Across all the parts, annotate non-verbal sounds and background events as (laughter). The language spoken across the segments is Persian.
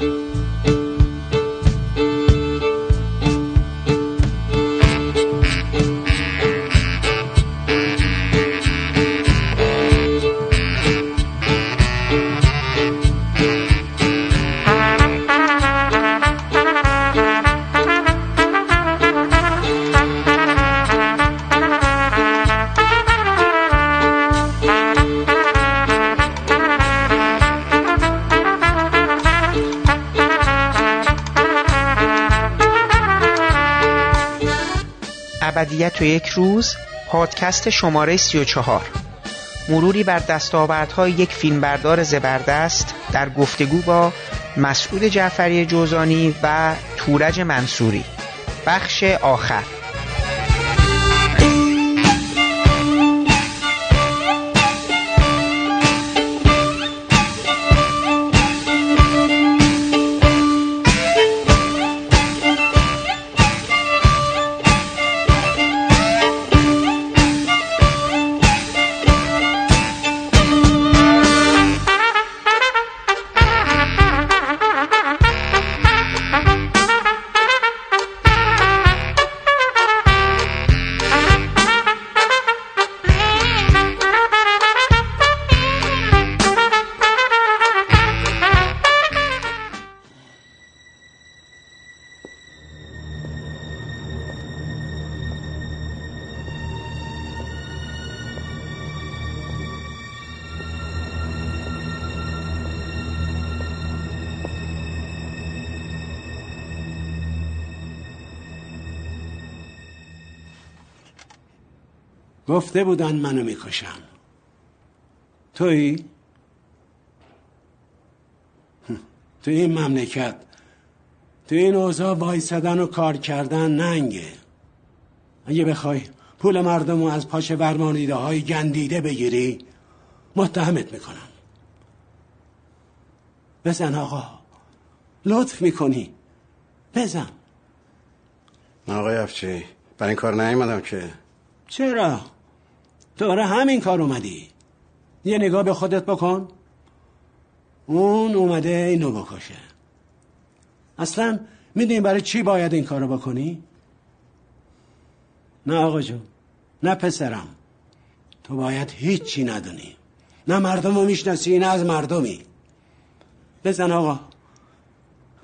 ابدیت تو یک روز پادکست شماره 34 مروری بر دستاوردهای یک فیلمبردار زبردست در گفتگو با مسعود جعفری جوزانی و تورج منصوری. بخش آخر. گفته بودن منو می‌کشم توی؟ تو این مملکت. تو این اوضاع وایسدن و کار کردن ننگه. اگه بخوای پول مردم رو از پاچه ورمانیده های گندیده بگیری متهمت می‌کنم. بزن آقا. لطف می‌کنی. بزن. آقای افچی برای این کار نیومدم که. چرا؟ دوره همین کار اومدی. یه نگاه به خودت بکن. اون اومده اینو بکشه. اصلا می‌دونی برای چی باید این کارو بکنی؟ نه آقا جون نه پسرم. تو باید هیچی ندونی. نه مردم رو می‌شناسی نه از مردمی. بزن آقا.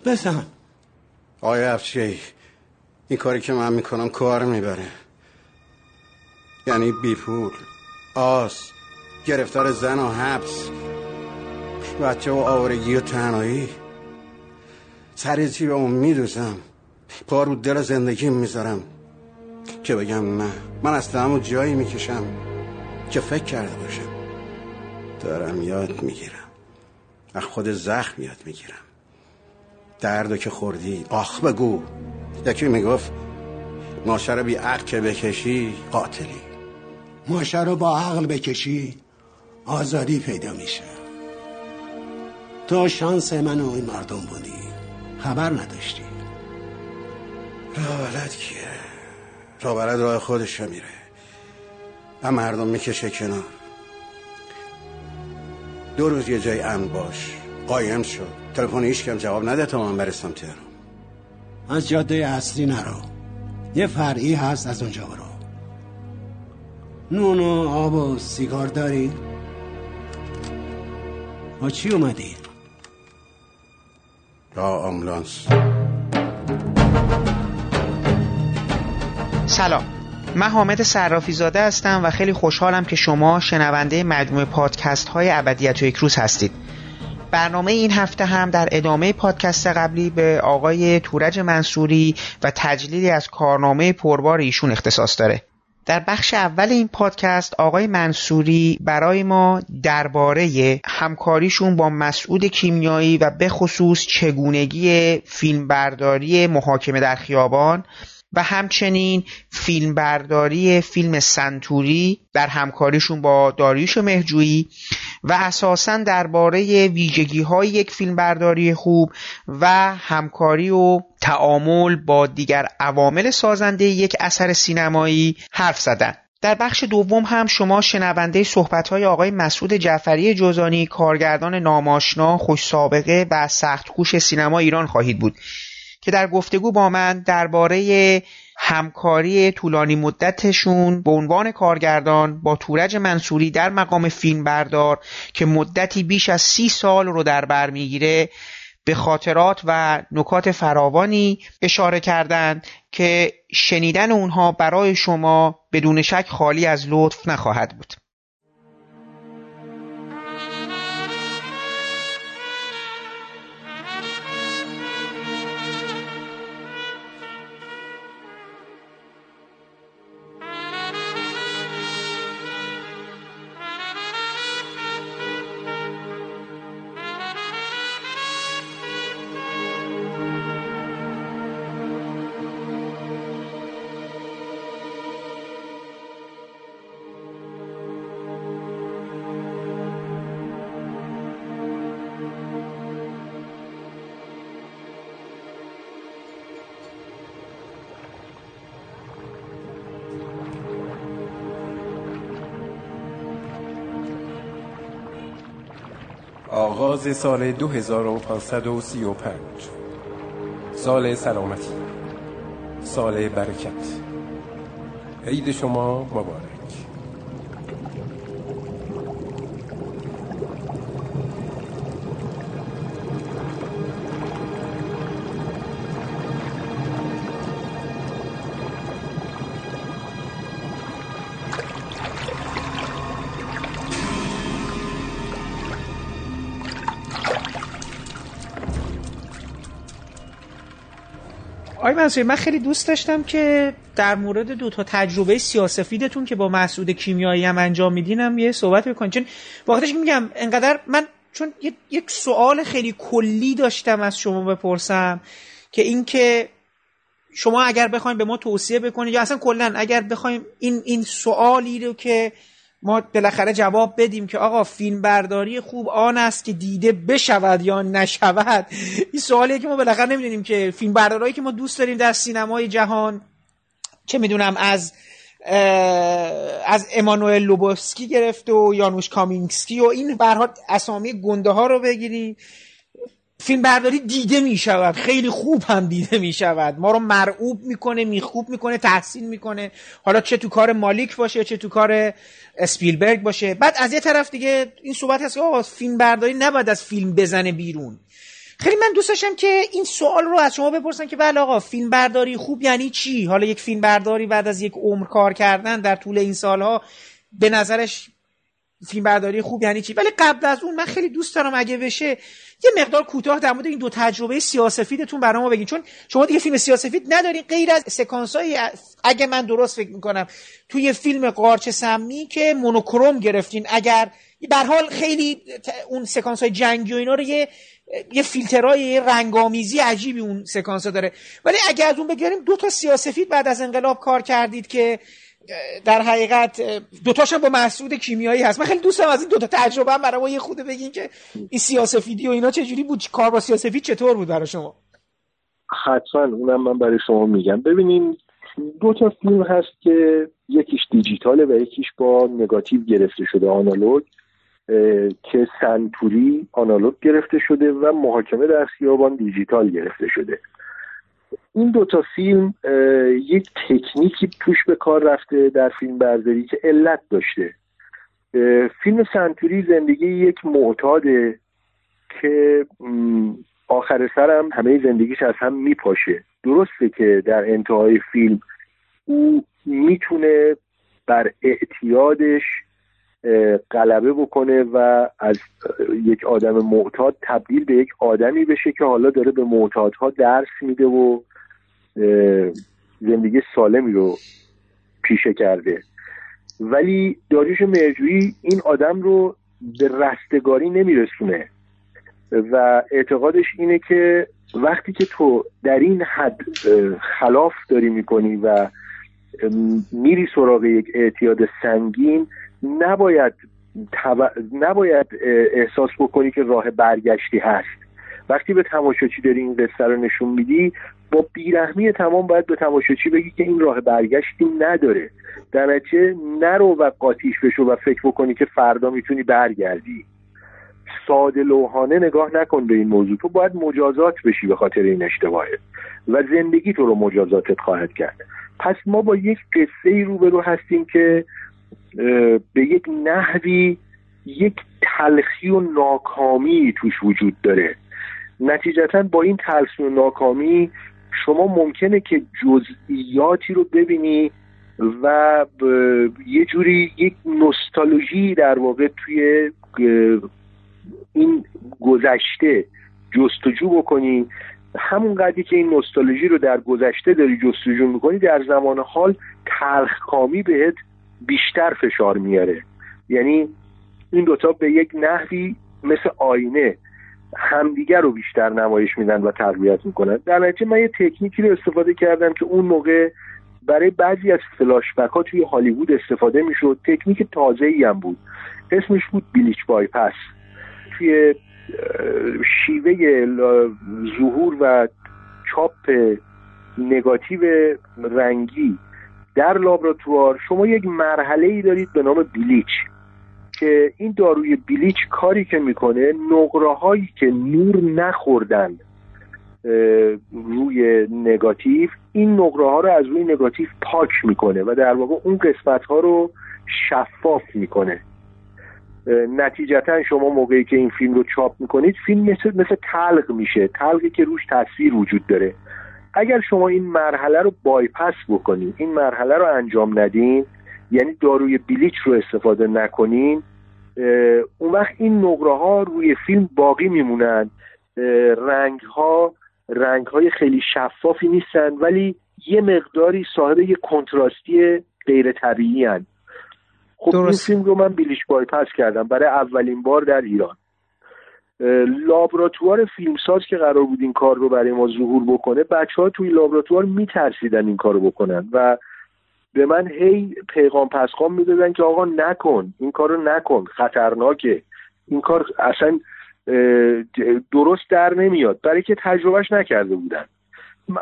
بزن. آقای افچی این کاری که من می‌کنم کار می‌بره. یعنی بیپول آس گرفتار زن و حبس بچه و آورگی و تنهایی. سریعی به اون میدوزم؟ پا رو دل زندگی می‌ذارم. که بگم نه من از همون جایی می‌کشم که فکر کرده باشم. دارم یاد می‌گیرم. از خود زخم یاد می‌گیرم. دردو که خوردی آخ بگو. یکی می‌گفت ماشه بی عقل که بکشی قاتلی. ماشه رو با عقل بکشی آزادی پیدا میشه. تو شانس من و این مردم بودی خبر نداشتی. راه بلد کیه؟ راه بلد راه خودش میره. و مردم می‌کشه کنار. دو روز یه جای امن باش. قایم شد تلفن هیچ کم جواب نده تا من برسم تهران. از جاده اصلی نرو. یه فرعی هست از اونجا برو. نون و آب و سیگار داری؟ با چی اومدی؟ با آملانس سلام من حامد صرافی زاده هستم و خیلی خوشحالم که شما شنونده مجموعه پادکست های ابدیت و یک روز هستید برنامه این هفته هم در ادامه پادکست قبلی به آقای تورج منصوری و تجلیلی از کارنامه پربار ایشون اختصاص داره در بخش اول این پادکست آقای منصوری برای ما درباره همکاریشون با مسعود کیمیایی و به خصوص چگونگی فیلمبرداری محاکمه در خیابان و همچنین فیلمبرداری فیلم سنتوری در همکاریشون با داریوش مهجویی و اساسا درباره ویژگی های یک فیلمبرداری خوب و همکاری و تعامل با دیگر عوامل سازنده یک اثر سینمایی حرف زدن. در بخش دوم هم شما شنونده های آقای مسعود جعفری جوزانی کارگردان ناماشنا خوش سابقه و سخت کوش سینما ایران خواهید بود که در گفتگو با من درباره همکاری طولانی مدتشون به عنوان کارگردان با تورج منصوری در مقام فیلم بردار که مدتی بیش از سی سال رو در بر می‌گیره به خاطرات و نکات فراوانی اشاره کردند که شنیدن اونها برای شما بدون شک خالی از لطف نخواهد بود. آغاز سال 2535 سال سلامتی. سال برکت. عید شما مبارک. آقای من خیلی دوست داشتم که در مورد دو تا تجربه سیاسفیدتون که با مسعود کیمیایی هم انجام میدینم یه صحبت بکنید چون واقعتش میگم انقدر من چون یک سوال خیلی کلی داشتم از شما بپرسم که اینکه شما اگر بخواید به ما توصیه بکنید یا اصلا کلا اگر بخوایم این این سوالی رو که ما بالاخره جواب بدیم که آقا فیلم برداری خوب آن است که دیده بشود یا نشود. این سوالیه که ما بالاخره نمی‌دونیم که فیلم بردارایی که ما دوست داریم در سینمای جهان چه می‌دونم از از امانوئل لوبوفسکی گرفته و یانوش کامینگسکی و این برها اسامی گنده ها رو بگیری. فیلم برداری دیده می شود خیلی خوب هم دیده می شود ما رو مرعوب می‌کنه میخوب می‌کنه تحسین می‌کنه. حالا چه تو کار مالیک باشه چه تو کار اسپیلبرگ باشه. بعد از یه طرف دیگه این صحبت هست که فیلم برداری نباید از فیلم بزنه بیرون. خیلی من دوست داشتم که این سوال رو از شما بپرسم که بله آقا فیلم برداری خوب یعنی چی؟ حالا یک فیلم برداری بعد از یک عمر کار کردن در طول این سالها به نظرش فیلم برداری خوب یعنی چی؟ ولی قبل از اون من خیلی دوست دارم اگه بشه یه مقدار کوتاه در مورد این دو تجربه سیاسفیدتون برای ما بگین. چون شما دیگه فیلم سیاسفید ندارین. غیر از سکانس های اگه من درست فکر می‌کنم توی فیلم قارچ سمی که مونوکروم گرفتین اگر به حال خیلی اون سکانس های جنگی و اینا رو یه یه فیلترهای رنگامیزی عجیبی اون سکانس داره. ولی اگر از اون بگیریم دو تا سیاسفید بعد از انقلاب کار کردید که در حقیقت دوتاشم با محسود کیمیایی هست. من خیلی دوستم از این دوتا. تجربه هم برای ما یه خوده بگین که این سیاسفیدی و اینا چجوری بود؟ کار با سیاسفید چطور بود برای شما؟ حتما اونم من برای شما میگم. ببینین دو تا فیلم هست که یکیش دیجیتاله و یکیش با نگاتیو گرفته شده آنالوگ که سنتوری آنالوگ گرفته شده و محاکمه در خیابان دیجیتال گرفته شده. این دوتا فیلم یک تکنیکی توش به کار رفته در فیلم برداری که علت داشته. فیلم سنتوری زندگی یک معتاده که آخر سرم همه زندگیش از هم میپاشه. درسته که در انتهای فیلم او می‌تونه بر اعتیادش غلبه بکنه و از یک آدم معتاد تبدیل به یک آدمی بشه که حالا داره به معتادها درس میده و زندگی سالمی رو پیشه کرده. ولی داریوش مرجویی این آدم رو به رستگاری نمیرسونه و اعتقادش اینه که وقتی که تو در این حد خلاف داری می‌کنی و میری سراغ یک اعتیاد سنگین نباید نباید احساس بکنی که راه برگشتی هست. وقتی به تماشاچی داری این قصه رو نشون میدی با بیرحمی تمام باید به تماشاچی بگی که این راه برگشتی نداره. در نتیجه نرو و قاطیش بشو و فکر بکنی که فردا می‌تونی برگردی. ساده لوحانه نگاه نکن به این موضوع. تو باید مجازات بشی به خاطر این اشتباهه. و زندگی تو رو مجازاتت خواهد کرد. پس ما با یک قصه ای روبرو هستیم که به یک نحوی یک تلخی و ناکامی توش وجود داره. نتیجتا با این تلخی و ناکامی شما ممکنه که جزئیاتی رو ببینی و یه جوری یک نوستالژی در واقع توی این گذشته جستجو بکنی. همون قدری که این نوستالژی رو در گذشته داری جستجو می‌کنی در زمان حال تلخکامی بهت بیشتر فشار میاره. یعنی این دوتا به یک نحوی مثل آینه همدیگر رو بیشتر نمایش میدن و تقویت می‌کنن. در نتیجه من یه تکنیکی رو استفاده کردم که اون موقع برای بعضی از فلاشبک ها توی هالیوود استفاده می‌شد. تکنیک تازه ای هم بود. اسمش بود بیلیچ بایپس. توی شیوه ظهور و چاپ نگاتیو رنگی در لابراتوار شما یک مرحله ای دارید به نام بیلیچ که این داروی بیلیچ کاری که می‌کنه نقره هایی که نور نخوردن روی نگاتیو این نقره ها رو از روی نگاتیو پاک می‌کنه و در واقع اون قسمت ها رو شفاف می‌کنه. نتیجتا شما موقعی که این فیلم رو چاپ می‌کنید فیلم مثل, مثل تلق میشه. تلقی که روش تصویر وجود داره. اگر شما این مرحله رو بایپس بکنید این مرحله رو انجام ندین یعنی داروی بلیچ رو استفاده نکنین اون وقت این نقره ها روی فیلم باقی میمونن رنگ ها رنگ های خیلی شفافی نیستن ولی یه مقداری صاحب یه کنتراستی غیر طبیعی هن. خب درست. این فیلم رو من بلیچ بایپس کردم برای اولین بار در ایران لابراتوار فیلمساز که قرار بود این کار رو برای ما ظهور بکنه بچه ها توی لابراتوار میترسیدن این کار رو بکنن و به من هی پیغام پسخام می‌دادن که آقا نکن این کار رو نکن خطرناکه. این کار اصلا درست در نمیاد. برای که تجربهش نکرده بودن.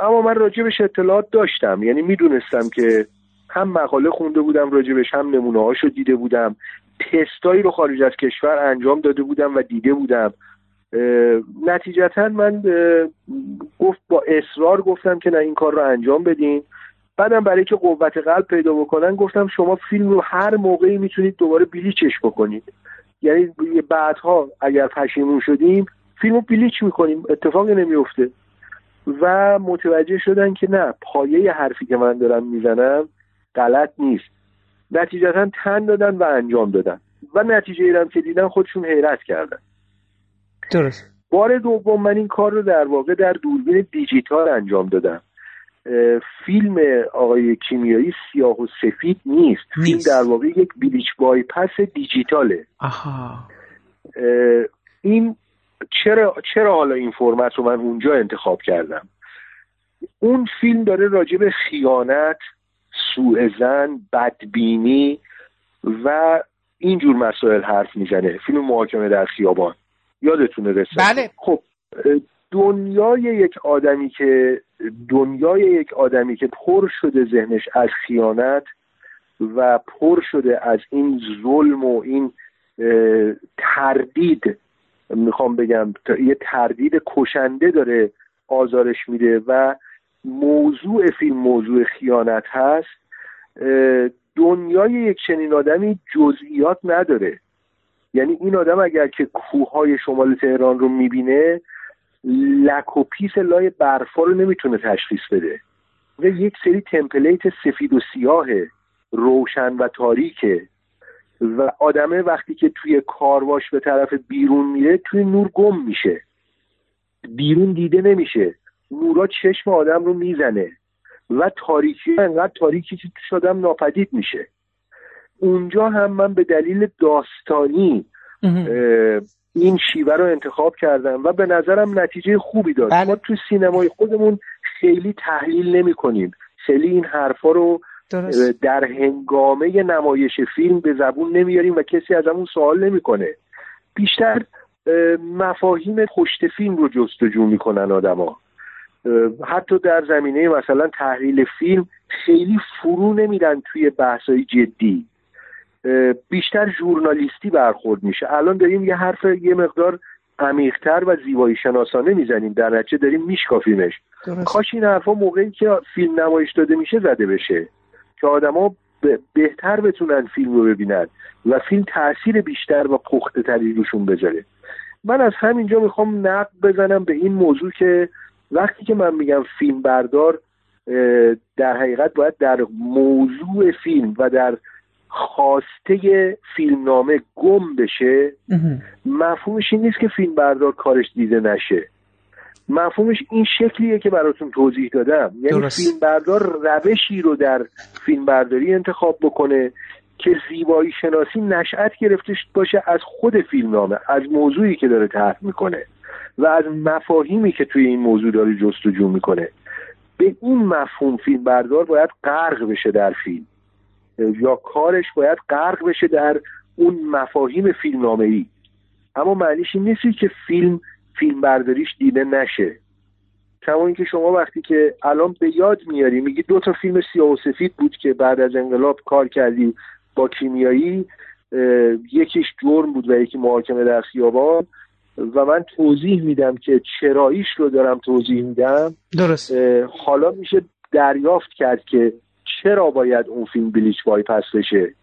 اما من راجبش اطلاعات داشتم. یعنی می‌دونستم که هم مقاله خونده بودم راجبش هم نمونه هاشو دیده بودم. تستایی رو خارج از کشور انجام داده بودم و دیده بودم. نتیجتا من گفت با اصرار گفتم که نه این کار رو انجام بدین. بعدم برای که قوت قلب پیدا بکنن گفتم شما فیلم رو هر موقعی می‌تونید دوباره بلیچش بکنید. یعنی بعدها اگر پشیمون شدیم فیلم رو بلیچ می‌کنیم. اتفاقی نمیفته و متوجه شدن که نه پایه حرفی که من دارم می‌زنم غلط نیست. نتیجتا تن دادن و انجام دادن. و نتیجه ایرم که دیدن خودشون حیرت کردن. درست. بار دوم من این کار رو در واقع در دوربین دیجیتال انجام دادم. فیلم آقای کیمیایی سیاه و سفید نیست, فیلم در واقع یک بلیچ بایپس دیجیتاله. آها. این چرا چرا حالا این فرمت رو من اونجا انتخاب کردم؟ اون فیلم داره راجع به خیانت سوء زن بدبینی و اینجور مسائل حرف می‌زنه. فیلم محاکمه در خیابان. یادتونه رسید بله. خب دنیای یک آدمی که دنیای یک آدمی که پر شده ذهنش از خیانت و پر شده از این ظلم و این تردید می‌خوام بگم یه تردید کشنده داره آزارش میده و موضوع فیلم موضوع خیانت هست دنیای یک چنین آدمی جزئیات نداره. یعنی این آدم اگر که کوههای شمال تهران رو می‌بینه لک و پیس لای برفا رو نمی‌تونه تشخیص بده. یک سری تمپلیت سفید و سیاه روشن و تاریکه. و آدمه وقتی که توی کارواش به طرف بیرون میره توی نور گم میشه. بیرون دیده نمیشه. نورا چشم آدم رو می‌زنه و تاریکی انقدر تاریکی که توش آدم ناپدید میشه. اونجا هم من به دلیل داستانی این شیوه رو انتخاب کردم و به نظرم نتیجه خوبی داد بله. ما تو سینمای خودمون خیلی تحلیل نمی کنیم. خیلی این حرفا رو درست. در هنگامه نمایش فیلم به زبون نمیاریم و کسی از همون سوال نمی‌کنه. بیشتر مفاهیم پشت فیلم رو جستجو می‌کنن آدما. حتی در زمینه مثلا تحلیل فیلم خیلی فرو نمیرن توی بحثای جدی. بیشتر ژورنالیستی برخورد میشه. الان داریم یه حرف یه مقدار عمیقتر و زیبایی شناسانه می‌زنیم. در نتیجه داریم میشکافیمش. کاش این حرفا موقعی که فیلم نمایش داده میشه زده بشه. که آدما بهتر بتونن فیلم رو ببینن و فیلم تاثیر بیشتر و پخته تری روشون بذاره. من از همینجا می‌خوام نقد بزنم به این موضوع که وقتی که من میگم فیلم بردار در حقیقت باید در موضوع فیلم و در خواسته فیلمنامه گم بشه مفهومش این نیست که فیلم بردار کارش دیده نشه. مفهومش این شکلیه که براتون توضیح دادم. یعنی فیلم بردار روشی رو در فیلم برداری انتخاب بکنه که زیبایی شناسی نشأت گرفته باشه از خود فیلمنامه از موضوعی که داره طرح می‌کنه. و از مفاهیمی که توی این موضوع داره جستجو می‌کنه. به این مفهوم فیلم بردار باید غرق بشه در فیلم. یا کارش باید غرق بشه در اون مفاهیم فیلمنامه ای اما معنیش این نیستی که فیلم فیلم برداریش دیده نشه. کما اینکه شما وقتی که الان به یاد میاری میگی دو تا فیلم سیاه و سفید بود که بعد از انقلاب کار کردی با کیمیایی یکیش جرم بود و یکی محاکمه در خیابان. و من توضیح میدم که چراییش رو دارم توضیح میدم. درست. حالا میشه دریافت کرد که چرا باید اون فیلم بلیچ پس بشه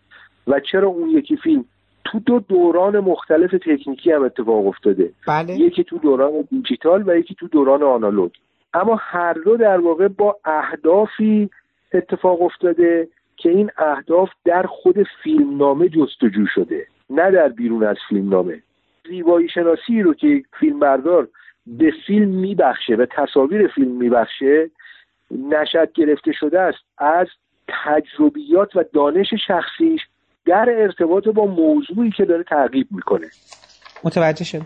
و چرا اون یکی فیلم تو دو دوران مختلف تکنیکی هم اتفاق افتاده. بله. یکی تو دوران دیجیتال و یکی تو دوران آنالوگ. اما هر دو در واقع با اهدافی اتفاق افتاده که این اهداف در خود فیلمنامه جستجو شده نه در بیرون از فیلمنامه. زیبایی شناسی رو که فیلم بردار به فیلم میبخشه و تصاویر فیلم میبخشه نشد گرفته شده است از تجربیات و دانش شخصیش در ارتباط با موضوعی که داره تعقیب می‌کنه. متوجه شد.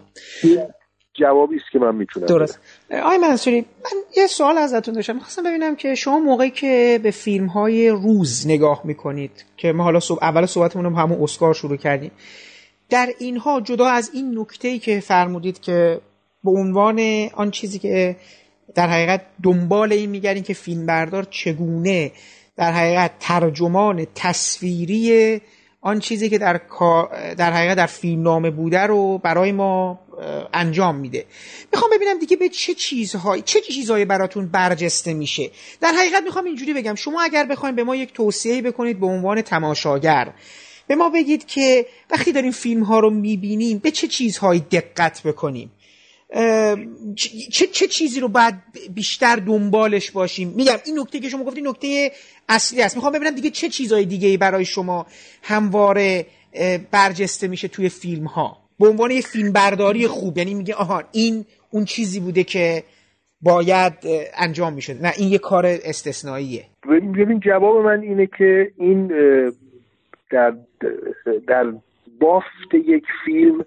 جوابی است که من می‌تونم درست. آقای منصوری من یه سوال ازتون داشتم. می‌خواستم ببینم که شما موقعی که به فیلم های روز نگاه می‌کنید که ما حالا صبح اول صحبتمون هم همون اسکار شروع کردیم در اینها جدا از این نکته ای که فرمودید که به عنوان آن چیزی که در حقیقت دنبال این میگردین که فیلم بردار چگونه در حقیقت ترجمان تصویری آن چیزی که در در حقیقت در فیلم نامه بوده رو برای ما انجام میده. می‌خوام ببینم دیگه به چه چیزهایی چه چیزهایی براتون برجسته میشه؟ در حقیقت می‌خوام اینجوری بگم شما اگر بخواید به ما یک توصیه بکنید به عنوان تماشاگر به ما بگید که وقتی داریم فیلم ها رو می‌بینیم به چه چیزهایی دقت بکنیم؟ چه, چه چیزی رو باید بیشتر دنبالش باشیم؟ میگم این نکته که شما گفتید نکته اصلی است. می‌خوام ببینم دیگه چه چیزهای دیگه برای شما همواره برجسته میشه توی فیلم ها به عنوان یه فیلم برداری خوب یعنی میگه آها این اون چیزی بوده که باید انجام می‌شد. نه این یه کار استثنائیه. ببین جواب من اینه که این در در بافت یک فیلم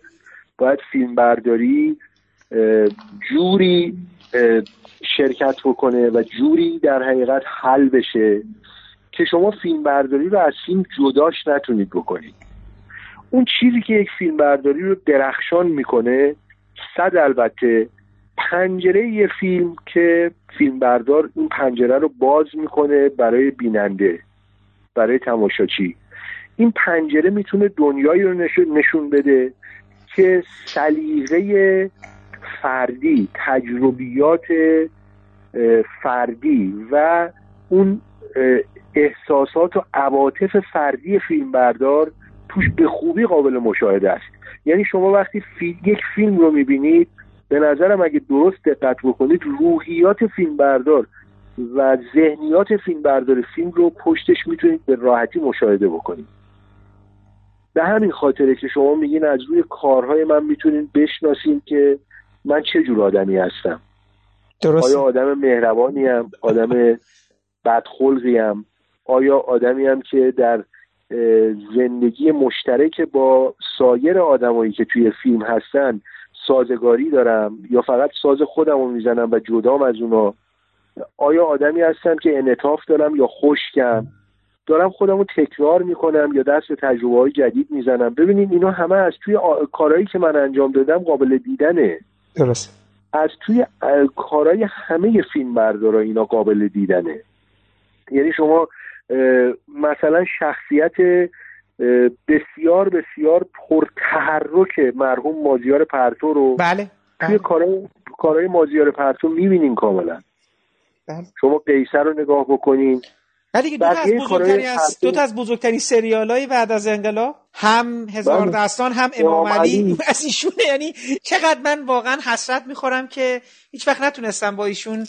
باید فیلم برداری جوری شرکت بکنه و جوری در حقیقت حل بشه که شما فیلم برداری رو از فیلم جداش نتونید بکنید. اون چیزی که یک فیلم برداری رو درخشان می‌کنه صد البته پنجره یه فیلم که فیلم بردار این پنجره رو باز می‌کنه برای بیننده برای تماشاچی. این پنجره می‌تونه دنیایی رو نشون بده که سلیقه فردی تجربیات فردی و اون احساسات و عواطف فردی فیلمبردار توش به خوبی قابل مشاهده است. یعنی شما وقتی یک فیلم رو می‌بینید به نظرم اگه درست دقت بکنید روحیات فیلمبردار و ذهنیات فیلمبردار فیلم رو پشتش می‌تونید به راحتی مشاهده بکنید. به همین خاطره که شما میگین از روی کارهای من می‌تونید بشناسیم که من چه جور آدمی هستم. درست. آیا آدم مهربانی هم آدم بدخلقی هم آیا آدمی هم که در زندگی مشترک با سایر آدمایی که توی فیلم هستن سازگاری دارم یا فقط ساز خودم رو می‌زنم و جدام از اونا؟ آیا آدمی هستم که انعطاف دارم یا خشکم؟ دارم خودم رو تکرار می‌کنم یا دست به تجربه های جدید می‌زنم. ببینید اینا همه از توی کارهایی که من انجام دادم قابل دیدنه. درست از توی کارهای همه فیلم بردارا اینا قابل دیدنه. یعنی شما مثلا شخصیت بسیار بسیار پرتحرک مرحوم مازیار پرتو رو بله, توی بله. کارهای کارهای مازیار پرتو می‌بینین کاملا. بله. شما قیصر رو نگاه بکنین. نه دیگه دو تا از بزرگترین از دو تا از بزرگترین سریال های بعد از انقلاب هم هزار بله. دستان هم امام علی (laughs) از ایشونه. یعنی چقدر من واقعا حسرت می‌خورم که هیچ وقت نتونستم با ایشون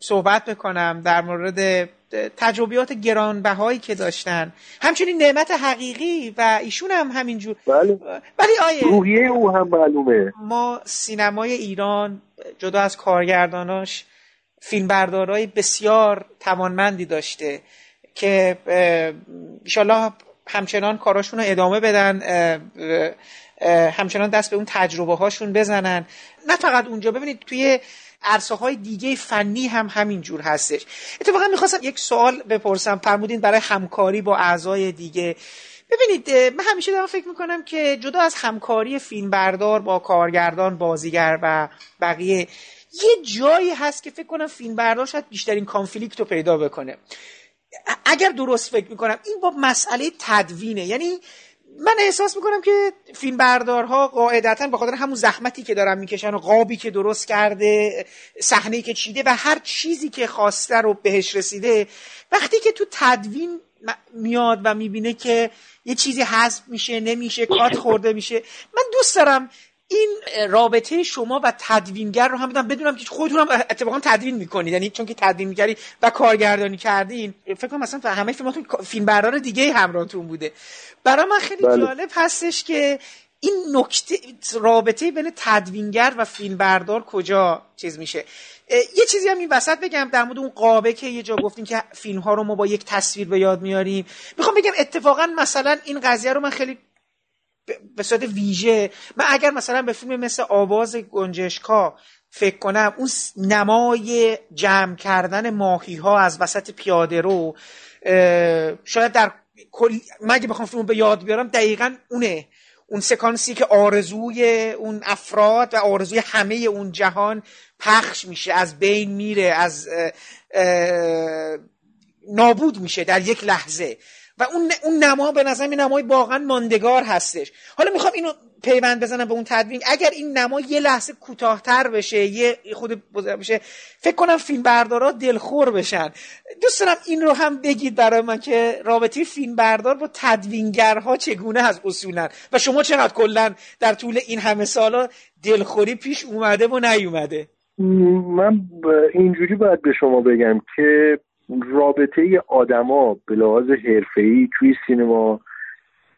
صحبت بکنم در مورد تجربیات گرانبهایی که داشتن. همچنین نعمت حقیقی و ایشون هم همینجور. بله. ولی آیه روحیه او هم معلومه. ما سینمای ایران جدا از کارگرداناش فیلمبردارای بسیار توانمندی داشته که ایشالله همچنان کاراشون رو ادامه بدن همچنان دست به اون تجربه هاشون بزنن. نه فقط اونجا ببینید توی عرصه های دیگه فنی هم همینجور هستش. اتفاقا می‌خواستم یک سوال بپرسم. فرمودین برای همکاری با اعضای دیگه. ببینید من همیشه دارم فکر می‌کنم که جدا از همکاری فیلمبردار با کارگردان بازیگر و بقیه یه جایی هست که فکر کنم فیلم بردار شاید بیشترین کانفلیکت رو پیدا بکنه. اگر درست فکر می‌کنم این با مسئله تدوینه. یعنی من احساس می‌کنم که فیلم بردارها قاعدتا به خاطر همون زحمتی که دارن می‌کشن و قابی که درست کرده صحنه که چیده و هر چیزی که خواسته رو بهش رسیده وقتی که تو تدوین میاد و می‌بینه که یه چیزی حذف میشه نمیشه کات خورده میشه من دوست دارم این رابطه شما و تدوینگر رو هم بدم بدونم که خودتون هم اتفاقا تدوین می‌کنید. یعنی چون که تدوین میگری و کارگردانی کردین فکر کنم مثلا همه فیلماتون فیلم برار دیگه همراهتون بوده. برای من خیلی بله. جالب هستش که این نکته رابطه بین تدوینگر و فیلمبردار کجا چیز میشه؟ یه چیزی هم این وسط بگم در مورد اون قابه که یه جا گفتیم که فیلم ها رو ما با یک تصویر به یاد میاریم. می‌خوام بگم اتفاقا مثلا این قضیه رو من خیلی به صورت ویژه. من اگر مثلا به فیلم مثل آواز گنجشکا فکر کنم اون نمای جمع کردن ماهی ها از وسط پیاده رو شاید در کل من اگه بخوام فیلم به یاد بیارم دقیقا اونه. اون سکانسی که آرزوی اون افراد و آرزوی همه اون جهان پخش میشه از بین میره از نابود میشه در یک لحظه. و اون اون نما به نظر می نمای واقعا ماندگار هستش. حالا می‌خوام اینو پیوند بزنم به اون تدوین. اگر این نما یه لحظه کوتاهتر بشه یه خود بشه فکر کنم فیلم بردارا دلخور بشن. دوست دارم این رو هم بگید برای من که رابطه فیلم بردار با تدوینگرها چگونه هست؟ اصولا. و شما چقدر کلا در طول این همه سالا دلخوری پیش اومده و نیومده؟ من اینجوری باید به شما بگم که رابطه آدما به لحاظ حرفه‌ای توی سینما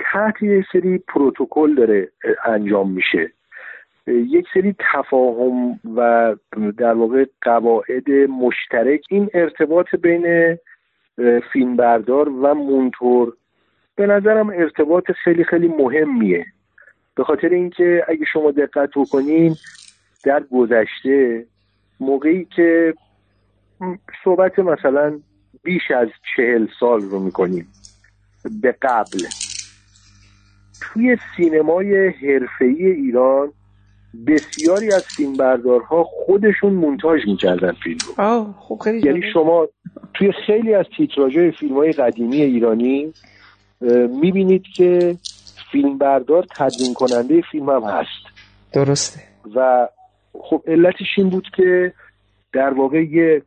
تحت یک سری پروتکل داره انجام میشه. یک سری تفاهم و در واقع قواعد مشترک این ارتباط بین فیلمبردار و مونتور به نظرم ارتباط خیلی خیلی مهمیه. به خاطر اینکه اگه شما دقت بکنین در گذشته موقعی که صحبت مثلا بیش از چهل سال رو می‌کنیم. به قبل. توی سینمای حرفه‌ای ایران بسیاری از فیلمبردارها خودشون مونتاژ می‌کردن فیلم رو. خب خیلی یعنی شما توی خیلی از تیتراژهای فیلم های قدیمی ایرانی می‌بینید که فیلمبردار تدوین کننده فیلم هم هست. درسته. و خب علتش این بود که در واقع یه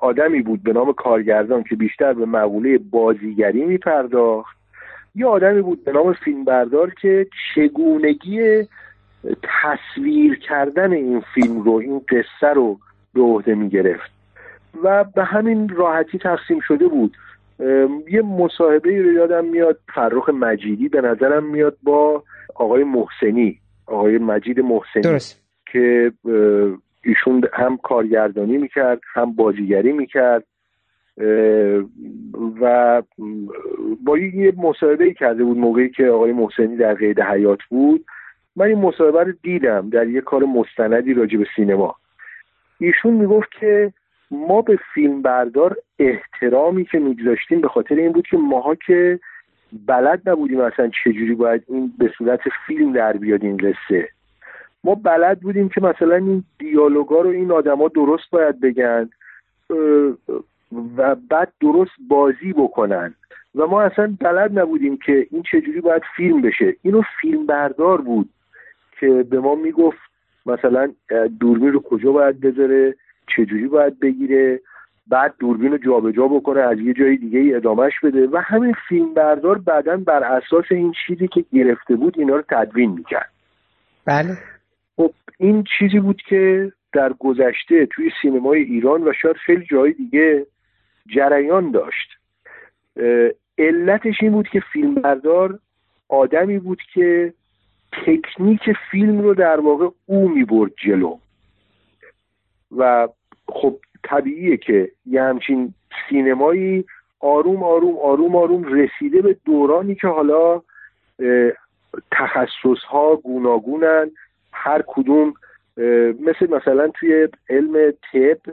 آدمی بود به نام کارگردان که بیشتر به مقوله بازیگری میپرداخت. یه آدمی بود به نام فیلمبردار که چگونگی تصویر کردن این فیلم رو این قصه رو به عهده می‌گرفت. و به همین راحتی تقسیم شده بود. یه مصاحبه رو یادم میاد فرخ مجیدی به نظرم میاد با آقای محسنی آقای مجید محسنی درست. که ایشون هم کارگردانی می‌کرد هم بازیگری می‌کرد و با یه مصاحبه کرده بود موقعی که آقای محسنی در قید حیات بود. من این مصاحبه رو دیدم در یه کار مستندی راجع به سینما. ایشون می‌گفت که ما به فیلم بردار احترامی که میگذاشتیم به خاطر این بود که ماها که بلد نبودیم اصلا چجوری باید این به صورت فیلم در بیاد این قصه. ما بلد بودیم که مثلا این دیالوگا رو این آدما درست باید بگن و بعد درست بازی بکنن. و ما اصلا بلد نبودیم که این چجوری باید فیلم بشه. اینو فیلم بردار بود که به ما می‌گفت مثلا دوربین رو کجا باید بذاره؟ چجوری باید بگیره؟ بعد دوربین رو جابجا بکنه از یه جای دیگه ای ادامهش بده. و همین فیلم بردار بعدا بر اساس این چیزی که گرفته بود اینا رو تدوین می‌کرد. بله. این چیزی بود که در گذشته توی سینمای ایران و شاید خیلی جای دیگه جریان داشت. علتش این بود که فیلمبردار آدمی بود که تکنیک فیلم رو در واقع او می‌برد جلو. و خب طبیعیه که یه همچین سینمایی آروم آروم آروم آروم رسیده به دورانی که حالا تخصص ها گوناگونن. هر کدوم مثل مثلا توی علم طب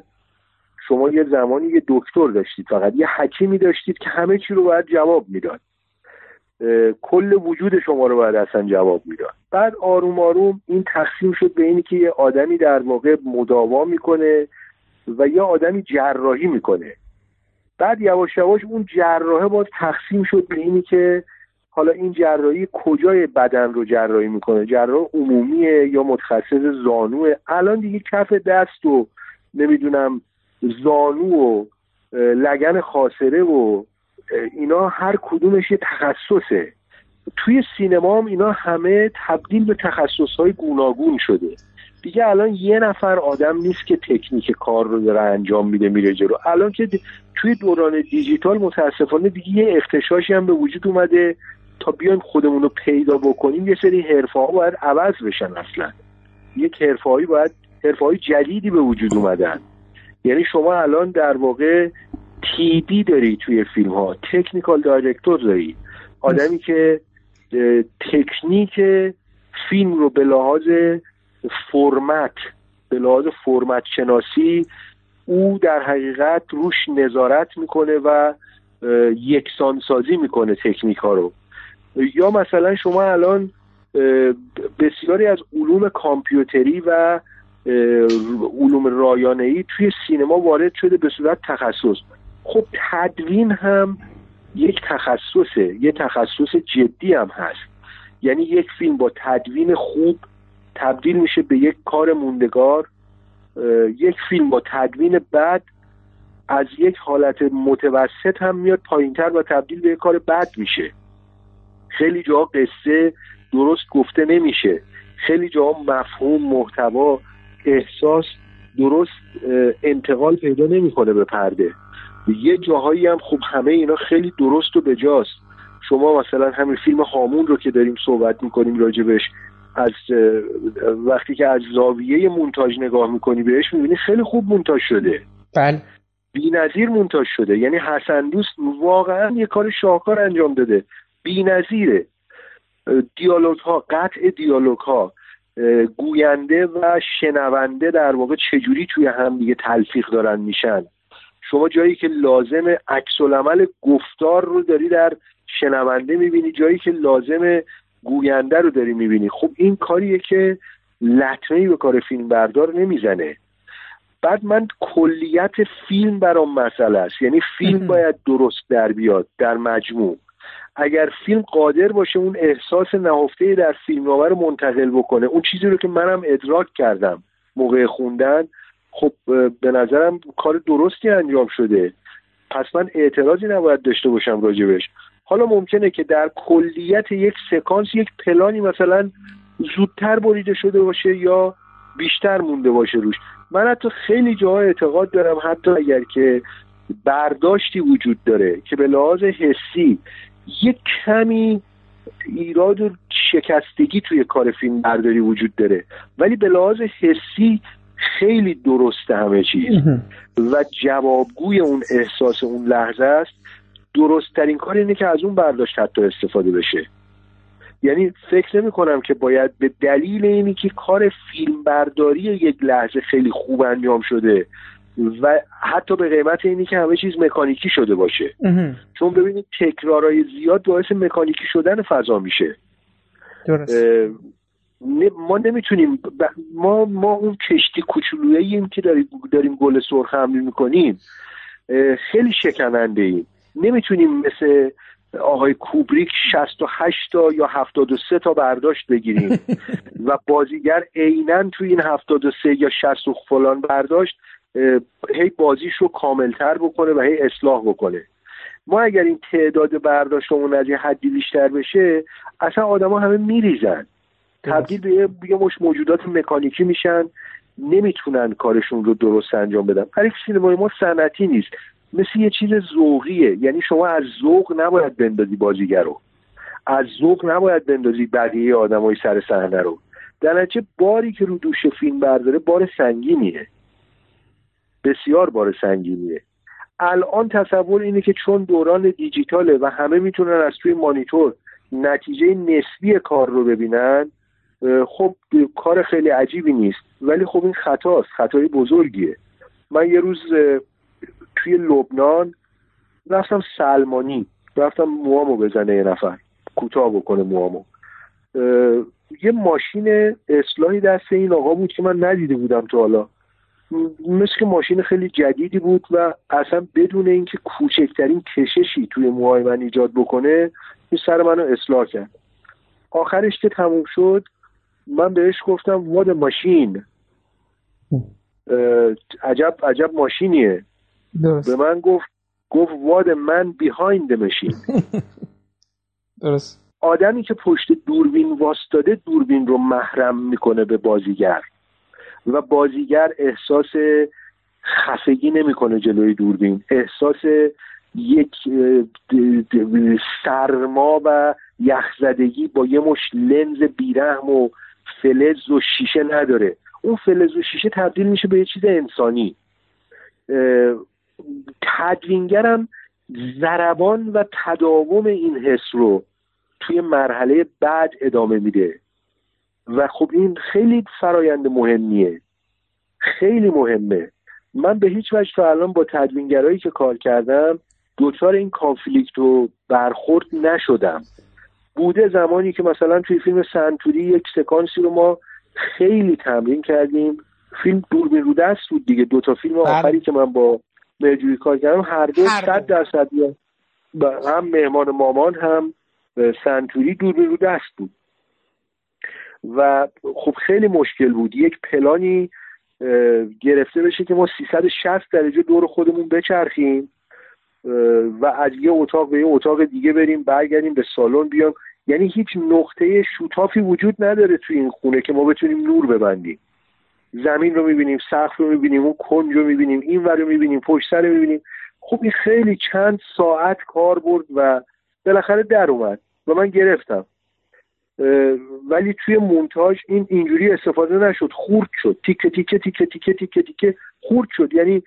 شما یه زمانی یه دکتر داشتید فقط یه حکیمی داشتید که همه چی رو باید جواب می‌داد. کل وجود شما رو باید اصلا جواب می‌داد. بعد آروم آروم این تقسیم شد به اینی که یه آدمی در واقع مداوا می‌کنه و یه آدمی جراحی می‌کنه. بعد یواش یواش اون جراحه باز تقسیم شد به اینی که حالا این جراحی کجای بدن رو جراحی می‌کنه؟ جراح عمومیه یا متخصص زانوه؟ الان دیگه کف دست و نمی‌دونم زانو و لگن خاصره و اینا هر کدومش یه تخصصه. توی سینما هم اینا همه تبدیل به تخصص های گوناگون شده. دیگه الان یه نفر آدم نیست که تکنیک کار رو داره انجام میده میره جلو. الان که توی دوران دیجیتال متاسفانه دیگه یه اختشاشی هم به وجود اومده. تا بیایم خودمون رو پیدا بکنیم یه سری حرفه ها باید عوض بشن اصلا. یک حرفه باید حرفه های جدیدی به وجود اومدن. یعنی شما الان در واقع تیدی داری توی فیلم ها تکنیکال دایرکتور داری. آدمی که تکنیک فیلم رو به لحاظ فرمت به لحاظ فرمت شناسی او در حقیقت روش نظارت می‌کنه و یکسانسازی می‌کنه تکنیک ها رو. یا مثلا شما الان بسیاری از علوم کامپیوتری و علوم رایانه ای توی سینما وارد شده به صورت تخصص. خب تدوین هم یک تخصصه یه تخصص جدی هم هست. یعنی یک فیلم با تدوین خوب تبدیل میشه به یک کار موندگار یک فیلم با تدوین بد از یک حالت متوسط هم میاد پایینتر و تبدیل به یک کار بد میشه. خیلی جا قصه درست گفته نمیشه. خیلی جا مفهوم محتوا احساس درست انتقال پیدا نمی‌کنه به پرده. یه جاهایی هم خوب همه اینا خیلی درست و بجاست. شما مثلا همین فیلم هامون رو که داریم صحبت می‌کنیم راجبش از وقتی که از زاویه مونتاژ نگاه می‌کنی بهش می‌بینی خیلی خوب مونتاژ شده. بله. نظیر مونتاژ شده. یعنی حسن دوست واقعا یه کار شاهکار انجام داده. نظیره دیالوگ ها قطع دیالوگ ها گوینده و شنونده در واقع چجوری توی هم دیگه تلفیق دارن میشن؟ شما جایی که لازم عکس العمل گفتار رو داری در شنونده می‌بینی جایی که لازم گوینده رو داری می‌بینی. خب این کاریه که لطمه به کار فیلم بردار نمی‌زنه. بعد من کلیت فیلم برام مسئله است. یعنی فیلم باید درست در بیاد در مجموع. اگر فیلم قادر باشه اون احساس نهفته در فیلم رو منتقل بکنه. اون چیزی رو که منم ادراک کردم موقع خوندن خب به نظرم کار درستی انجام شده. پس من اعتراضی نباید داشته باشم راجبش. حالا ممکنه که در کلیت یک سکانس یک پلانی مثلا زودتر بریده شده باشه یا بیشتر مونده باشه روش. من حتی خیلی جاها اعتقاد دارم حتی اگر که برداشتی وجود داره که به لحاظ حسی یک کمی ایراد و شکستگی توی کار فیلم برداری وجود داره. ولی به لحاظ حسی خیلی درسته همه چیز. و جوابگوی اون احساس اون لحظه است. درست ترین کار اینه که از اون برداشت حتی استفاده بشه. یعنی فکر نمی کنم که باید به دلیل اینی که کار فیلم برداری یک لحظه خیلی خوب انجام شده و حتی به قیمت اینی که همه چیز مکانیکی شده باشه. چون ببینید تکرارهای زیاد باعث مکانیکی شدن فضا میشه. درست. ما نمی‌تونیم ما ما اون کشتی کوچولویی که داریم داریم گل سرخ حمل می‌کنیم. خیلی شکننده ایم. نمی‌تونیم مثل آقای کوبریک 68 تا یا 73 تا برداشت بگیریم. (laughs) و بازیگر عینا توی این 73 یا 60 و فلان برداشت هی بازیش رو کاملتر بکنه و هی اصلاح بکنه. ما اگر این تعداد برداشتمون از یه حدی بیشتر بشه اصلا آدما همه میریزن. تبدیل به یه مش موجودات مکانیکی میشن نمی‌تونن کارشون رو درست انجام بدن. هر سینمای ما صنعتی نیست. مثل یه چیز ذوقیه. یعنی شما از ذوق نباید بندازی بازیگر رو. از ذوق نباید بندازی بقیه آدمای سر صحنه رو. در نتیجه باری که رو دوش فیلم برداره بار سنگینیه. بسیار بار سنگینیه. الان تصور اینه که چون دوران دیجیتاله و همه می‌تونن از توی مانیتور نتیجه نسبی کار رو ببینن خب کار خیلی عجیبی نیست. ولی خب این خطاست خطای بزرگیه. من یه روز توی لبنان رفتم سلمانی. رفتم موامو بزنه یه نفر کوتاه بکنه موامو. یه ماشین اصلاحی دست این آقا بود که من ندیده بودم تو حالا. مثل که ماشین خیلی جدیدی بود و اصلا بدون اینکه کوچکترین کششی توی موهای من ایجاد بکنه این سر منو اصلاح کرد. آخرش که تموم شد من بهش گفتم واد ماشین. عجب عجب ماشینیه. درست. به من گفت گفت واد من بیهایند ماشین (laughs) درست. آدمی که پشت دوربین واستاده دوربین رو محرم می‌کنه به بازیگر. و بازیگر احساس خفگی نمی‌کنه جلوی دوربین. احساس یک سرما و یخزدگی با یه مش لنز بیرحم و فلز و شیشه نداره. اون فلز و شیشه تبدیل میشه به یه چیز انسانی. تدوینگرم زربان و تداوم این حس رو توی مرحله بعد ادامه میده. و خب این خیلی فرایند مهمیه. خیلی مهمه. من به هیچ وجه تا الان با تدوینگرایی که کار کردم دچار این کانفلیکت و برخورد نشدم. بوده زمانی که مثلا توی فیلم سنتوری یک سکانسی رو ما خیلی تمرین کردیم. فیلم دوربین رو دست بود دیگه. دوتا فیلم بله. آخری که من با مهجوری کار کردم هر دو صد درصد هم مهمان مامان هم سنتوری دوربین رو دست بود. و خب خیلی مشکل بود. یک پلانی گرفته بشه که ما 360 درجه دور خودمون بچرخیم و از یه اتاق به یه اتاق دیگه بریم برگردیم به سالن بیام. یعنی هیچ نقطه شوتافی وجود نداره توی این خونه که ما بتونیم نور ببندیم. زمین رو می‌بینیم سقف رو می‌بینیم اون کنج رو می‌بینیم این ور رو می‌بینیم پشت سر رو می‌بینیم. خب این خیلی چند ساعت کار برد و بالاخره در اومد و من گرفتم. ولی توی مونتاژ این اینجوری استفاده نشد خورد شد. تیکه تیکه تیکه تیکه تیکه تیکه خورد شد. یعنی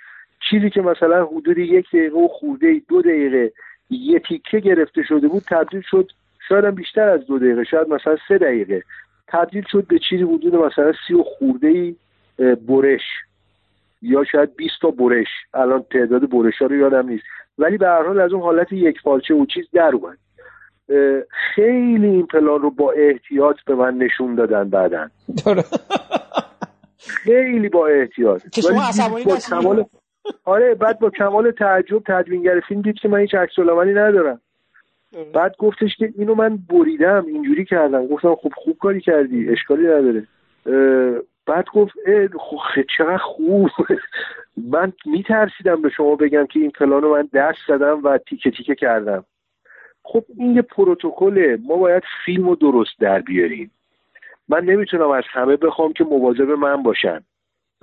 چیزی که مثلا حدود یک دقیقه و خورده دو دقیقه یه تیکه گرفته شده بود تبدیل شد شاید بیشتر از دو دقیقه شاید مثلا سه دقیقه. تبدیل شد به چیزی حدود مثلا سی و خورده ای برش. یا شاید 20 تا برش. الان تعداد برش ها رو یادم نیست. ولی به هر حال از اون حالت یک پارچه و چیز در اومد. خیلی این پلان رو با احتیاط به من نشون دادن بعدا. خیلی با احتیاط که شما عصبانی با کمال آره بعد با کمال تعجب تدوینگر فیلم دید که من هیچ عکس ندارم. بعد گفتش که اینو من بریدم اینجوری کردم. گفتم خب خوب کاری کردی اشکالی نداره. بعد گفت خب چقدر خوب. (laughs) من میترسیدم به شما بگم که این پلانو من دست زدم و تیکه تیکه کردم. خب این یه پروتکله ما باید فیلم رو درست در بیاریم. من نمی‌تونم از همه بخوام که مواظب من باشن.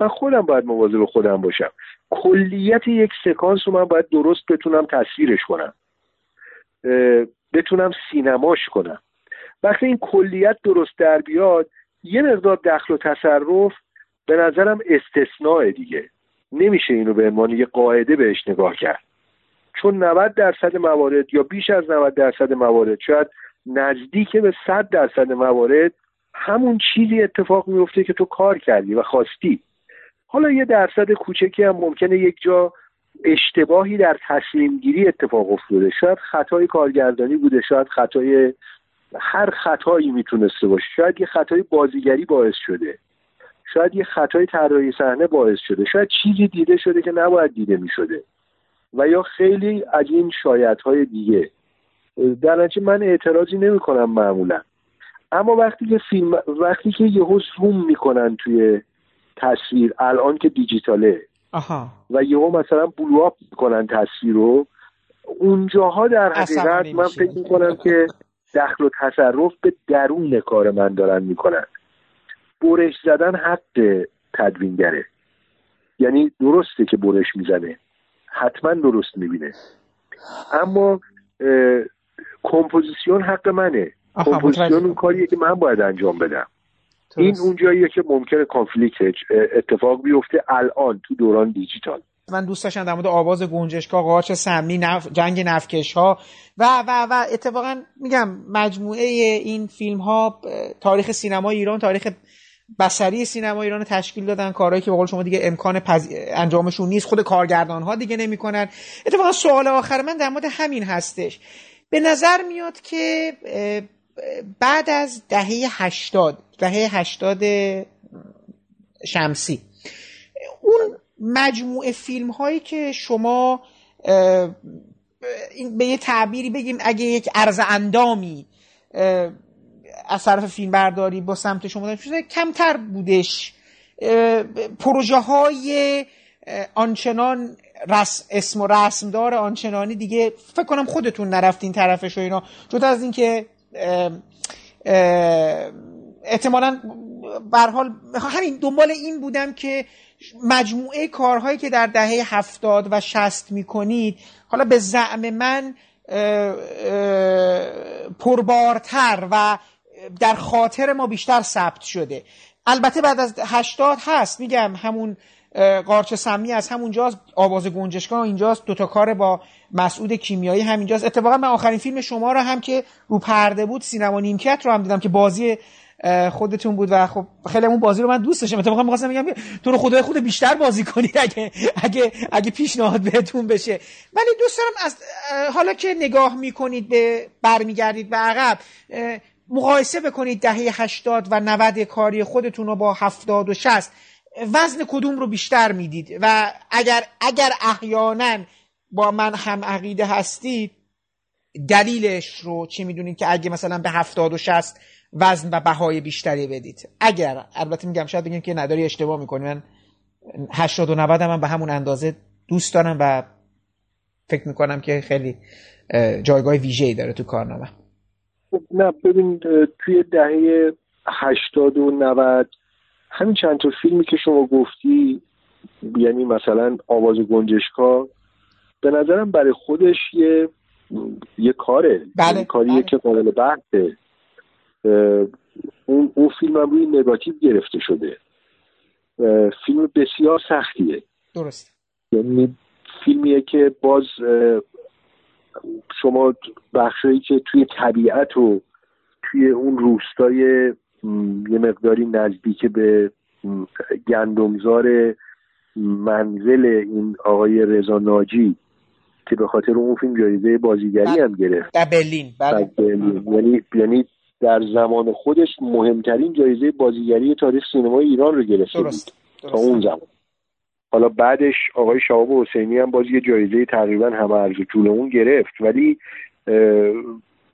من خودم باید مواظب خودم باشم. کلیت یک سکانس رو من باید درست بتونم تصویرش کنم. بتونم سینماش کنم. وقتی این کلیت درست در بیاد یه مقدار دخل و تصرف به نظرم استثناء دیگه. نمیشه اینو به عنوان یه قاعده بهش نگاه کرد. چون 90 درصد موارد یا بیش از 90 درصد موارد شاید نزدیک به 100 درصد موارد همون چیزی اتفاق میفته که تو کار کردی و خواستی. حالا یه درصد کوچکی هم ممکنه یک جا اشتباهی در تصمیم گیری اتفاق افتاده. شاید خطای کارگردانی بوده شاید خطای هر خطایی می‌تونسته باشه. شاید یه خطای بازیگری باعث شده. شاید یه خطای طراحی صحنه باعث شده. شاید چیزی دیده شده که نباید دیده می‌شده. و یا خیلی از این شایدهای دیگه. در نتیجه من اعتراضی نمی کنم معمولا. اما وقتی که فیلم وقتی که یهو زوم می‌کنن توی تصویر الان که دیجیتاله آها. و یهو مثلا بلوآپ می‌کنن تصویر رو اونجاها در حقیقت من فکر می‌کنم که دخل و تصرف به درون کار من دارن می‌کنن. برش زدن حق تدوینگره. یعنی درسته که برش می‌زنه. حتما درست می‌بینه. اما کمپوزیسیون حق منه. کمپوزیسیون اون کاریه که من باید انجام بدم. این اونجاییه که ممکنه conflict اتفاق بیفته الان تو دوران دیجیتال. من دوست داشتم در مورد آواز گنجشکا قاچ سمنی نف... جنگ نفتکش ها و و و اتفاقا میگم مجموعه این فیلم ها تاریخ سینما ایران تاریخ بسری سینما ایران تشکیل دادن کارهایی که به قول شما دیگه امکان پز... انجامشون نیست خود کارگردان ها دیگه نمی‌کنن. اتفاقا سوال آخر من در مورد همین هستش. به نظر میاد که بعد از دهه هشتاد دهه هشتاد شمسی اون مجموعه فیلم هایی که شما به یه تعبیری بگیم اگه یک عرض اندامی از طرف فیلم برداری با سمت شما شده کمتر بودش. پروژه های آنچنان رس اسم و رسمدار آنچنانی دیگه فکر کنم خودتون نرفتین طرفش و اینا. جدا از اینکه احتمالا حال همین دنبال این بودم که مجموعه کارهایی که در دهه هفتاد و شست می‌کنید حالا به زعم من پربارتر و در خاطر ما بیشتر ثبت شده. البته بعد از هشتاد هست میگم همون قارچ سمی از همونجاست آواز گنجشگاه اینجاست دوتا کار با مسعود کیمیایی همینجاست. اتفاقا من آخرین فیلم شما رو هم که رو پرده بود سینما نیمکت رو هم دیدم که بازی خودتون بود و خب خیلی اون بازی رو من دوست داشتم. اتفاقا می‌خواستم بگم تو رو خدای خود بیشتر بازی کنید اگه اگه اگه پیشنهاد بهتون بشه. ولی دوست دارم از حالا که نگاه می‌کنید به برمیگردید به عقب مقایسه بکنید دهه 80 و 90 کاری خودتون رو با 70 و 60 وزن کدوم رو بیشتر می‌دید؟ و اگر اگر احیانا با من هم عقیده هستید دلیلش رو چی می‌دونید که اگه مثلا به 70 و 60 وزن و بهای بیشتری بدید؟ اگر البته میگم شاید بگیم که نداری اشتباه می‌کنی. من 80 و 90 من به همون اندازه دوست دارم و فکر می‌کنم که خیلی جایگاه ویژه‌ای داره تو کارنامه. نه ببین توی دهه 80 و 90 همین چند تا فیلمی که شما گفتی یعنی مثلا آواز گنجشکا به نظرم برای خودش یه یه کاره بله. یه کاریه بله. که قابل بحثه اون اون فیلم هم روی نگاتیو گرفته شده فیلم بسیار سختیه درست یعنی فیلمیه که باز شما بخشایی که توی طبیعت و توی اون روستای یه مقداری نزدیک به گندمزار منزل این آقای رضا ناجی که به خاطر اون فیلم جایزه بازیگری هم گرفت. در برلین. بله. یعنی یعنی در زمان خودش مهمترین جایزه بازیگری تاریخ سینمای ایران رو گرفته درست. بود تا اون زمان. حالا بعدش آقای شهاب حسینی هم باز یه جایزه تقریبا همه ارز طول اون گرفت ولی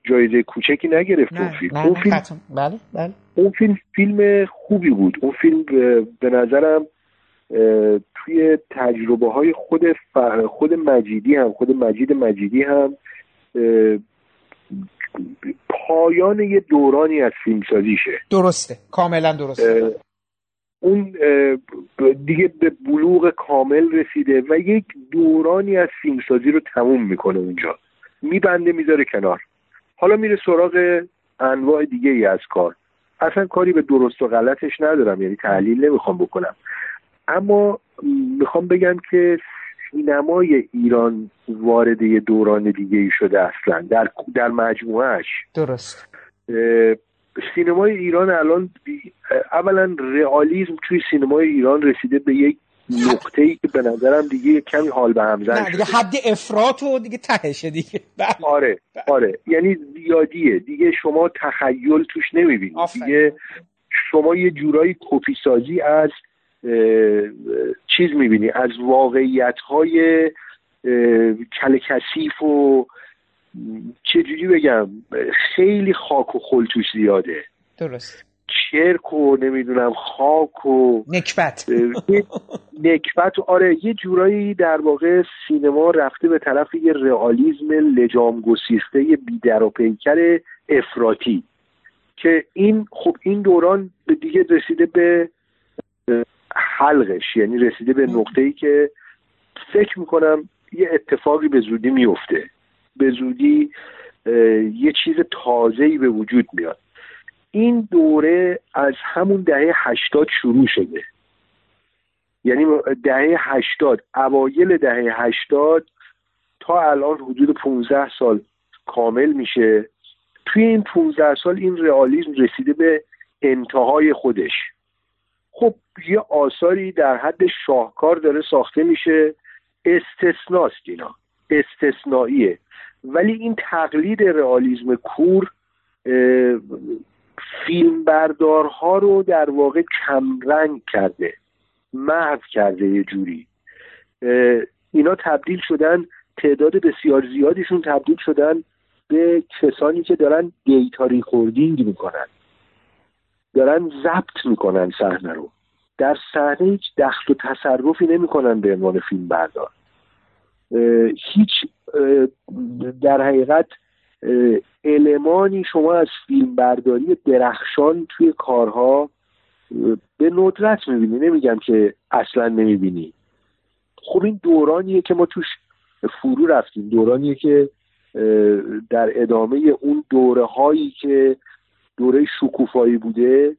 جایزه کوچکی نگرفت نه. اون فیلم نه. اون فیلم. بله بله اون فیلم فیلم خوبی بود اون فیلم به نظرم توی تجربه های خود ف- خود مجیدی هم خود مجید مجیدی هم پایان یه دورانی از فیلمسازیشه درسته کاملا درسته اون دیگه به بلوغ کامل رسیده و یک دورانی از فیلمسازی رو تموم می‌کنه اونجا. میبنده می‌ذاره کنار. حالا میره سراغ انواع دیگه ای از کار. اصلا کاری به درست و غلطش ندارم یعنی تحلیل نمی‌خوام بکنم. اما می‌خوام بگم که سینمای ایران وارد یه دوران دیگه ای شده اصلا در در مجموعهش درست. سینمای ایران الان اولا رئالیسم توی سینمای ایران رسیده به یک نقطه ای که به نظرم دیگه کمی حال به هم زن دیگه حد افراط و دیگه تهشه دیگه. (laughs) بله. آره آره. یعنی زیادیه. دیگه شما تخیل توش نمی‌بینید. دیگه شما یه جورایی کپی سازی از چیز می‌بینی. از واقعیت های کل کثیف و چجوری بگم خیلی خاک و خل توش زیاده. درست. چرک و نمی‌دونم خاک و نکبت. نکبت آره یه جورایی در واقع سینما رفته به طرف یه رئالیزم لجام گسیخته بیدر و پیکر افراطی. که این خب این دوران به دیگه رسیده به حلقش. یعنی رسیده به نقطه ای که فکر می‌کنم یه اتفاقی به زودی میفته به زودی یه چیز تازه‌ای به وجود میاد. این دوره از همون دهه هشتاد شروع شده. یعنی دهه هشتاد اوایل دهه هشتاد تا الان حدود 15 سال کامل میشه. توی این 15 سال این رئالیسم رسیده به انتهای خودش. خب یه آثاری در حد شاهکار داره ساخته میشه. استثناست اینا. استثنائیه. ولی این تقلید رئالیسم کور فیلمبردارها رو در واقع کمرنگ کرده محو کرده یه جوری. اینا تبدیل شدن تعداد بسیار زیادیشون تبدیل شدن به کسانی که دارن data recording می‌کنن. دارن ضبط می‌کنن صحنه رو. در صحنه هیچ دخل و تصرفی نمی‌کنن به عنوان فیلم بردار هیچ در حقیقت المانی شما از فیلم برداری درخشان توی کارها به ندرت می‌بینی. نمیگم که اصلا نمی‌بینی. خب این دورانیه که ما توش فرو رفتیم. دورانیه که در ادامه اون دوره هایی که دوره شکوفایی بوده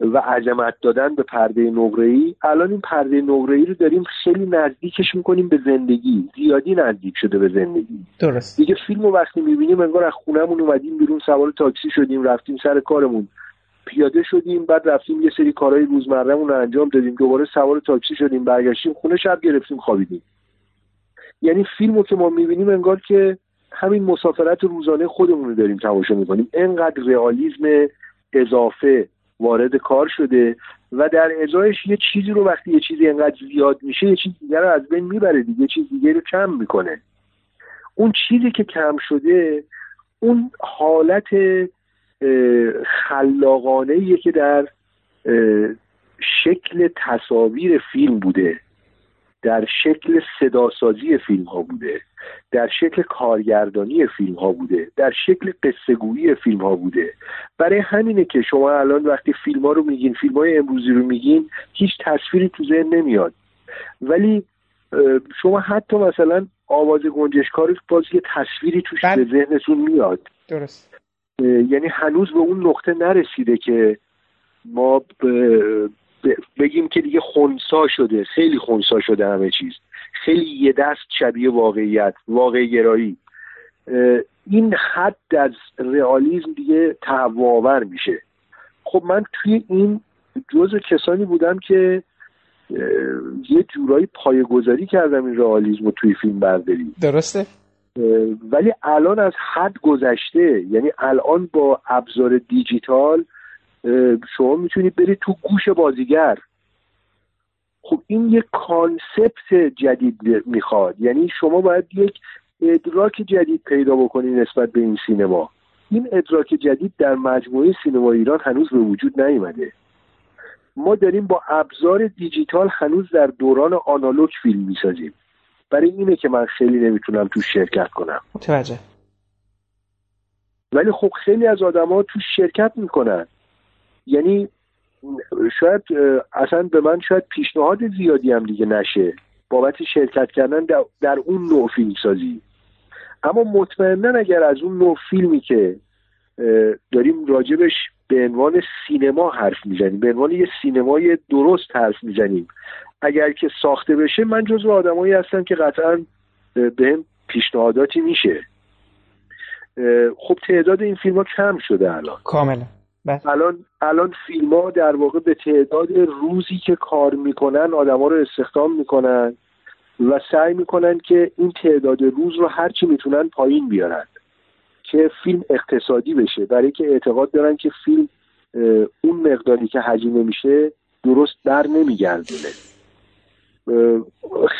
و عظمت دادن به پرده ای الان این پرده ای رو داریم خیلی نزدیکش می‌کنیم به زندگی. زیادی نزدیک شده به زندگی. درست. دیگه فیلم رو وقتی می‌بینیم انگار از خونهمون اومدیم بیرون سوار تاکسی شدیم رفتیم سر کارمون. پیاده شدیم بعد رفتیم یه سری کارهای روزمرهمون رو انجام دادیم. دوباره سوار تاکسی شدیم برگشتیم خونه شب گرفتیم خوابیدیم. یعنی فیلم رو که ما می‌بینیم انگار که همین مسافرت روزانه خودمون رو داریم تماشا می‌کنیم. انقدر رئالیسم اضافه وارد کار شده و در ازایش یه چیزی رو وقتی یه چیزی انقدر زیاد میشه یه چیز دیگر رو از بین می‌بره دیگه چیز دیگه رو کم می‌کنه. اون چیزی که کم شده اون حالت خلاقانه که در شکل تصاویر فیلم بوده در شکل صداسازی فیلم ها بوده. در شکل کارگردانی فیلم ها بوده در شکل قصهگویی فیلم ها بوده. برای همینه که شما الان وقتی فیلم ها رو میگین فیلم های امروزی رو میگین هیچ تصویری تو ذهن نمیاد. ولی شما حتی مثلا آواز گنجشکار باز یه تصویری توش به ذهنتون میاد. درست. یعنی هنوز به اون نقطه نرسیده که ما بگیم که دیگه خونسا شده خیلی خونسا شده همه چیز. خیلی یه دست شبیه واقعیت واقع گرایی. این حد از رئالیسم دیگه تهواور میشه. خب من توی این جز کسانی بودم که یه جورایی پایه‌گذاری کردم این رئالیسم رو توی فیلم برداری. درسته؟ ولی الان از حد گذشته یعنی الان با ابزار دیجیتال شما می‌تونید برید تو گوش بازیگر. خب این یک concept جدید می‌خواد. یعنی شما باید یک ادراک جدید پیدا بکنید نسبت به این سینما. این ادراک جدید در مجموعه سینما ایران هنوز به وجود نیومده. ما داریم با ابزار دیجیتال هنوز در دوران آنالوگ فیلم می‌سازیم. برای اینه که من خیلی نمی‌تونم تو شرکت کنم. متوجه. ولی خب خیلی از آدما تو شرکت می‌کنن. یعنی شاید اصلا به من شاید پیشنهاد زیادی هم دیگه نشه. بابت شرکت کردن در, اون نوع فیلم سازی اما مطمئنا اگر از اون نوع فیلمی که داریم راجبش به عنوان سینما حرف می‌زنیم به عنوان یه سینمای درست حرف می‌زنیم اگر که ساخته بشه من جزو آدمایی هستم که قطعا به پیشنهاداتی میشه. خب تعداد این فیلم ها کم شده الان. کاملا. بله. الان الان فیلم ها در واقع به تعداد روزی که کار می‌کنن آدما رو استخدام می‌کنن و سعی می‌کنن که این تعداد روز رو هرچی می‌تونن پایین بیارن که فیلم اقتصادی بشه برای که اعتقاد دارن که فیلم اون مقداری که هزینه میشه درست بر نمیگردونه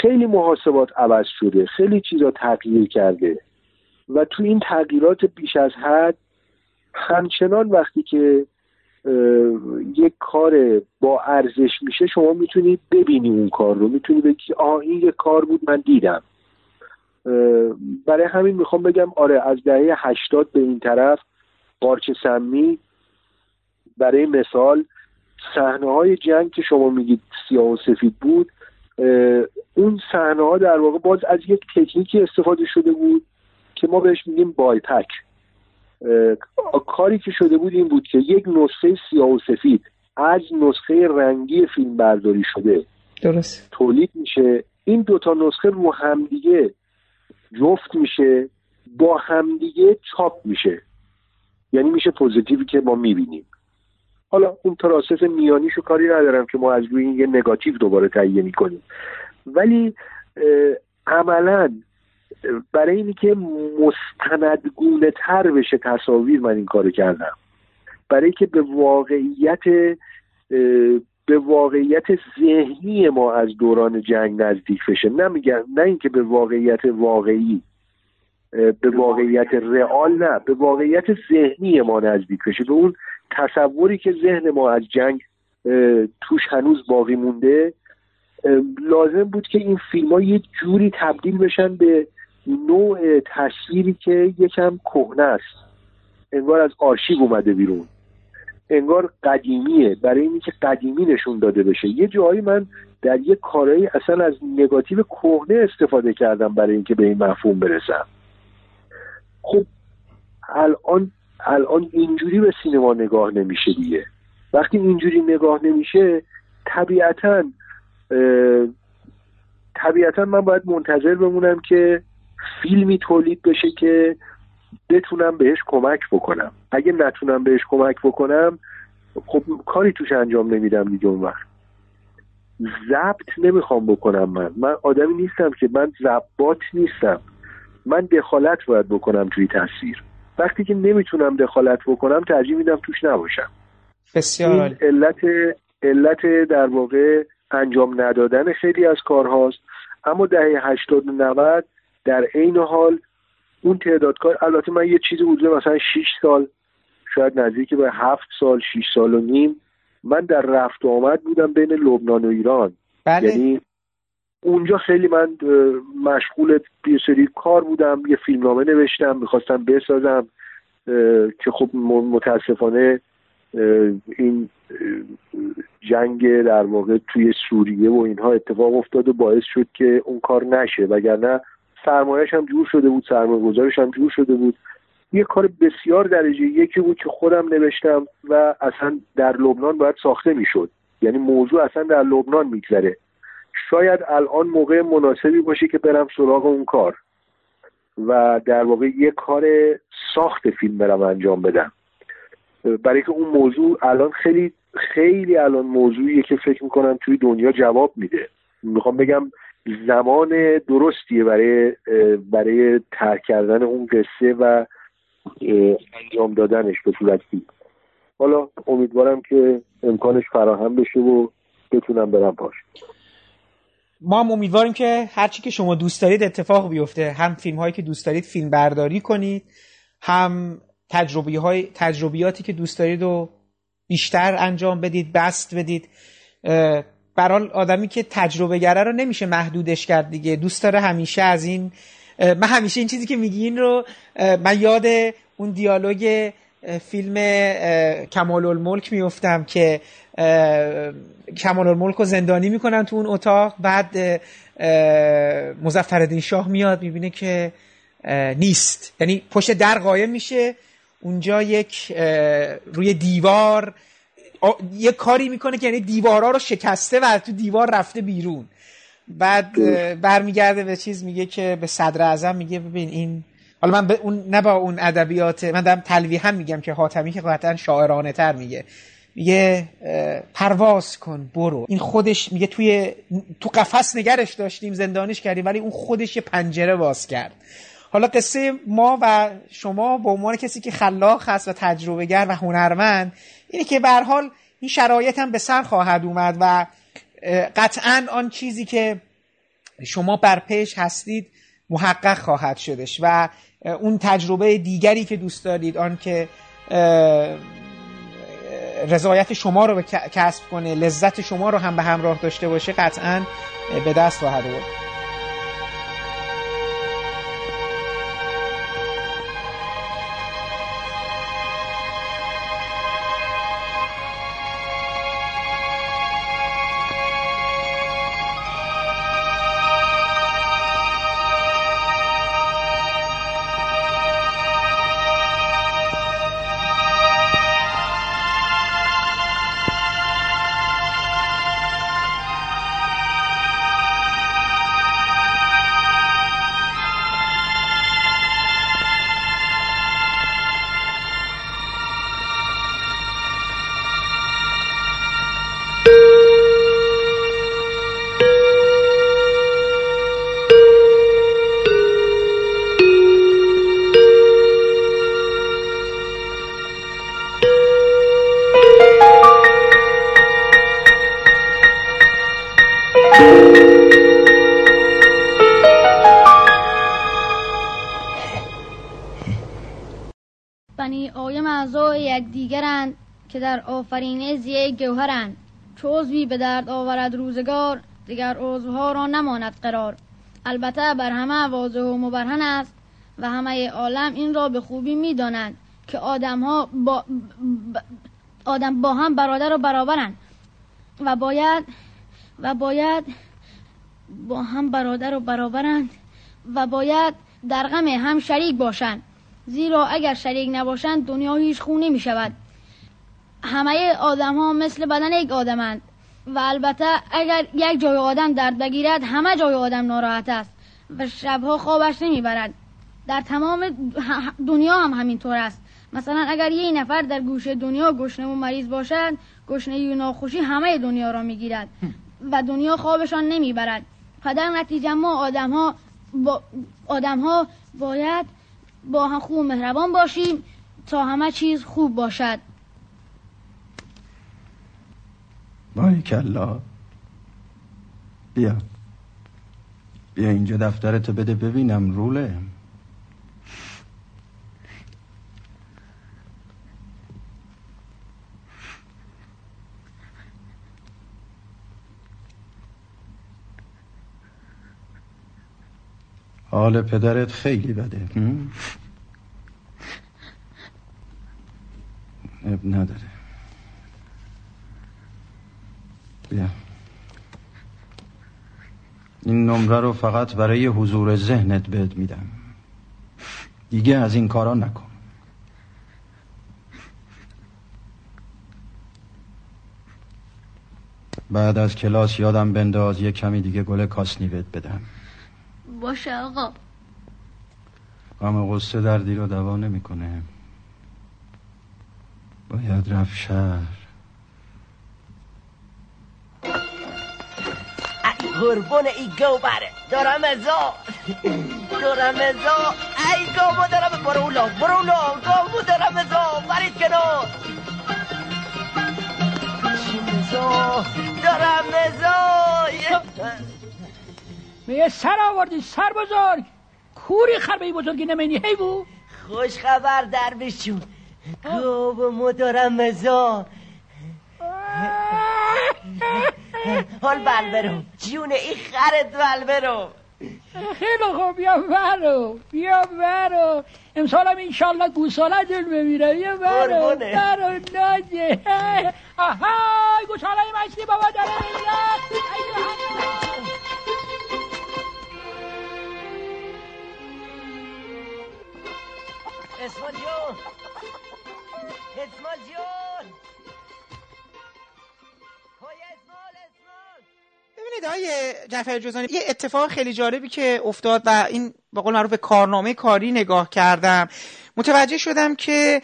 خیلی محاسبات عوض شده خیلی چیزا تغییر کرده و تو این تغییرات بیش از حد همچنان وقتی که یک کار با ارزش میشه شما می‌تونید ببینی اون کار رو. می‌تونی بگی آه این یک کار بود من دیدم. برای همین می‌خوام بگم آره از دهه هشتاد به این طرف قارچ سمی برای مثال صحنه های جنگ که شما میگید سیاه و سفید بود اون صحنه ها در واقع باز از یک تکنیکی استفاده شده بود که ما بهش میگیم بایپک. کاری که شده بود این بود که یک نسخه سیاه و سفید از نسخه رنگی فیلم برداری شده. درست. تولید میشه. این دوتا نسخه رو همدیگه جفت میشه با همدیگه چاپ میشه. یعنی میشه پوزیتیوی که ما می‌بینیم. حالا اون process میانیشو کاری ندارم که ما از روی این یه نگاتیو دوباره تهیه می‌کنیم. ولی عملا برای اینی که مستندگونه تر بشه تصاویر من این کارو کردم. برای که به واقعیت به واقعیت ذهنی ما از دوران جنگ نزدیک بشه. نمیگم نه اینکه به واقعیت واقعی به واقعیت رئال نه به واقعیت ذهنی ما نزدیک بشه. به اون تصوری که ذهن ما از جنگ توش هنوز باقی مونده لازم بود که این فیلم ها یه جوری تبدیل بشن به نوع تصویری که یکم کهنه است. انگار از آرشیو اومده بیرون. انگار قدیمیه. برای اینی که قدیمی نشون داده بشه. یه جایی من در یه کارایی اصلا از نگاتیو کهنه استفاده کردم برای اینکه به این مفهوم برسم. خب الان الان اینجوری به سینما نگاه نمیشه دیگه. وقتی اینجوری نگاه نمیشه طبیعتا طبیعتا من باید منتظر بمونم که فیلمی تولید بشه که بتونم بهش کمک بکنم. اگه نتونم بهش کمک بکنم خب کاری توش انجام نمیدم دیگه اون وقت. ضبط نمی‌خوام بکنم من. من آدمی نیستم که من ضبات نیستم. من دخالت باید بکنم توی تصویر وقتی که نمی‌تونم دخالت بکنم ترجیح میدم توش نباشم. بسیار علت علت در واقع انجام ندادن خیلی از کارهاست. اما دهه 80 و 90 در عین حال اون تعداد کار البته من یه چیزی حدود مثلا 6 سال شاید نزدیک به 7 سال 6 سال و نیم من در رفت و آمد بودم بین لبنان و ایران بله. یعنی اونجا خیلی من مشغول یه سری کار بودم یه فیلمنامه نوشتم می‌خواستم بسازم که خب متاسفانه این جنگ در واقع توی سوریه و اینها اتفاق افتاد و باعث شد که اون کار نشه وگرنه سرمایهش هم جور شده بود سرمایه گذارش هم جور شده بود. یه کار بسیار درجه یکی بود که خودم نوشتم و اصلا در لبنان باید ساخته می‌شد. یعنی موضوع اصلا در لبنان میگذره. شاید الان موقع مناسبی باشه که برم سراغ اون کار و در واقع یه کار ساخت فیلم برم انجام بدم. برای که اون موضوع الان خیلی خیلی الان موضوعیه که فکر می‌کنم توی دنیا جواب میده. می‌خوام بگم زمان درستیه برای برای ترک کردن اون قصه و انجام دادنش به صورت حالا امیدوارم که امکانش فراهم بشه و بتونم برم پاش. ما هم امیدواریم که هرچی که شما دوست دارید اتفاق بیفته. هم فیلم هایی که دوست دارید فیلم برداری کنید هم تجربی های تجربیاتی که دوست دارید و بیشتر انجام بدید بست بدید. برال آدمی که تجربه گره رو نمیشه محدودش کرد دیگه. دوست داره همیشه از این من همیشه این چیزی که میگین رو من یاد اون دیالوگ فیلم کمال الملک میفتم که کمال الملک رو زندانی می‌کنن تو اون اتاق. بعد مزفردین شاه میاد می‌بینه که نیست. یعنی پشت در قایم میشه. اونجا یک روی دیوار یه کاری می‌کنه که یعنی دیوارا رو شکسته و تو دیوار رفته بیرون. بعد برمیگرده به چیز میگه که به صدر اعظم میگه ببین این حالا من به اون نه با اون ادبیات من دارم تلویحا میگم که حاتمی که قطعا شاعرانه تر میگه میگه پرواز کن برو. این خودش میگه توی تو قفس نگرش داشتیم زندانش کردیم ولی اون خودش یه پنجره باز کرد. حالا قصه ما و شما به عنوان کسی که خلاق هست و تجربه گر و هنرمند اینه که به حال این شرایط هم به سر خواهد اومد و قطعا آن چیزی که شما بر پیش هستید محقق خواهد شدش و اون تجربه دیگری که دوست دارید آن که رضایت شما رو کسب کنه لذت شما رو هم به همراه داشته باشه قطعا به دست خواهد آورد. آفرینه زیه گوهرند چو عضوی به درد آورد روزگار دیگر عضوها را نماند قرار. البته بر همه واضح و مبرهن است و همه عالم این را به خوبی می‌دانند که آدم ها با, آدم با هم برادر و برابرند و باید و باید با هم برادر و برابرند و باید در غم هم شریک باشند. زیرا اگر شریک نباشند دنیا هیچ خونه می شود همه آدم ها مثل بدن یک آدمند و البته اگر یک جای آدم درد بگیرد همه جای آدم ناراحت است و شبها خوابش نمی‌برد. در تمام دنیا هم همینطور است. مثلا اگر یه نفر در گوشه دنیا گشنه و مریض باشد گشنه و ناخوشی همه دنیا را می‌گیرد و دنیا خوابشان نمی‌برد. و در نتیجه ما آدم ها, با آدم ها باید با هم خوب مهربان باشیم تا همه چیز خوب باشد. بای کلا. بیا. بیا اینجا دفترتو بده ببینم روله. حال پدرت خیلی بده. اب نداره. بیا این نمره رو فقط برای حضور ذهنت بهت میدم. دیگه از این کارا نکن. بعد از کلاس یادم بنداز یه کمی دیگه گل کاسنی بهت بدم. باشه آقا. غم قصه دردی رو دوا نمی‌کنه. باید رفت شهر. قربون ای گو بره دارم ازا. دارم ازا. ای گامو دارم برولا برولا گامو دارم ازا. فرید کنار. دارم ازا. میگه سر آوردی سر بزرگ. کوری خربه بزرگی نمینی هی بو. خوش خبر در بشون گو دارم ازا. حال بل برو جون این خرت بل برو خیلی خوب بیا برو بیا برو امسال هم انشالله گوساله جل بمیره. بیا برو برو ناجه آهای گوساله مشتی بابا داره اسمال جون. اسمال جون. ببینید آقای جعفر جوزانی یه اتفاق خیلی جالبی که افتاد و این به قول معروف کارنامه کاری نگاه کردم. متوجه شدم که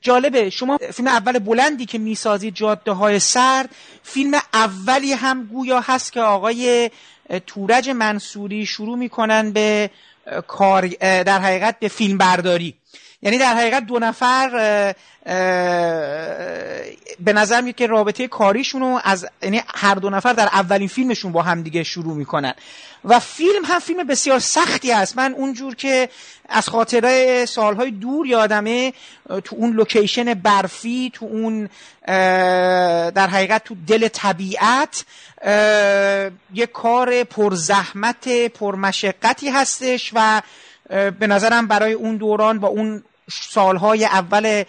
جالبه. شما فیلم اول بلندی که می‌سازید جاده های سرد فیلم اولی هم گویا هست که آقای تورج منصوری شروع می‌کنن به کار در حقیقت به فیلم برداری یعنی در حقیقت دو نفر به نظر میاد که رابطه کاریشون رو از یعنی هر دو نفر در اولین فیلمشون با هم دیگه شروع می‌کنن. و فیلم هم فیلم بسیار سختی است. من اونجور که از خاطره سالهای دور یادمه تو اون لوکیشن برفی تو اون در حقیقت تو دل طبیعت یه کار پرزحمت پرمشقتی هستش و به نظرم برای اون دوران با اون سالهای اول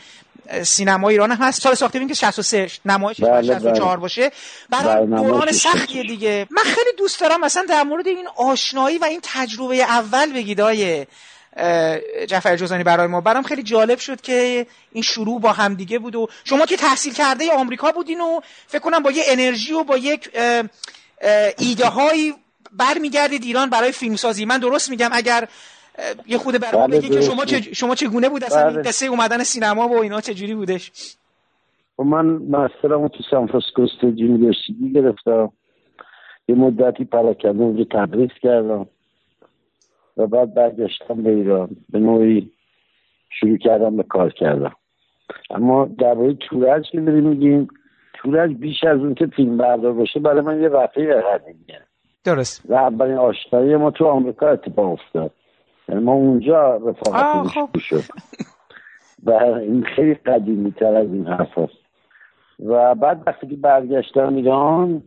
سینما ایران هم هست. سال ساخته که 63 نمایش بله 64 بله. باشه. برای بله دوران سختیه دیگه. من خیلی دوست دارم مثلا در مورد این آشنایی و این تجربه اول بگید های جعفر جوزانی برای ما. برام خیلی جالب شد که این شروع با همدیگه بود و شما که تحصیل کرده آمریکا بودین و فکر کنم با یه انرژی و با یک ایده هایی برمیگردید ایران برای فیلمسازی. من درست میگم اگر یه خود برام بله بگی که شما چه شما چگونه بود اصلا این قصه اومدن سینما و اینا چه جوری بودش؟ خب من master مو تو San Francisco State University گرفتم. یه مدتی پراکنده اونجا تدریس کردم. و بعد برگشتم به ایران. به نوعی شروع کردم به کار کردم. اما درباره تورج که داریم میگیم تورج بیش از اون که فیلم بردار باشه برای من یه رفیق قدیمیه. درست. و اولین آشنایی ما تو آمریکا اتفاق افتاد. یعنی ما اونجا رفاقت خب. شد و این خیلی قدیمی تر از این حرف هست. و بعد وقتی که برگشتم ایران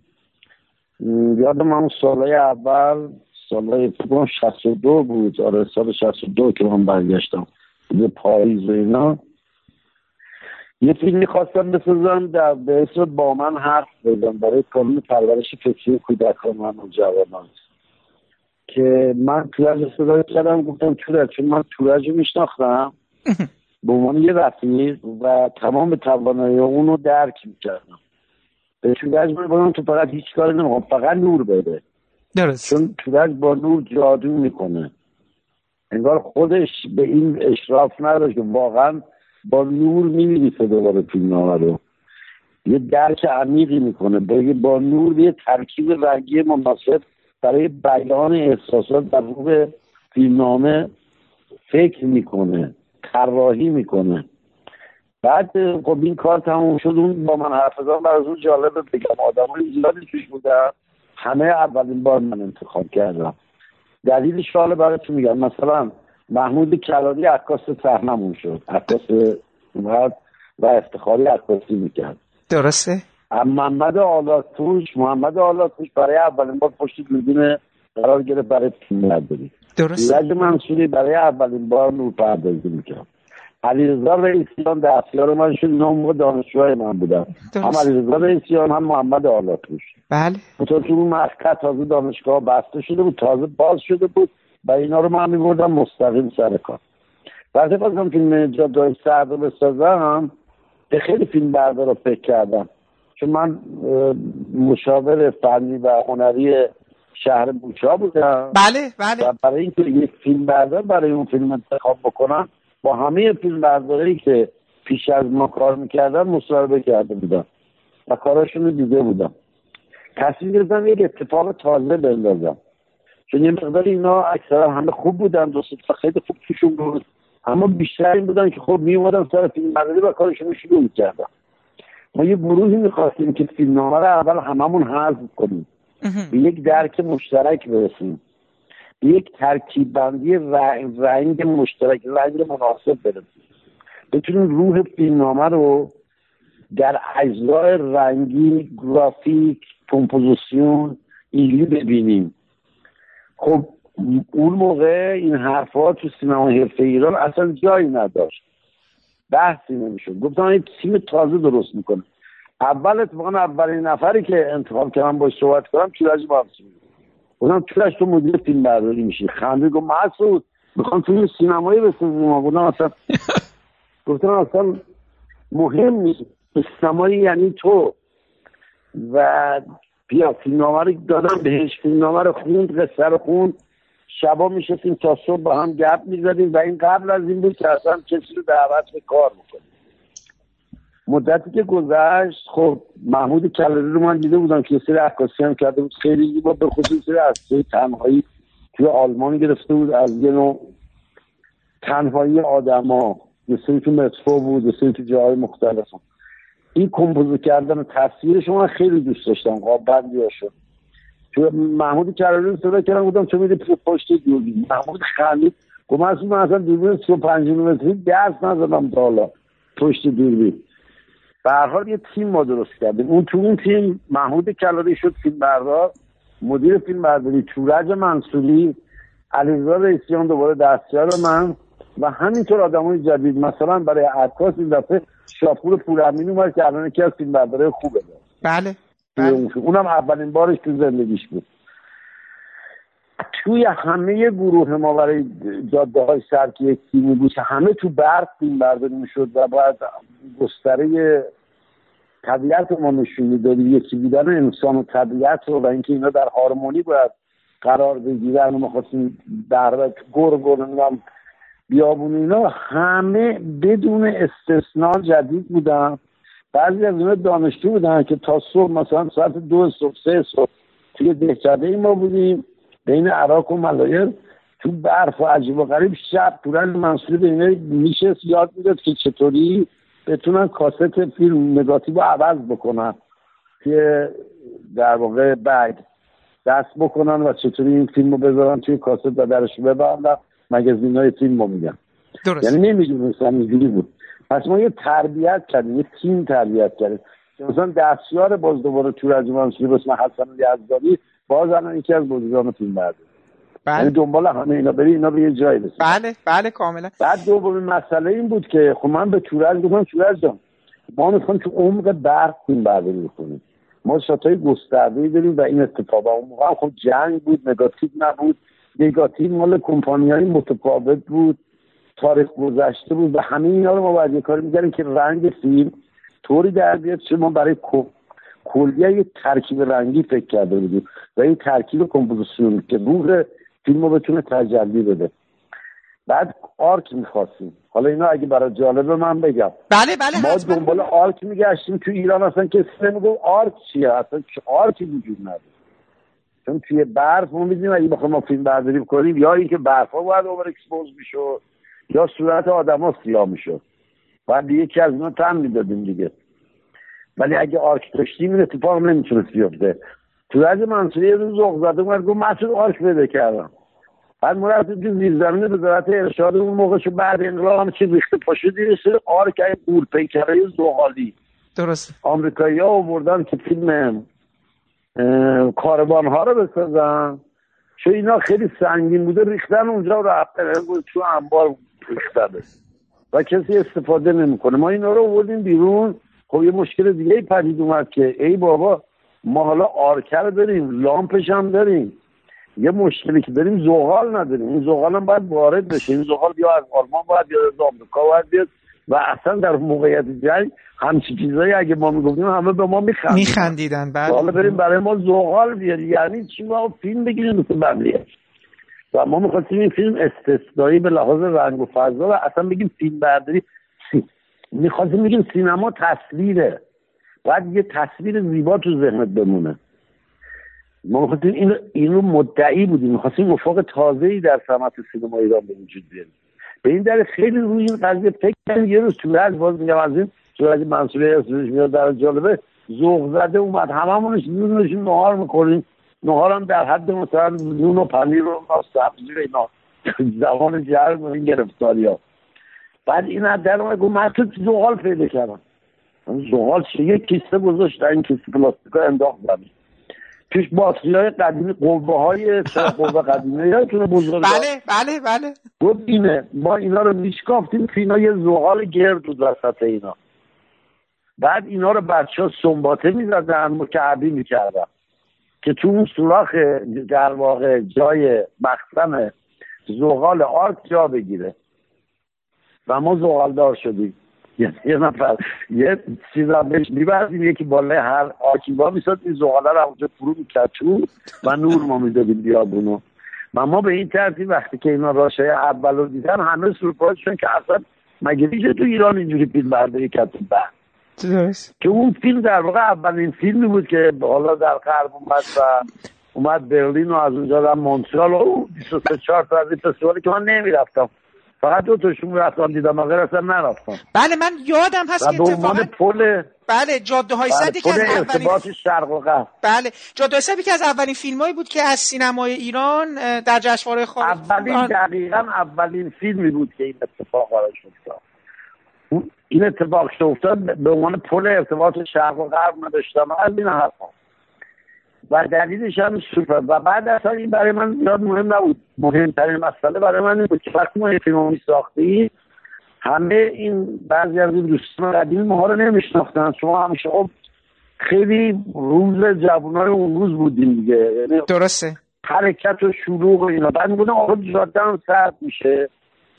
یادم اون سالهای اول سالهای فکرم 62 بود. آره سال 62 که من برگشتم. به پاییز و اینا. یه فیلمی خواستم بسازم در به با من حرف بزن. برای کانون پرورش فکری کودکان من و جوانان. که من تورج استفاده کردم گفتم تورج چون من تورج رو میشناختم. (laughs) به عنوان یه رفیق و تمام توانایی اون رو درک می‌کردم. به تورج من تو فقط هیچ کاری نمی‌کنم فقط نور بده. درست. چون تورج با نور جادو می‌کنه. انگار خودش به این اشراف نداره که واقعا با نور میمیریسه دوباره فیلم رو. یه درک عمیقی می‌کنه. با نور یه ترکیب رنگی مناسب برای بیان احساسات در روح فیلمنامه فکر می‌کنه طراحی می‌کنه. بعد خب این کار تموم شد اون با من حرف زدن از اون جالبه بگم آدمای زیادی توش بودن همه اولین بار من انتخاب کردم. دلیلش حالا براتون میگم. مثلا محمود کلادی عکاس صحنمون شد عکاس و افتخاری عکاسی می‌کرد. درسته؟ محمد آلاتوش محمد آلاتوش برای اولین بار پشت دوربین قرار گرفت برای فیلم برداری درست منصوری برای اولین بار نور پردازی می‌کرد. علیرضا رئیسیان دستیار من شد اینا موقع دانشجوهای من بودم هم علیرضا رئیسیان هم محمد آلاتوش. بله. تو تو اون مقطع تازه دانشگاه بسته شده بود تازه باز شده بود و اینا رو من میبردم مستقیم سر کار. وقتی خواستم فیلم جادای سرد رو بسازم. به خیلی فیلم بردار رو فکر کردم. چون من مشاور فنی و هنری شهر بوچا بودم. بله بله. و برای اینکه یک فیلم بردار برای اون فیلم انتخاب بکنم با همه فیلم برداری که پیش از ما کار می‌کردن مصاحبه کرده بودم و کاراشون رو دیده بودم. تصمیم گرفتم یک اتفاق تازه بندازم. چون یه مقدار اینا اکثرا همه خوب بودن دو خیلی خوب توشون بود. اما بیشتر این بودن که خب می سر فیلم برداری و کارشون شروع می‌کردم ما یه گروهی می‌خواستیم که فیلمنامه رو اول هممون حذف کنیم. به یک درک مشترک برسیم. به یک ترکیب بندی رنگ مشترک رنگ مناسب برسیم. بتونیم روح فیلمنامه رو در اجزای رنگی گرافیک کمپوزیسیون اینجوری ببینیم. خب اون موقع این حرفها تو سینما حرفه ایران اصلا جایی نداشت. بحثی نمی‌شد. گفتم این تیم تازه درست می‌کنه. اول اتفاقا اولین نفری که انتخاب کردم باش صحبت کنم چیراج بابسی گفتم چیراج تو مدیر فیلم برداری میشی؟ خنده گفت مسعود می‌خوام فیلم سینمایی بسازیم. گفتم اصلا (laughs) گفتم اصلا مهم نیست. سینمایی یعنی تو. و بیا فیلمنامه رو دادم بهش. فیلمنامه رو خوند قصه رو خوند. شبا میشستیم تا صبح با هم گپ می‌زدیم و این قبل از این بود که اصلا کسی رو دعوت به کار بکنیم. مدتی که گذشت خب محمود کلاری رو من دیده بودم که سری عکاسی هم کرده بود. خیلی زیبا به خصوص سری تنهایی توی آلمان گرفته بود. از یه نوع تنهایی آدما. یه سری تو مترو بود یه سری تو جاهای مختلف این کمپوز کردن و تصویر شما خیلی دوست داشتم. قاب بندی شد محمود رو صدا کردم بودم چون میده پشت دوربین محمود خندید. گفت من اصلا دوربین 35 میلیمتری دست نزدم تا حالا. پشت دوربین. به حال یه تیم ما درست کردیم. اون تو اون تیم محمود کلاری شد فیلم بردار. مدیر فیلم برداری تورج منصوری. علیرضا رئیسیان دوباره دستیار من. و همینطور آدمای جدید. مثلا برای عکاس این دفعه شاپور پورامین اومد که الان یکی از فیلم برداره خوبه. بله. بله. اونم اولین بارش تو زندگیش بود. توی همه گروه ما برای جاده های سر که یک تیمی بود همه تو برق فیلم برداری می‌شد و باید گستره طبیعت ما نشون می‌دادیم. یکی بودن انسان و طبیعت رو و اینکه اینا در هارمونی باید قرار بگیرن و ما خواستیم در گرگ و بیابون اینا همه بدون استثنا جدید بودن. بعضی از اینا دانشجو بودن که تا صبح مثلا ساعت دو صبح سه صبح توی دهکده ما بودیم بین عراق و ملایر. تو برف و عجیب و غریب شب پورن منصوری به اینا میشه یاد می‌داد که چطوری بتونن کاست فیلم نگاتیو رو عوض بکنن که در واقع بگ دست بکنن و چطوری این فیلم رو بذارن توی کاست و درش ببندن مگزین های فیلم رو میگن. درست. یعنی نمی‌دونستم اینجوری بود. پس ما یه تربیت کردیم یه تیم تربیت کردیم. مثلا دستیار باز دوباره تور از منصوری به اسم حسن یزدانی باز الان یکی از بزرگان فیلم برده. بله. یعنی دنبال همه اینا بری اینا به یه جایی رسید بله بله کاملا. بعد دومین مسئله این بود که خب من به تورج گفتم تورج جان ما می‌خوایم تو عمق برق فیلم برداری کنیم ما شاتای گسترده داریم و این اتفاق اون موقع خب جنگ بود نگاتیو نبود. نگاتیو مال کمپانی های متفاوت بود. تاریخ گذشته بود و همه اینا رو ما باید یه کاری میگردیم که رنگ فیلم طوری در بیاد چه ما برای کلیه یه ترکیب رنگی فکر کرده بودیم و این ترکیب کمپوزیسیون که روح فیلم رو بتونه تجلی بده. بعد arc می‌خواستیم. حالا اینا اگه برای جالبه من بگم. بله بله ما دنبال arc میگشتیم تو ایران اصلا کسی نمیگو arc چیه؟ اصلا arc ی وجود نداره. چون توی برف ما می‌دونیم اگه بخوایم ما فیلم برداری کنیم یا اینکه برف ها باید over expose می‌شد. یا صورت آدما سیاه می‌شد. بعد یکی از اینا تن می‌دادیم دیگه. ولی اگه arc داشتیم این اتفاق نمی‌تونست بیفته. تورج منصوری یه روز زده اومد گفت مسعود arc پیدا کردم. بعد ما رفتیم تو زیر زمین وزارت ارشاد اون موقع شو بعد انقلاب همه چیز ریخته پاشو دیر سر arc های غول پیکره زغالی. درست. آمریکایی ها آوردن که فیلم کاروان ها رو بسازن. چون اینا خیلی سنگین بوده ریختن اونجا رو رفتن تو انبار ریختن و کسی استفاده نمی‌کنه. ما اینا رو آوردیم بیرون. خب یه مشکل دیگه پدید اومد که ای بابا ما حالا آرکر داریم لامپش هم داریم. یه مشکلی که داریم زغال نداریم. این زغال هم باید وارد بشه. این زغال یا از آلمان باید یا از آمریکا باید بیاد و اصلا در موقعیت جنگ همچی چیزایی اگه ما می‌گفتیم همه به ما میخندیدن. میخندیدن بله. حالا بریم برای ما زغال بیاد یعنی چی؟ ما فیلم بگیریم مثل بقیه و ما می‌خواستیم این فیلم استثنایی به لحاظ رنگ و فضا و اصلا بگیم فیلم برداری می‌خواستیم بگیم سینما تصویره. باید یه تصویر زیبا تو ذهنت بمونه. ما می‌خواستیم این اینو مدعی بودیم. می‌خواستیم افق تازه ای در صنعت سینما ایران به وجود بیاریم. به این در خیلی روی این قضیه فکر کردیم. یه روز تو باز میگم از این تو از منصوری اسمش میاد در جالبه. ذوق زده اومد. هممونش نونشون نهار می‌کنیم نهار هم در حد مثلا نون و پنیر و سبزی و اینا. زمان جرم و این گرفتاری ها. بعد این از در اومد گفت من تو زغال پیدا کردم. زغال چه یک کیسه گذاشت این کیسه پلاستیکا انداخت زمین توش باتری های قدیمی قوه های قوه قدیمی یادتونه بزرگ بله بله بله. گفت اینه ما اینا رو میشکافتیم که اینا یه زغال گرد بود وسط اینا. بعد اینا رو بچه ها سنباته می‌زدن مکعبی می‌کردن. که تو اون سوراخ در واقع جای مخزن زغال آرک جا بگیره. و ما زغال دار شدیم یه نفر یه چیز هم بهش میبردیم یکی بالای هر آکیبا میساد این زغاله رو اونجا فرو می‌کرد و نور ما می‌دادیم بیابونو. و ما به این ترتیب وقتی که اینا راشای اول رو دیدن همه سورپرایز شدن که اصلا مگه میشه تو ایران اینجوری فیلم برداری کرد بعد که اون فیلم در واقع اولین فیلمی بود که حالا در غرب اومد و اومد برلین و از اونجا در مونترال و 23 4 تا از این فستیوالی که من نمی‌رفتم. فقط دو تاشون رفتم دیدم مگر اصلا نرفتم. بله من یادم هست که اتفاقا پل بله جاده های صدی که از اولین شرق و غرب. بله جاده های که از اولین فیلمایی بود که از سینمای ایران در جشنواره خارج اولین دقیقا اولین فیلمی بود که این اتفاق براش افتاد. این اتفاق که افتاد به عنوان پل ارتباط شرق و غرب نداشتم از این حرفا. و دلیلش هم سوپر. و بعد اصلا این برای من زیاد مهم نبود. مهمترین مسئله برای من این بود که وقتی ما این فیلم ساختیم همه این بعضی از این دوستان قدیمی ما رو نمیشناختن. شما همیشه خب خیلی روز جوانای اون روز بودیم دیگه. یعنی درسته. حرکت و شروع و اینا. بعد می‌گفتم آقا جاده هم سرد میشه.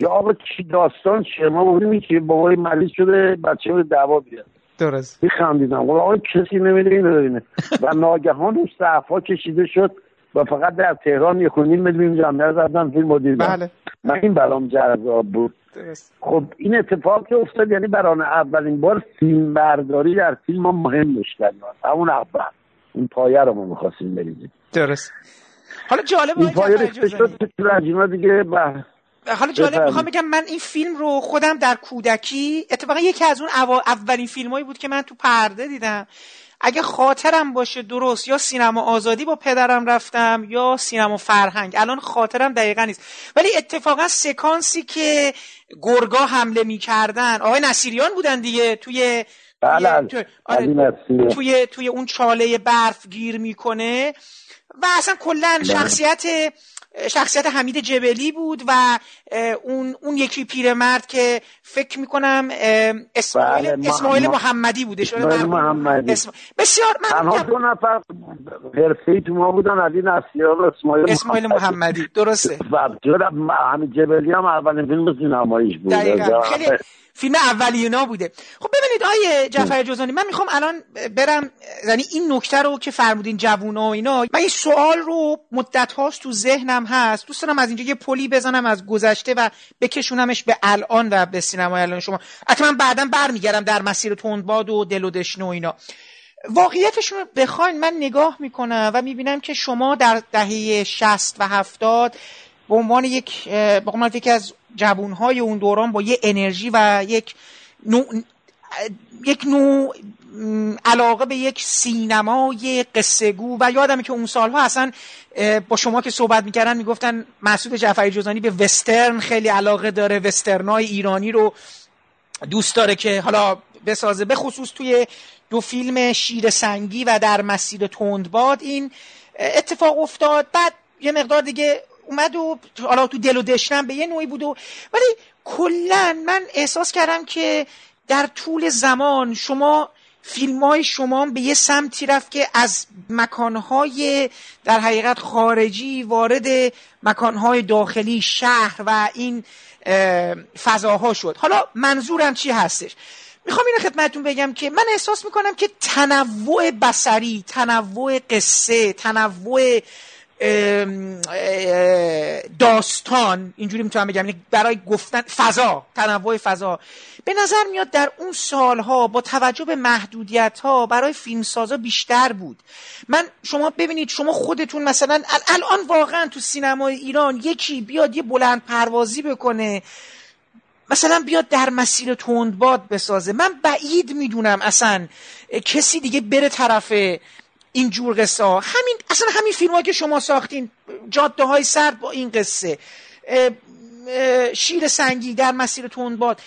یا آقا چی داستان چیه؟ ما بودیم که بابای مریض شده بچه رو دعوا بیاد درست. میخندیدم آقا کسی نمیده اینو و ناگهان اون صحفا کشیده شد و فقط در تهران یک و نیم میلیون جمعه زدن فیلم مدیر بله. من این برام جذاب بود. درست. خب این اتفاق که افتاد یعنی برای اولین بار فیلم برداری در فیلم ما مهم داشتن همون اول. این پایه رو ما می‌خواستیم بریزیم. درست. حالا جالب این پایه ریخته شد تو دیگه حالا جالب می‌خوام بگم من این فیلم رو خودم در کودکی اتفاقا یکی از اون اولین فیلمایی بود که من تو پرده دیدم. اگه خاطرم باشه درست یا سینما آزادی با پدرم رفتم یا سینما فرهنگ. الان خاطرم دقیقا نیست. ولی اتفاقا سکانسی که گرگا حمله می‌کردن آقای نصیریان بودن دیگه توی بله توی, آره، توی, توی اون چاله برف گیر می‌کنه. و اصلا کلا بله. شخصیت شخصیت حمید جبلی بود و اون اون یکی پیرمرد که فکر می‌کنم اسماعیل بله اسماعیل محمدی بوده شده محمدی. اسم... بسیار من تنها دو نفر حرفه‌ای تو ما بودن علی نصیران و اسماعیل اسماعیل محمدی. درسته. حمید جبلی هم اولین فیلم سینماییش بود. دقیقاً. خیلی فیلم اولینا بوده. خب ببینید آیه جعفر جوزانی من می‌خوام الان برم یعنی این نکته رو که فرمودین جوونا و اینا من این سوال رو مدت هاست تو ذهنم هست. دوست دارم از اینجا یه پلی بزنم از گذشته و بکشونمش به الان و به سینمای الان شما. حتما بعدا برمیگردم در مسیر تندباد و دل و دشنه و اینا. واقعیتشون رو بخواین من نگاه می‌کنم و می‌بینم که شما در دهه 60 و 70 به عنوان یک به یکی از جوانهای اون دوران با یه انرژی و یک نوع یک نوع علاقه به یک سینمای قصه گو و یادمه که اون سالها اصلا با شما که صحبت می‌کردن می‌گفتن مسعود جعفری جوزانی به وسترن خیلی علاقه داره. وسترنای ایرانی رو دوست داره که حالا بسازه. به خصوص توی دو فیلم شیر سنگی و در مسیر تندباد این اتفاق افتاد. بعد یه مقدار دیگه اومد و حالا تو دل و دشنم به یه نوعی بود و ولی کلا من احساس کردم که در طول زمان شما فیلم های شما به یه سمتی رفت که از مکانهای در حقیقت خارجی وارد مکانهای داخلی شهر و این فضاها شد. حالا منظورم چی هستش؟ می‌خوام اینو خدمتتون بگم که من احساس می‌کنم که تنوع بسری تنوع قصه تنوع داستان اینجوری می‌تونم بگم. یعنی برای گفتن فضا تنوع فضا. به نظر میاد در اون سالها با توجه به محدودیت ها برای فیلمسازا بیشتر بود. من شما ببینید شما خودتون مثلا الان واقعا تو سینمای ایران یکی بیاد یه بلند پروازی بکنه مثلا بیاد در مسیر تندباد بسازه. من بعید می‌دونم اصلا کسی دیگه بره طرف این جور قصه ها همین اصلا همین فیلم که شما ساختین جاده های سرد با این قصه شیر سنگی در مسیر تندباد.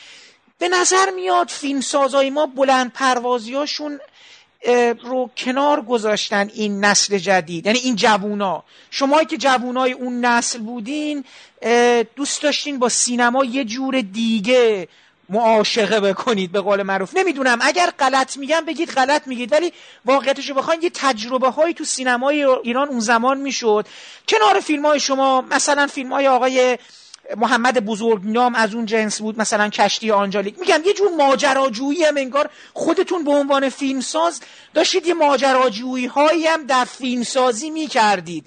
به نظر میاد فیلم سازای ما بلند پروازی هاشون رو کنار گذاشتن این نسل جدید. یعنی این جوونا. شمایی که جوونای اون نسل بودین دوست داشتین با سینما یه جور دیگه معاشقه بکنید به قول معروف. نمی‌دونم اگر غلط میگم بگید غلط میگید ولی واقعیتشو بخواین یه تجربه هایی تو سینمای ایران اون زمان می‌شد. کنار فیلم های شما مثلا فیلم های آقای محمد بزرگنام از اون جنس بود مثلا کشتی آنجالیک میگم یه جور ماجراجویی هم انگار خودتون به عنوان فیلمساز داشتید یه ماجراجویی هایی هم در فیلمسازی می‌کردید.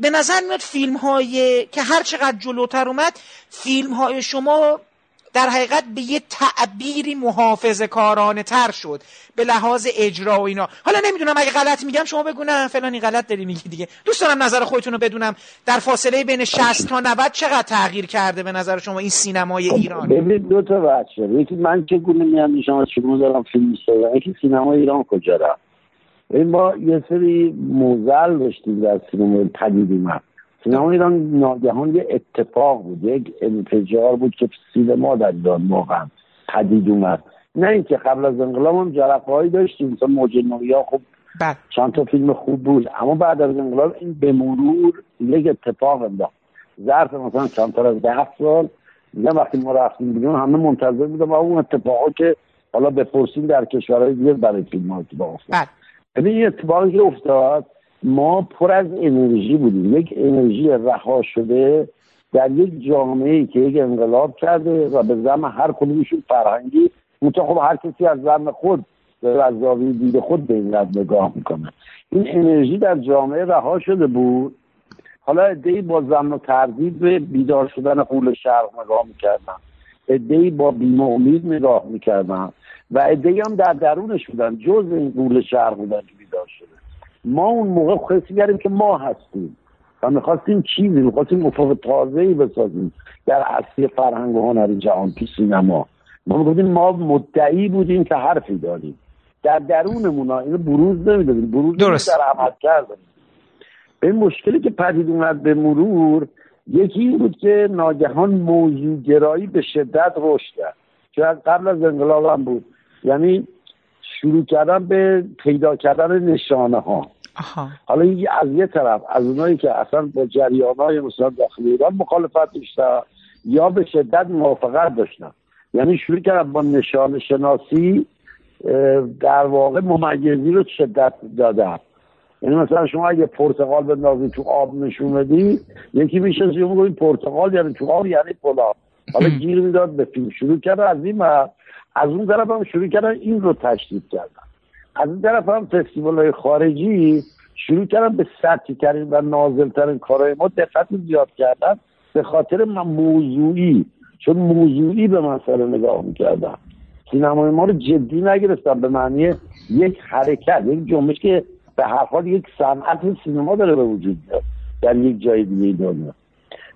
به نظر میاد فیلم های که هر چقدر جلوتر اومد فیلم های شما در حقیقت به یه تعبیری محافظ کارانه تر شد. به لحاظ اجرا و اینا. حالا نمی‌دونم اگه غلط میگم شما بگو نه فلانی غلط داری میگی دیگه. دوست دارم نظر خودتون رو بدونم. در فاصله بین 60 تا 90 چقدر تغییر کرده به نظر شما این سینمای خب، ایران؟ ببین دو تا بچه. یکی من که گونه میام شما شما دارم فیلم یکی سینما ایران کجا رفت؟ این ما یه سری موزل داشتیم در سینما پدید اومد سینما ایران ناگهان یه اتفاق بود یک انفجار بود که سینما در ایران واقعا پدید اومد نه اینکه قبل از انقلاب هم جرقه هایی داشتیم مثلا موج ها خوب بله. چند تا فیلم خوب بود اما بعد از انقلاب این به مرور یک اتفاق انداخت ظرف مثلا چند تا از ده سال نه وقتی ما رفتیم بیرون همه منتظر بودم و اون اتفاقا که حالا بپرسیم در کشورهای دیگه برای فیلم ها اتفاق افتاد بله. این اتفاقی که افتاد ما پر از انرژی بودیم. یک انرژی رها شده در یک جامعه که یک انقلاب کرده و به زم هر کدومشون فرهنگی منتها خب هر کسی از زم خود از زاویه دید خود به این نگاه می‌کنه. این انرژی در جامعه رها شده بود. حالا ادهی با زمن و تردید به بیدار شدن قول شرق نگاه می‌کردن ادهی با بیمه امید نگاه می‌کردن و ادهی هم در درونش بودن. جز این قول شرق بودن که بیدار شده. ما اون موقع خیلی کردیم که ما هستیم و می‌خواستیم چیزی می‌خواستیم افق تازه ای بسازیم در اصلی فرهنگ و هنر جهان تو سینما. ما می‌گفتیم ما مدعی بودیم که حرفی داریم. در درونمون اینو بروز نمی‌دادیم. بروز درست. در عمل کردیم این مشکلی که پدید اومد به مرور یکی این بود که ناگهان موضوع گرایی به شدت رشد کرد. که قبل از انقلاب هم بود. یعنی شروع کردن به پیدا کردن نشانه ها حالا این از یه طرف از اونایی که اصلا با جریان های مثلا داخل ایران مخالفت داشتن یا به شدت موافقت داشتن. یعنی شروع کردن با نشان شناسی در واقع ممیزی رو شدت دادن. یعنی مثلا شما اگه پرتقال بندازی تو آب نشون بدی یکی میشه این پرتقال یعنی تو آب یعنی فلان. حالا گیر می‌داد به فیلم. شروع کرده از این از اون طرف هم شروع کردن این رو تشدید کردن. از این طرف هم فستیوال های خارجی شروع کردن به سطحی ترین و نازل ترین کارهای ما دقت زیاد کردن. به خاطر موضوعی چون موضوعی به مسئله نگاه می‌کردن. سینمای ما رو جدی نگرفتن. به معنی یک حرکت یک جنبش که به هر حال یک صنعت سینما داره به وجود میاد در یک جای دیگه دنیا.